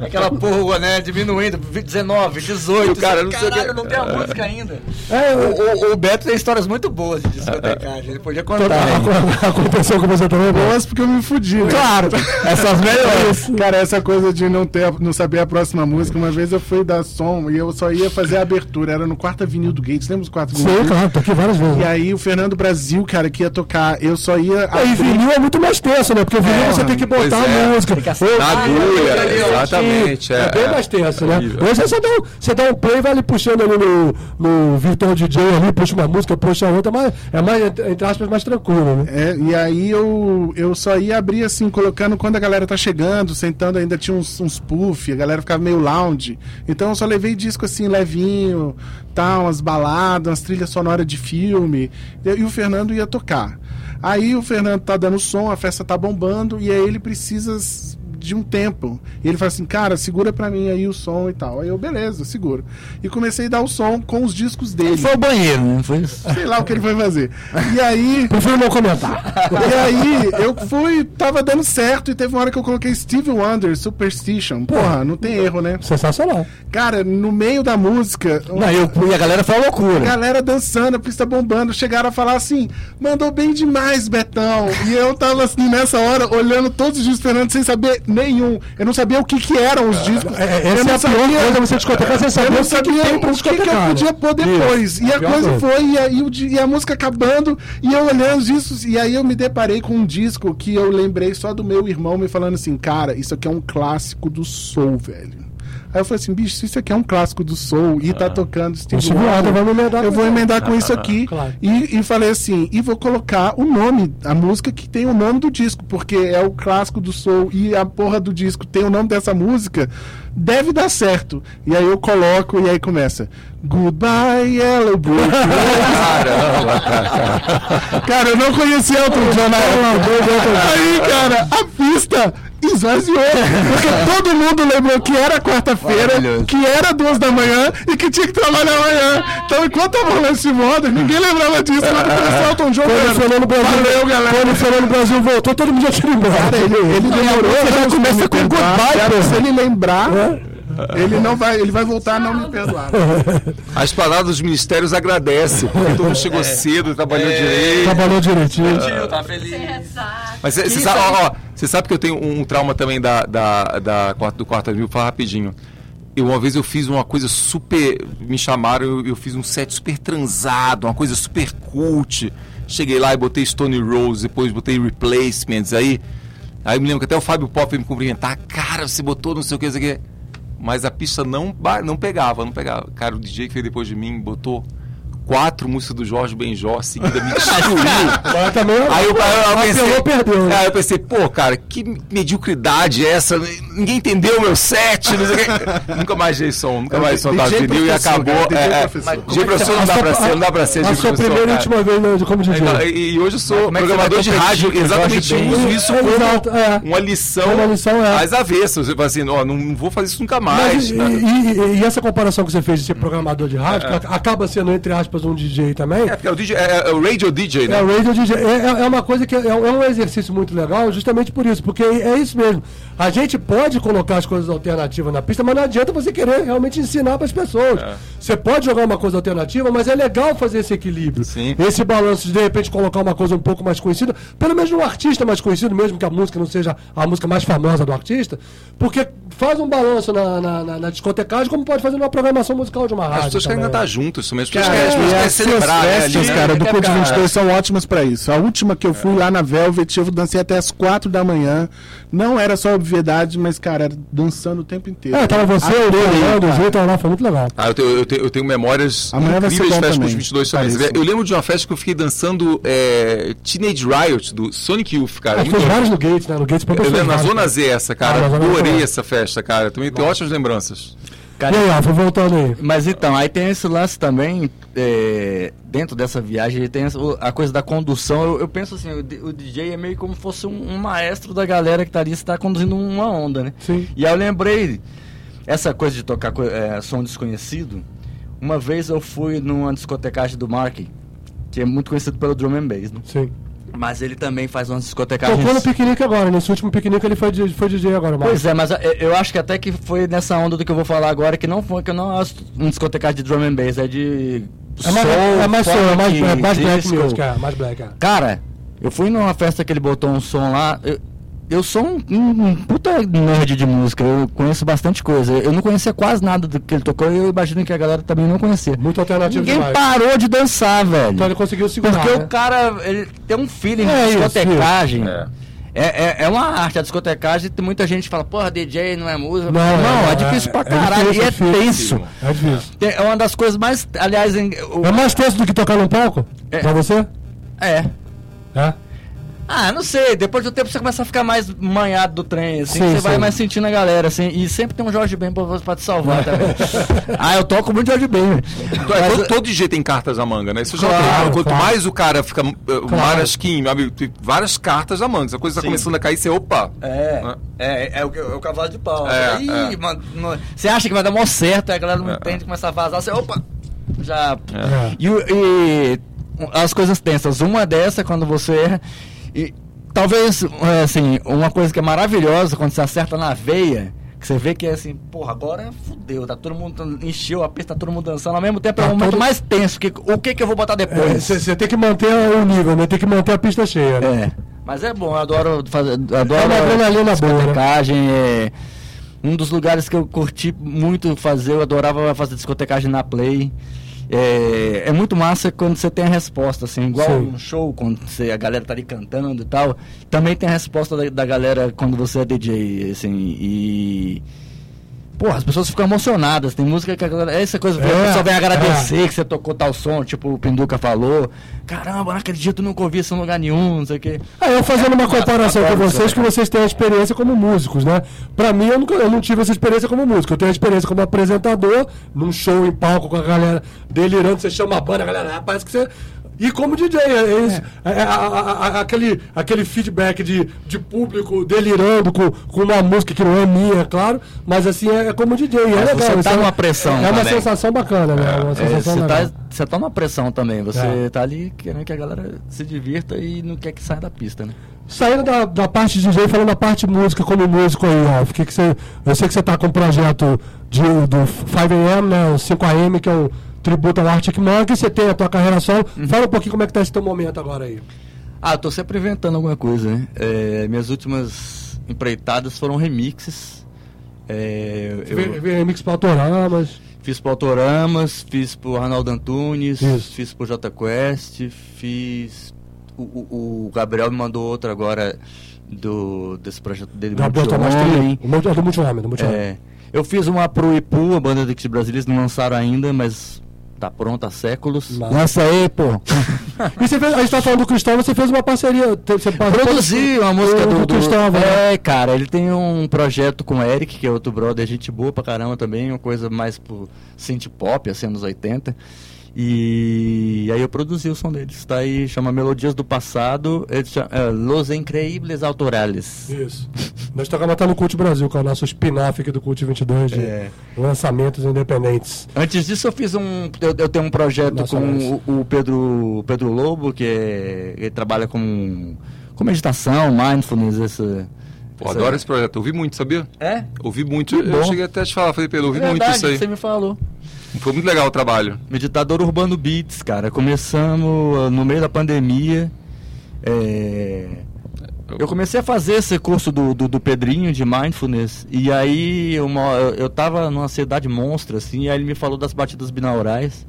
Speaker 14: Aquela porra, né? Diminuindo, 19, 18.
Speaker 13: O cara não sei o
Speaker 14: Caralho,
Speaker 13: que-
Speaker 14: não tem a música ainda.
Speaker 2: É,
Speaker 14: o, o- o Beto tem histórias muito boas de discotecagem. Ele podia contar.
Speaker 12: Aconteceu com você também? Boas porque eu me fudi, né?
Speaker 14: Claro, essas melhores.
Speaker 12: Cara, essa coisa de não, ter, não saber a próxima música, uma vez eu fui dar som e eu só ia fazer a abertura, era no quarto Avenida do Gates, lembra os quartos
Speaker 2: Sim, claro, toquei várias vezes.
Speaker 12: E aí o Fernando Brasil, cara, que ia tocar, eu só ia...
Speaker 2: Aí vinil é muito mais tenso, né? Porque vinil você tem que botar a
Speaker 12: é.
Speaker 2: música. Ou-
Speaker 12: Na agulha,
Speaker 2: ali, ó,
Speaker 13: exatamente,
Speaker 2: É,
Speaker 13: é,
Speaker 2: bem
Speaker 13: é.
Speaker 2: mais tenso, né? Hoje você dá, um, você dá um play e vai ali puxando ali no, no Virtual DJ ali, puxa uma música, puxa outra, mas é mais, entre aspas, mais tranquilo, né?
Speaker 12: É, e aí eu, eu só ia abrir assim, colocando quando a galera tá chegando, sentando, ainda tinha uns, uns puff, a galera ficava meio lounge. Então eu só levei disco assim, levinho, tal, umas baladas, umas trilhas sonoras de filme. E, e o Fernando ia tocar. Aí o Fernando tá dando som, a festa tá bombando, e aí ele precisa de um tempo. E ele fala assim, cara, segura pra mim aí o som e tal. Aí eu, beleza, seguro. E comecei a dar o som com os discos dele.
Speaker 14: Foi ao banheiro, não foi isso?
Speaker 12: Sei lá o que ele foi fazer. E aí.
Speaker 2: Prefiro não comentar.
Speaker 12: E aí, eu fui, tava dando certo, e teve uma hora que eu coloquei Steve Wonder, Superstition. Porra, não tem erro, né?
Speaker 2: Sensacional.
Speaker 12: Cara, no meio da música.
Speaker 14: Não, eu- e a galera foi uma loucura.
Speaker 12: A galera dançando, a pista bombando. Chegaram a falar assim: mandou bem demais, Betão. E eu tava assim, nessa hora, olhando todos os Fernando sem saber nenhum. Eu não sabia o que que eram os discos.
Speaker 2: É,
Speaker 12: eu
Speaker 2: essa
Speaker 12: não
Speaker 2: é a pior coisa, você discotecar saber
Speaker 12: eu não
Speaker 2: o que que
Speaker 12: sabia
Speaker 2: tem pra
Speaker 12: o que, que eu
Speaker 2: discotecar,
Speaker 12: podia
Speaker 2: né?
Speaker 12: pôr depois.
Speaker 2: Isso,
Speaker 12: E
Speaker 2: a
Speaker 12: a coisa
Speaker 2: coisa.
Speaker 12: foi, e e a música acabando, e eu olhando os discos, e aí eu me deparei com um disco que eu lembrei só do meu irmão me falando assim, cara, isso aqui é um clássico do soul, velho. Aí eu falei assim, bicho, se isso aqui é um clássico do soul e tá tocando Steve
Speaker 2: Wonder,
Speaker 12: Wonder,
Speaker 2: vamos emendar
Speaker 12: eu vou emendar com isso aqui.
Speaker 2: Claro.
Speaker 12: E, e falei assim, e vou colocar o nome, a música que tem o nome do disco, porque é o clássico do soul e a porra do disco tem o nome dessa música, deve dar certo. E aí eu coloco e aí começa. Goodbye, Yellow Brick.
Speaker 13: Caramba, cara.
Speaker 12: Cara, eu não conhecia Elton John na época. Aí, cara, a pista esvaziou. Porque todo mundo lembrou que era quarta-feira, que era duas da manhã e que tinha que trabalhar amanhã. Então, enquanto eu rolando esse modo, ninguém lembrava disso. Quando começou Elton John,
Speaker 2: Quando o
Speaker 12: cara,
Speaker 2: Fernando Brasil,
Speaker 12: valeu, galera.
Speaker 2: quando o Fernando Brasil voltou, todo mundo já tinha embora.
Speaker 12: Cara, ele, ele demorou.
Speaker 2: Você já
Speaker 12: anos
Speaker 2: começa com goodbye.
Speaker 12: Se ele lembrar, ele não vai, ele vai voltar a não me perdoar.
Speaker 13: A esplanada dos ministérios agradece, porque todo mundo chegou cedo, trabalhou direito.
Speaker 2: Trabalhou direitinho.
Speaker 14: Tá feliz.
Speaker 13: Mas você sabe, ó, ó, você sabe que eu tenho um, um trauma também da, da, da do quarto mil, vou falar rapidinho. Eu, uma vez eu fiz uma coisa super. Me chamaram, eu, eu fiz um set super transado, uma coisa super cult. Cheguei lá e botei Stone Rose, depois botei Replacements. Aí, aí eu me lembro que até o Fábio Pop veio me cumprimentar. Cara, você botou não sei o que, não sei o que. Mas a pista não, não pegava, não pegava. Cara, o DJ que veio depois de mim botou quatro músicas do Jorge Benjó, seguida me destruiu.
Speaker 2: Mas também
Speaker 13: Aí eu, aí eu pensei,
Speaker 2: perdeu. né?
Speaker 13: Aí eu pensei, pô, cara, que mediocridade é essa? Ninguém entendeu o meu set. Nunca mais dei som, nunca mais som da vinil e
Speaker 12: professor,
Speaker 13: acabou.
Speaker 12: cara,
Speaker 13: É, é,
Speaker 12: professor.
Speaker 13: DJ professor não dá pra ser, não dá pra ser
Speaker 2: A sua
Speaker 13: professor.
Speaker 2: primeira e última vez né, como DJ.
Speaker 13: Então, e, hoje eu sou
Speaker 14: é você
Speaker 13: programador de rádio, exatamente uso isso
Speaker 2: É,
Speaker 13: como
Speaker 2: é.
Speaker 13: uma lição
Speaker 2: Uma lição, é.
Speaker 13: às avessas. Você fala assim, ó, não, vou fazer isso nunca
Speaker 2: Mas
Speaker 13: mais.
Speaker 2: e,
Speaker 13: né?
Speaker 2: e- essa comparação que você fez de ser programador de rádio, acaba sendo, entre aspas, um DJ também.
Speaker 13: É, porque é o, DJ, é, é o radio DJ, né?
Speaker 2: É, o radio DJ é, é- é uma coisa que é, é um exercício muito legal, justamente por isso, porque é isso mesmo. A gente pode colocar as coisas alternativas na pista, mas não adianta você querer realmente ensinar para as pessoas.
Speaker 13: É.
Speaker 2: Você pode jogar uma coisa alternativa, mas é legal fazer esse equilíbrio.
Speaker 13: Sim.
Speaker 2: Esse balanço de de repente colocar uma coisa um pouco mais conhecida, pelo menos um artista mais conhecido, mesmo que a música não seja a música mais famosa do artista, porque faz um balanço na, na, na- na discotecagem, como pode fazer numa programação musical de uma rádio.
Speaker 13: As pessoas querem
Speaker 2: também.
Speaker 13: cantar juntos, também. As pessoas
Speaker 12: Cara,
Speaker 13: querem, as pessoas querem
Speaker 12: essas
Speaker 13: celebrar, né?
Speaker 12: festas,
Speaker 13: ali.
Speaker 12: cara, do
Speaker 14: É, cara.
Speaker 12: 22 são ótimas pra isso. A última que eu fui lá na Velvet, eu dancei até as 4 da manhã. Não era só obviedade, mas, cara, era dançando o tempo inteiro.
Speaker 2: É, tava você, o Leandro, o. Jeito lá, foi muito legal.
Speaker 13: Ah, eu tenho, eu tenho, eu tenho memórias
Speaker 12: Amanhã
Speaker 13: incríveis de festas com os
Speaker 12: também.
Speaker 13: 22 também.
Speaker 12: Parece.
Speaker 13: Eu lembro de uma festa que eu fiquei dançando é, Teenage Riot, do Sonic Youth, cara.
Speaker 2: Que
Speaker 13: Muito
Speaker 2: fez vários no Gates, né? No Gates
Speaker 13: Eu lembro na. Zona Z essa, cara.
Speaker 2: Ah,
Speaker 13: Adorei essa festa, cara. Também tenho ótimas lembranças.
Speaker 2: E aí, Alfa, voltando aí.
Speaker 14: Mas então, aí tem esse lance também, é, dentro dessa viagem, tem a coisa da condução. Eu, eu penso assim, o, o DJ é meio como se fosse um, um maestro da galera que tá ali, está conduzindo uma onda, né?
Speaker 2: Sim.
Speaker 14: E aí eu lembrei, essa coisa de tocar é, som desconhecido, uma vez eu fui numa discotecagem do Mark, que é muito conhecido pelo drum and bass, né?
Speaker 2: Sim.
Speaker 14: Mas ele também faz umas discotecagens.
Speaker 2: Tocou no piquenique agora, nesse último piquenique ele foi, de- foi DJ agora, Marcos.
Speaker 14: Pois é, mas eu, eu acho que até que foi nessa onda do que eu vou falar agora, que não foi, que não acho um discotecagem de drum and bass, é de.
Speaker 2: É mais,
Speaker 14: soul,
Speaker 2: é mais soul, é mais, é mais black music, é, mais black, é.
Speaker 14: Cara, eu fui numa festa que ele botou um som lá. Eu, eu sou um, um- um puta nerd de música, eu conheço bastante coisa. Eu não conhecia quase nada do que ele tocou e eu imagino que a galera também não conhecia.
Speaker 2: Muito alternativo
Speaker 14: Ninguém
Speaker 2: demais.
Speaker 14: parou de dançar, velho.
Speaker 2: Então ele conseguiu segurar,
Speaker 14: Porque
Speaker 2: né?
Speaker 14: o cara, ele tem um feeling
Speaker 2: É
Speaker 14: de discotecagem.
Speaker 2: isso.
Speaker 14: É. É, é uma arte, a discotecagem, tem muita gente que fala, porra, DJ não é música.
Speaker 2: Não,
Speaker 14: Não,
Speaker 2: é-
Speaker 14: é, difícil
Speaker 2: é-
Speaker 14: pra
Speaker 2: é
Speaker 14: caralho
Speaker 2: difícil,
Speaker 14: e é
Speaker 2: é difícil.
Speaker 14: tenso.
Speaker 2: É difícil.
Speaker 14: Tem- É uma das coisas mais, aliás, em, o-
Speaker 2: É mais tenso do que tocar num palco?
Speaker 14: É.
Speaker 2: Pra você?
Speaker 14: é.
Speaker 2: É?
Speaker 14: Ah, não sei, depois do tempo você começa a ficar mais manhado do trem, assim,
Speaker 2: Sim,
Speaker 14: você vai
Speaker 2: sim.
Speaker 14: mais sentindo a galera, assim, e sempre tem um Jorge Ben pra, pra te salvar também. ah, eu toco muito Jorge Ben, velho.
Speaker 13: Então, é, todo, todo DJ tem cartas na manga, né? Isso já
Speaker 14: Claro,
Speaker 13: tem. Quanto
Speaker 14: claro.
Speaker 13: mais o cara fica uh, marasquinho, sabe? tem várias cartas na manga. Se a coisa tá
Speaker 14: Sim.
Speaker 13: começando a cair, você, opa.
Speaker 14: É,
Speaker 13: Né?
Speaker 14: é, é, o, é o cavalo de pau.
Speaker 13: É,
Speaker 14: Ih,
Speaker 13: é.
Speaker 14: mano, não- você acha que vai dar mó certo, aí a galera não
Speaker 13: É.
Speaker 14: entende, começa a vazar, você, opa, já...
Speaker 13: É.
Speaker 14: E, e as coisas tensas, uma dessa é quando você erra, e talvez, é, assim, uma coisa que é maravilhosa, quando você acerta na veia, que você vê que é assim, porra, agora fudeu, tá todo mundo, encheu a pista, tá todo mundo dançando, ao mesmo tempo é
Speaker 2: Tá
Speaker 14: o momento
Speaker 2: todo-
Speaker 14: mais tenso, que, o que que eu vou botar depois?
Speaker 2: Você tem que manter o nível, né? Tem que manter a pista cheia, né?
Speaker 14: É. Mas é bom, eu adoro fazer. Adoro
Speaker 2: É uma adrenalina boa, né?
Speaker 14: É um dos lugares que eu curti muito fazer, eu adorava fazer discotecagem na Play. É, é muito massa quando você tem a resposta, assim, igual
Speaker 2: Sim.
Speaker 14: um show, quando você, a galera tá ali cantando e tal. Também tem a resposta da, da galera quando você é DJ, assim, e. Porra, as pessoas ficam emocionadas. Tem música que a galera. Essa coisa,
Speaker 2: É,
Speaker 14: a pessoa vem
Speaker 2: é.
Speaker 14: agradecer que você tocou tal som, tipo o Pinduca falou. Caramba, não acredito, nunca ouvi isso em lugar nenhum, não sei o quê.
Speaker 2: É, eu fazendo uma comparação com
Speaker 14: Adoro
Speaker 2: vocês, que vocês têm a experiência como músicos, né? Pra mim, eu, nunca, eu não tive essa experiência como músico. Eu tenho a experiência como apresentador, num show em palco com a galera delirando, você chama a banda, a galera, ah, parece que você. E como DJ, é, isso. É, a- a- a- aquele, aquele feedback de, de público delirando com, com uma música que não é minha, claro, mas assim, é, é como DJ. É legal.
Speaker 14: você tá
Speaker 2: é-
Speaker 14: numa pressão
Speaker 2: É uma sensação bacana, né? É
Speaker 14: É, você, tá, você tá numa pressão também. Você
Speaker 2: É.
Speaker 14: tá ali querendo que a galera se divirta e não quer que saia da pista, né?
Speaker 2: Saindo da, da parte de DJ, falando da parte música como músico aí, Ralf, que que você, eu sei que você tá com um projeto de, do 5am, né, o 5am, que é um tributo ao Arctic Monkey, você tem a tua carreira solo.
Speaker 14: Uhum.
Speaker 2: Fala um pouquinho como é que tá esse teu momento agora aí.
Speaker 14: Ah, eu tô sempre inventando alguma coisa, né? É, minhas últimas empreitadas foram remixes. É, eu
Speaker 2: Vem- vem Remix pra Autoramas.
Speaker 14: fiz pro Autoramas, fiz pro Arnaldo Antunes,
Speaker 2: Isso.
Speaker 14: fiz pro J Quest, fiz. O, o- o Gabriel me mandou outro agora do, desse projeto dele.
Speaker 2: Gabriel Tomás. Trilho. O Multi- do Multi-Homem, do Multi-Homem.
Speaker 14: É, eu fiz uma pro Ipu, a banda de brasileiros não lançaram ainda, mas tá pronta há séculos. Lança aí, pô.
Speaker 2: E você fez, a gente tá falando do Cristóvão, você fez uma parceria. Você
Speaker 14: Produzi uma música do, do
Speaker 2: Cristóvão. né?
Speaker 14: É, cara, ele tem um projeto com o Eric, que é outro brother, gente boa pra caramba também, uma coisa mais pro synth pop, assim, anos 80. E aí eu produzi o som deles. Tá aí, chama Melodias do Passado, chama, é, Los Increíbles Autorales.
Speaker 2: Isso. Nós tocamos até no Cult Brasil, que é o nosso spin-off aqui do Cult 22 de
Speaker 14: É.
Speaker 2: lançamentos independentes.
Speaker 14: Antes disso eu fiz um. Eu, eu tenho um projeto
Speaker 2: Nacionais.
Speaker 14: com o, o Pedro, Pedro Lobo, que é, ele trabalha com, com meditação, mindfulness, essa.
Speaker 13: Pô, adoro esse projeto. Ouvi muito, sabia?
Speaker 14: É?
Speaker 13: Ouvi muito.
Speaker 14: Que
Speaker 13: Eu
Speaker 14: bom.
Speaker 13: cheguei até a te falar, falei, Pedro, ouvi muito
Speaker 14: Verdade,
Speaker 13: isso aí.
Speaker 14: Você me falou.
Speaker 13: Foi muito legal o trabalho.
Speaker 14: Meditador Urbano Beats, cara. Começamos ah, no meio da pandemia. É, Eu comecei a fazer esse curso do, do, do Pedrinho de Mindfulness. E aí uma, eu, tava numa ansiedade monstra, assim, e aí ele me falou das batidas binaurais.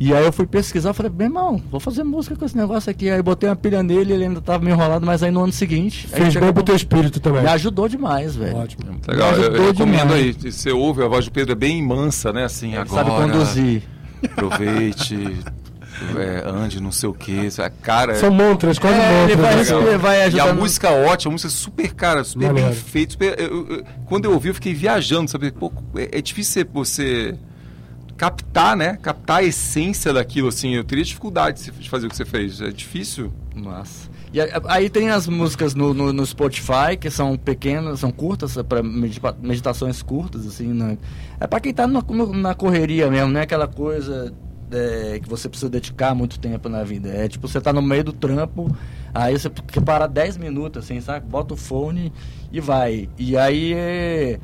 Speaker 14: E aí eu fui pesquisar, falei, bem irmão, vou fazer música com esse negócio aqui. Aí botei uma pilha nele, ele ainda tava meio enrolado, mas aí no ano seguinte.
Speaker 2: Fez bem pro teu espírito também.
Speaker 14: Me ajudou demais, velho.
Speaker 2: Ótimo.
Speaker 13: Legal,
Speaker 14: Me
Speaker 13: eu,
Speaker 14: ajudou
Speaker 13: eu recomendo
Speaker 14: demais.
Speaker 13: aí. Você ouve, a voz do Pedro é bem mansa, né? Assim,
Speaker 14: Ele
Speaker 13: agora.
Speaker 14: sabe conduzir.
Speaker 13: Aproveite, é, ande, não sei o que. Cara,
Speaker 2: São mantras, quase
Speaker 14: É, ele vai-
Speaker 2: né?
Speaker 14: ele vai
Speaker 13: E a
Speaker 14: ajudando.
Speaker 13: música é ótima, a música é super, cara, super bem feita. super- eu- eu- quando eu ouvi, eu fiquei viajando, sabe? Pô, é, é difícil você captar, né? Captar a essência daquilo, assim. Eu teria dificuldade de fazer o que você fez. É difícil.
Speaker 14: Massa. E aí tem as músicas no, no, no Spotify, que são pequenas, são curtas, para meditações curtas, assim, né? É pra quem tá no- na correria mesmo, não é aquela coisa é, que você precisa dedicar muito tempo na vida. É tipo, você tá no meio do trampo, aí você parar 10 minutos, assim, sabe? Bota o fone e vai. E aí é,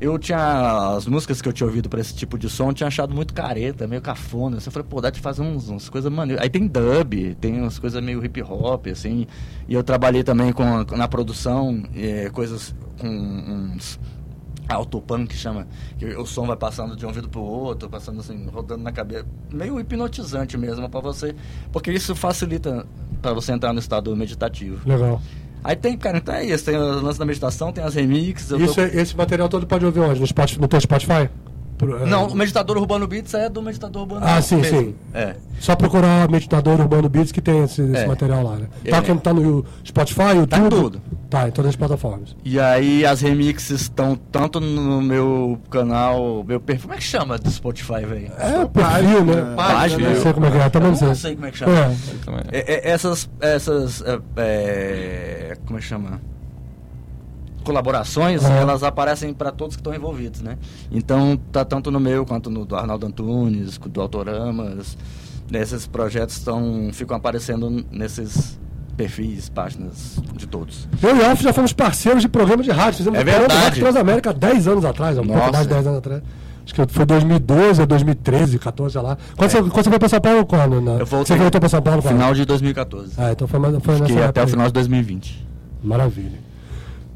Speaker 14: eu tinha. As músicas que eu tinha ouvido pra esse tipo de som, eu tinha achado muito careta, meio cafona. Assim, Eu falei, pô, dá de fazer uns, umas coisas maneiras. Aí tem dub, tem umas coisas meio hip hop, assim. E eu trabalhei também com, na produção, é, coisas com uns autopan que chama, que o som vai passando de um ouvido pro outro, passando assim, rodando na cabeça, meio hipnotizante mesmo para você, porque isso facilita para você entrar no estado meditativo.
Speaker 2: Legal.
Speaker 14: Aí tem, cara, então é isso, tem o lance da meditação, tem as remixes.
Speaker 2: Isso
Speaker 14: tô-
Speaker 2: é- esse material todo pode ouvir onde? No, Spotify, no teu Spotify? Pro-
Speaker 14: Não, o meditador urbano beats é do meditador urbano
Speaker 2: Ah, sim,
Speaker 14: mesmo.
Speaker 2: sim.
Speaker 14: É.
Speaker 2: Só procurar Meditador Urbano Beats que tem esse, esse
Speaker 14: É.
Speaker 2: material lá, né?
Speaker 14: É.
Speaker 2: Tá, que tá no Spotify, YouTube?
Speaker 14: Tá em tudo.
Speaker 2: Tá, em todas as plataformas.
Speaker 14: E aí as remixes estão tanto no meu canal, meu perfil, como é que chama do Spotify, velho?
Speaker 2: É, perfil, né?
Speaker 14: Página.
Speaker 2: Não sei como é que é, também não
Speaker 14: Eu
Speaker 2: sei.
Speaker 14: não sei como é que chama.
Speaker 2: É.
Speaker 14: É, é, essas, essas, é, é, como é que chama? Colaborações,
Speaker 2: Uhum.
Speaker 14: elas aparecem para todos que estão envolvidos, né? Então, tá tanto no meu quanto no do Arnaldo Antunes, do Autoramas. Esses projetos estão, ficam aparecendo nesses perfis, páginas de todos.
Speaker 2: Eu e o Alf já fomos parceiros de programa de rádio. Fizemos
Speaker 14: É
Speaker 2: programa de
Speaker 14: verdade.
Speaker 2: rádio Transamérica há 10 anos atrás, um pouco mais de 10 anos atrás. Acho que foi 2012 ou 2013, 14, sei lá. Quando, você, quando você foi pra São Paulo, quando? Na-
Speaker 14: É. Eu voltei
Speaker 2: você voltou pra São Paulo quando?
Speaker 14: final de 2014.
Speaker 2: Ah, então foi, foi nessa
Speaker 14: Fiquei até o final de 2020.
Speaker 2: Maravilha.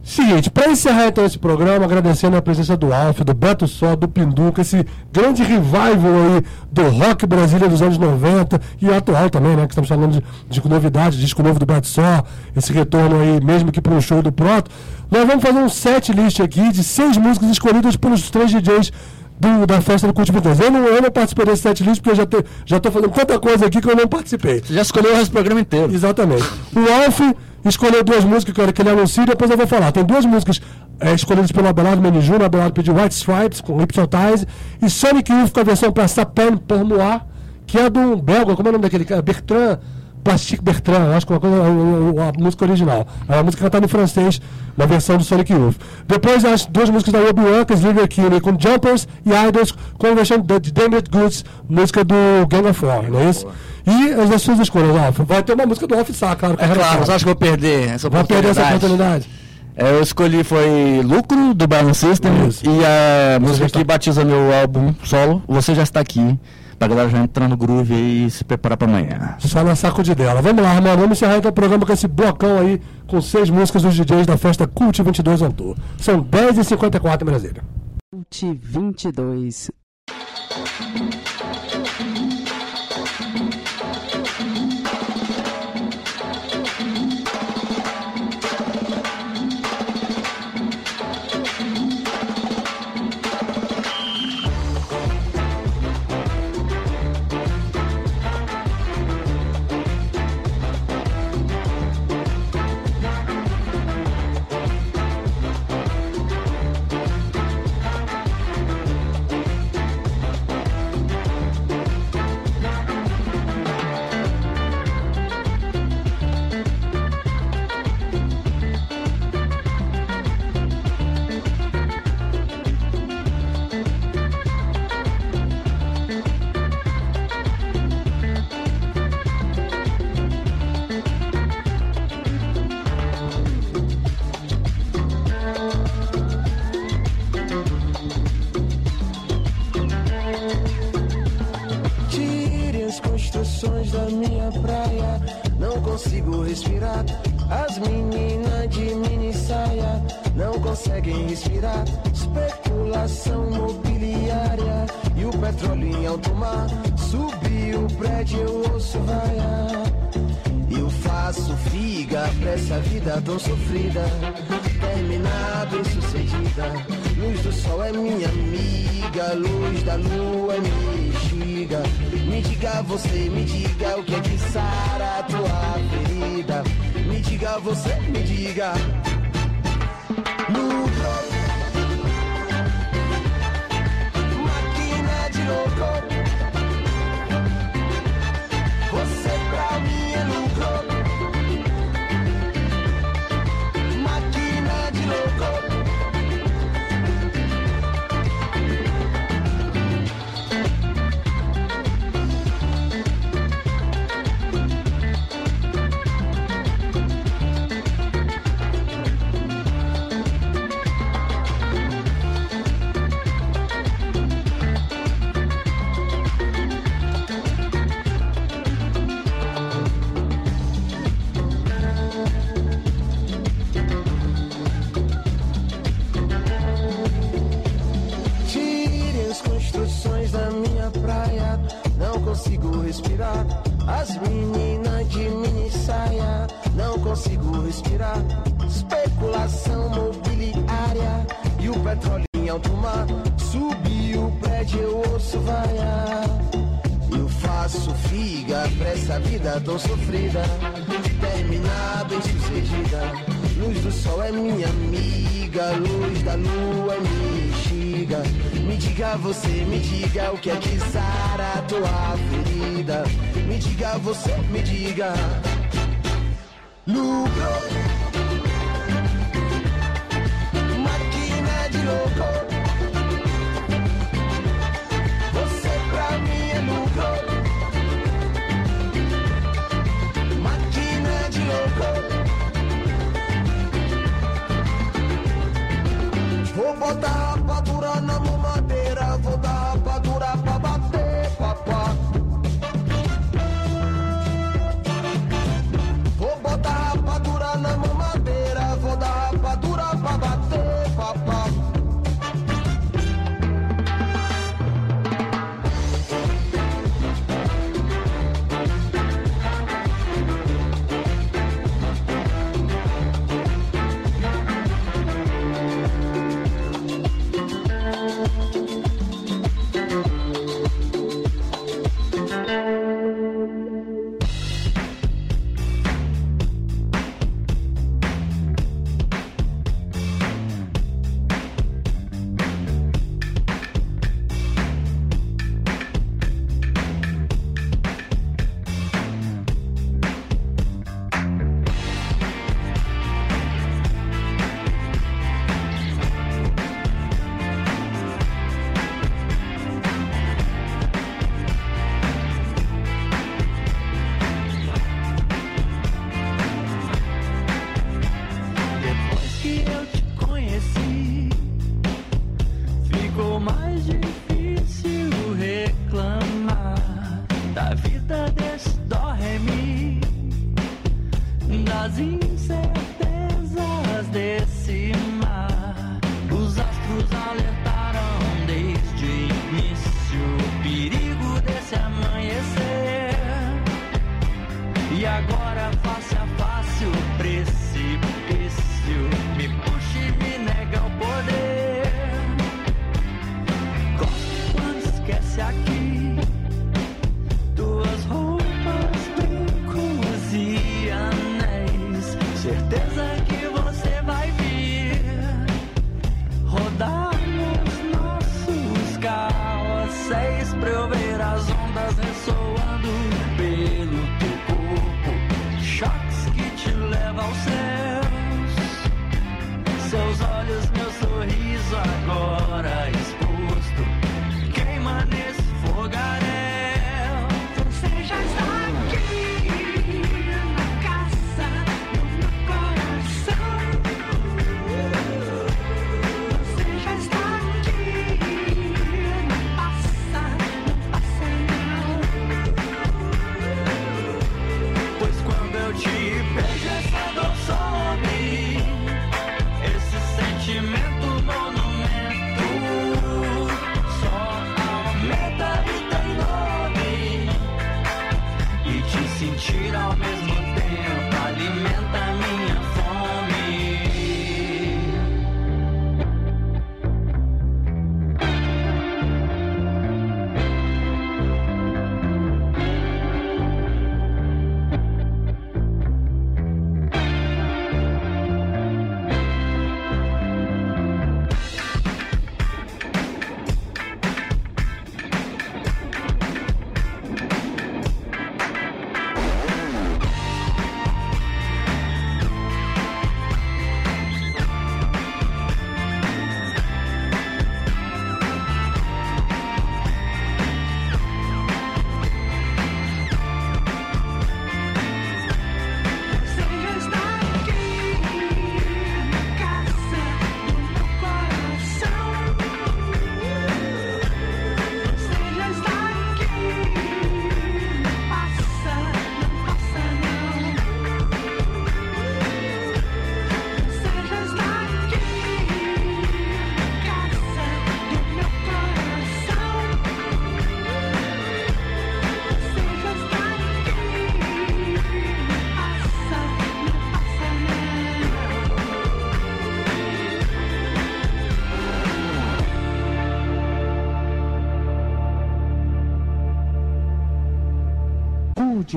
Speaker 2: Seguinte, para encerrar então esse programa, agradecendo a presença do Alf, do Beto Só, do Pinduca, esse grande revival aí do rock brasileiro dos anos 90 e atual também, né? Que estamos falando de, de novidades, disco novo do Beto Só, esse retorno aí, mesmo que para um show do Proto. Nós vamos fazer um set list aqui de seis músicas escolhidas pelos três DJs do- da festa do Cult 22. Eu não, eu não participei desse set list porque eu já, te, já tô fazendo tanta coisa aqui que eu não participei.
Speaker 14: Você já escolheu esse programa inteiro.
Speaker 2: Exatamente. O Alf escolheu duas músicas que eu que ele anuncie e depois eu vou falar. Tem duas músicas é, escolhidas pelo Abelardo Menijun. O Abelardo pediu White Stripes com Hypnotize e Sonic Youth com a versão para Sapin pour moi, que é um belga, como é o nome daquele cara? Bertrand. Plastique Bertrand, acho que uma coisa, a, a- a música original. É uma música cantada em francês, na versão do Sonic Youth. Depois as duas músicas da Obi Wan, Liver Kinney com Jumpers e Idols com a versão de Damned Goods, música do Gang of Four, não é isso? E as suas escolhas, Alf. Vai ter uma música do Alf Sá, claro.
Speaker 14: É claro, você acha que eu vou perder essa
Speaker 2: Vai perder essa oportunidade.
Speaker 14: É, eu escolhi foi Lucro do Balance System e a música que batiza meu álbum solo, Você Já Está Aqui, pra galera já entrar no groove aí e se preparar pra amanhã.
Speaker 2: Só na saco de dela. Vamos lá, mano. Vamos encerrar então o programa com esse blocão aí, com seis músicas dos DJs da festa Cult 22 on Tour. São 10h54 em Brasília.
Speaker 22: Cult 22.
Speaker 23: Prédio, eu ouço raia. Eu faço figa pra essa vida tão sofrida. Terminar bem sucedida. Luz do sol é minha amiga. Luz da lua é minha. Me diga você, me diga o que é que sara a tua ferida. Me diga você, me diga. Lucro. Máquina de louco.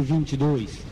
Speaker 3: 2022.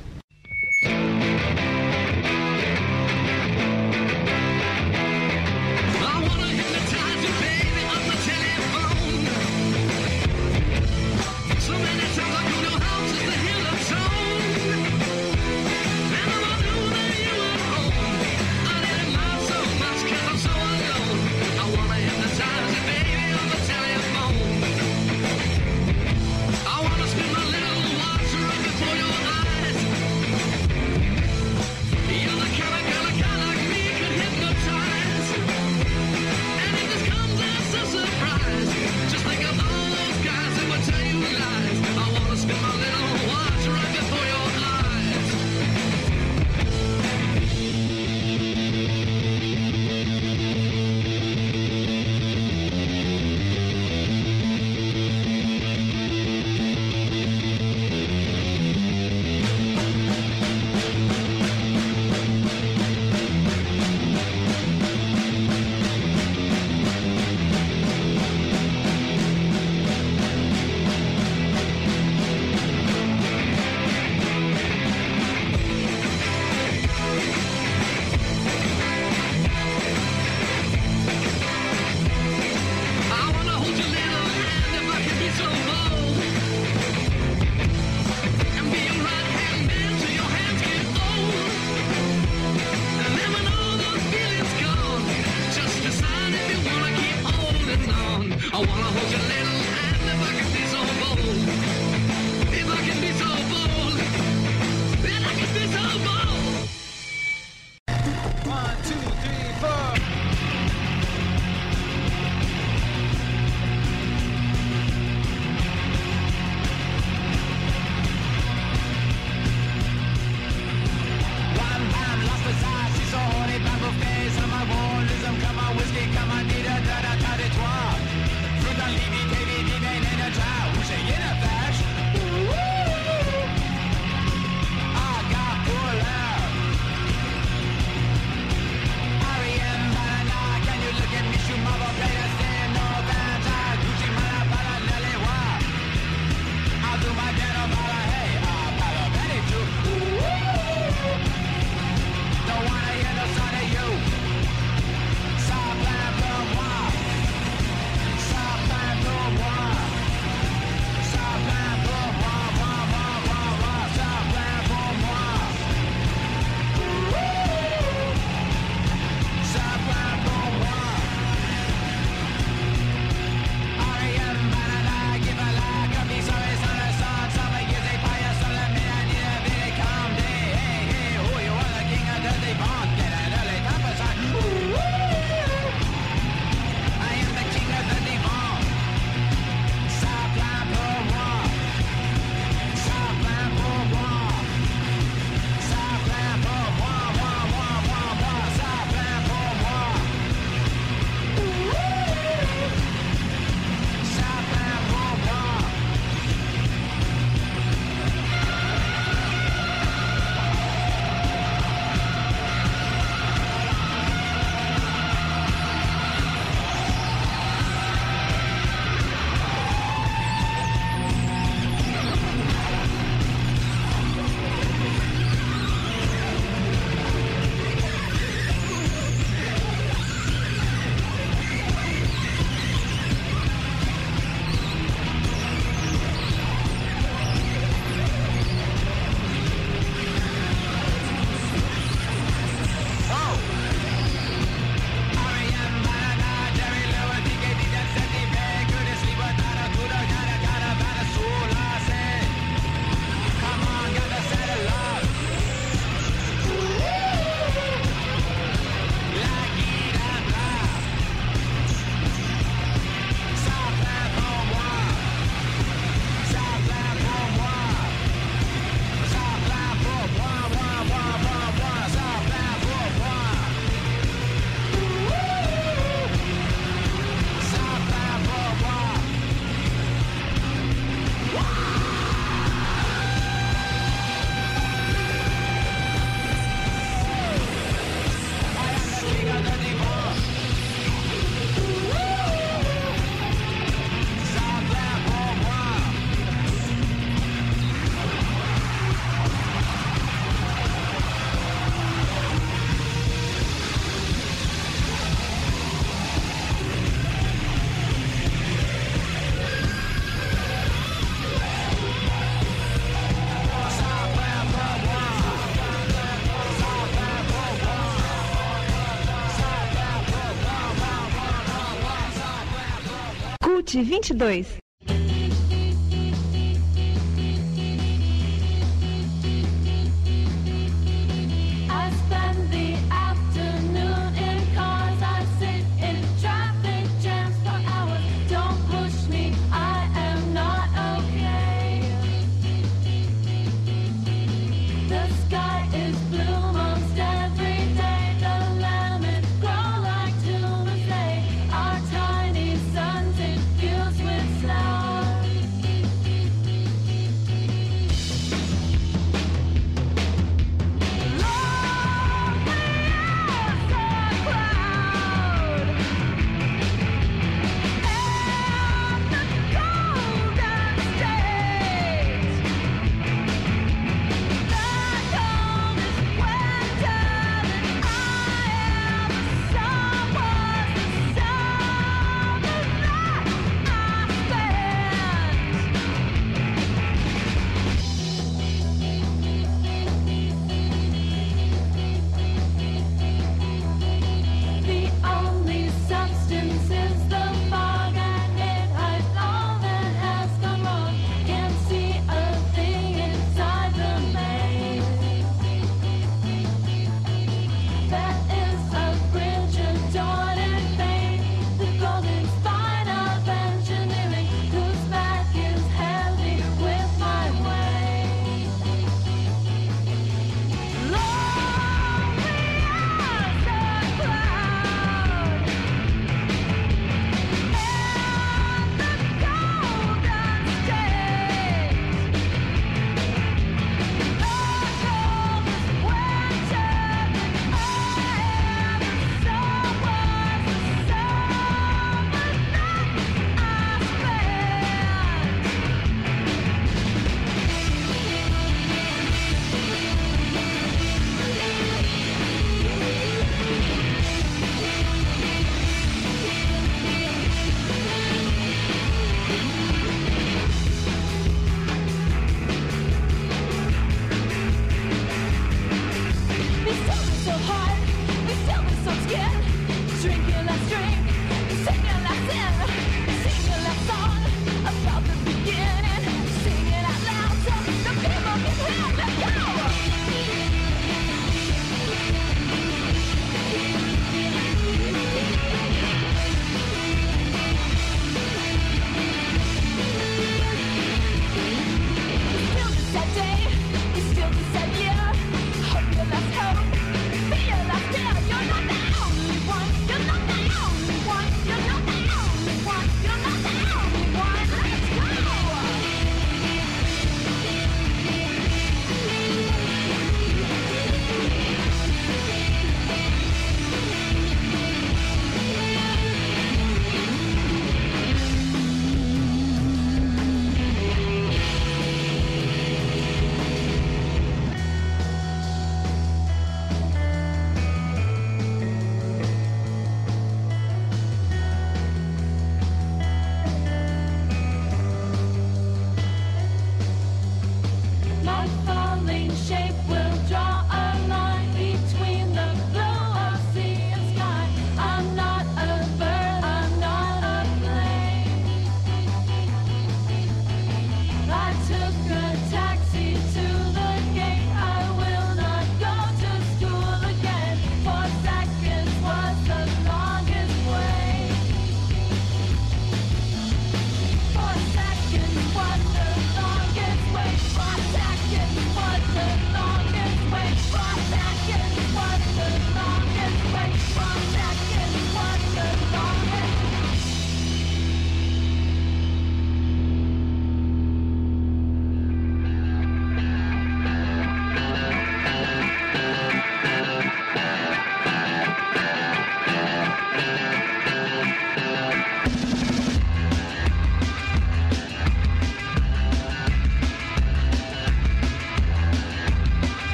Speaker 3: 22.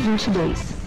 Speaker 24: 2022.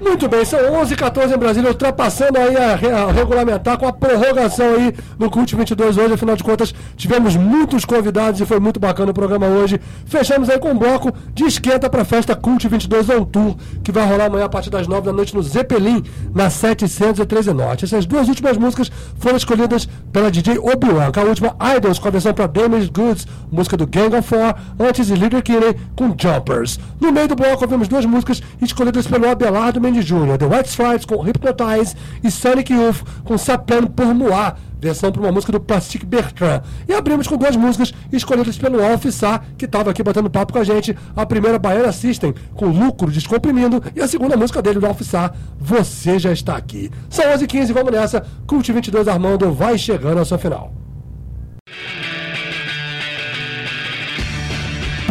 Speaker 2: Muito bem, são 11 14 em Brasília, ultrapassando aí a, a, regulamentar com a prorrogação aí no CUT 22 hoje, afinal de contas, tivemos muitos convidados e foi muito bacana o programa hoje. Fechamos aí com um bloco de esquenta para a festa CUT 22 On Tour, que vai rolar amanhã a partir das 9 da noite no Zeppelin, na 713 Norte. Essas duas últimas músicas foram escolhidas pela DJ Obi-Wan, com a última Idols com a versão para Damaged Goods, música do Gang of Four, antes de Leader Kinney com Jumpers. No meio do bloco, ouvimos duas músicas escolhidas pelo Abelardo Mendes Jr., The White Stripes com Hypnotize e Sonic Youth com Saplan por Moir, versão para uma música do Plastic Bertrand. E abrimos com duas músicas escolhidas pelo Alf Sá, que estava aqui batendo papo com a gente. A primeira, Baiana System, com Lucro Descomprimindo, e a segunda música dele, do Alf Sá, Você Já Está Aqui. São 11h15, vamos nessa. Cult 22 Armando vai chegando ao seu final.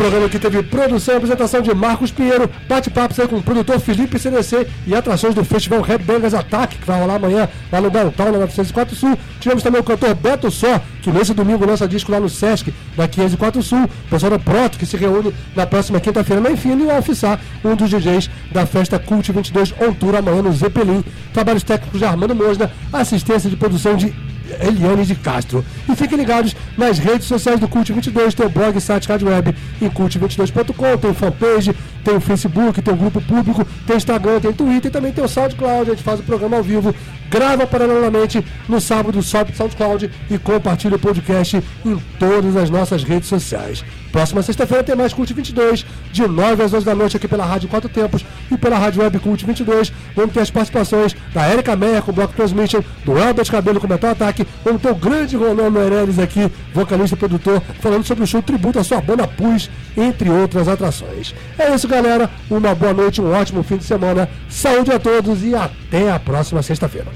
Speaker 2: Programa que teve produção e apresentação de Marcos Pinheiro, bate-papos aí com o produtor Felipe CDC e atrações do Festival Red Bangers Attack, que vai rolar amanhã lá no Downtown, na 904 Sul. Tivemos também o cantor Beto Só, que nesse domingo lança disco lá no Sesc, da 504 Sul. O pessoal do Proto, que se reúne na próxima quinta-feira na Infine, e o Alfissar, um dos DJs da festa Cult 22 On Tour amanhã no Zeppelin. Trabalhos técnicos de Armando Mosna, assistência de produção de Eliane de Castro. E fiquem ligados nas redes sociais do Cult 22, tem o blog, site, rádio web em cult22.com, tem o fanpage, tem o Facebook, tem o grupo público, tem o Instagram, tem o Twitter e também tem o SoundCloud, a gente faz o programa ao vivo, grava paralelamente no sábado, sobe o SoundCloud e compartilha o podcast em todas as nossas redes sociais. Próxima sexta-feira tem mais Cult 22, de 9 às 11 da noite aqui pela Rádio Quatro Tempos e pela Rádio Web Cult 22. Vamos ter as participações da Erika Meyer com o Bloco Transmission, do Albert Cabelo com Metal Ataque. Vamos ter o grande Ronaldo Meirelles aqui, vocalista e produtor, falando sobre o show tributo à sua banda Pus, entre outras atrações. É isso, galera. Uma boa noite, um ótimo fim de semana. Saúde a todos e até a próxima sexta-feira.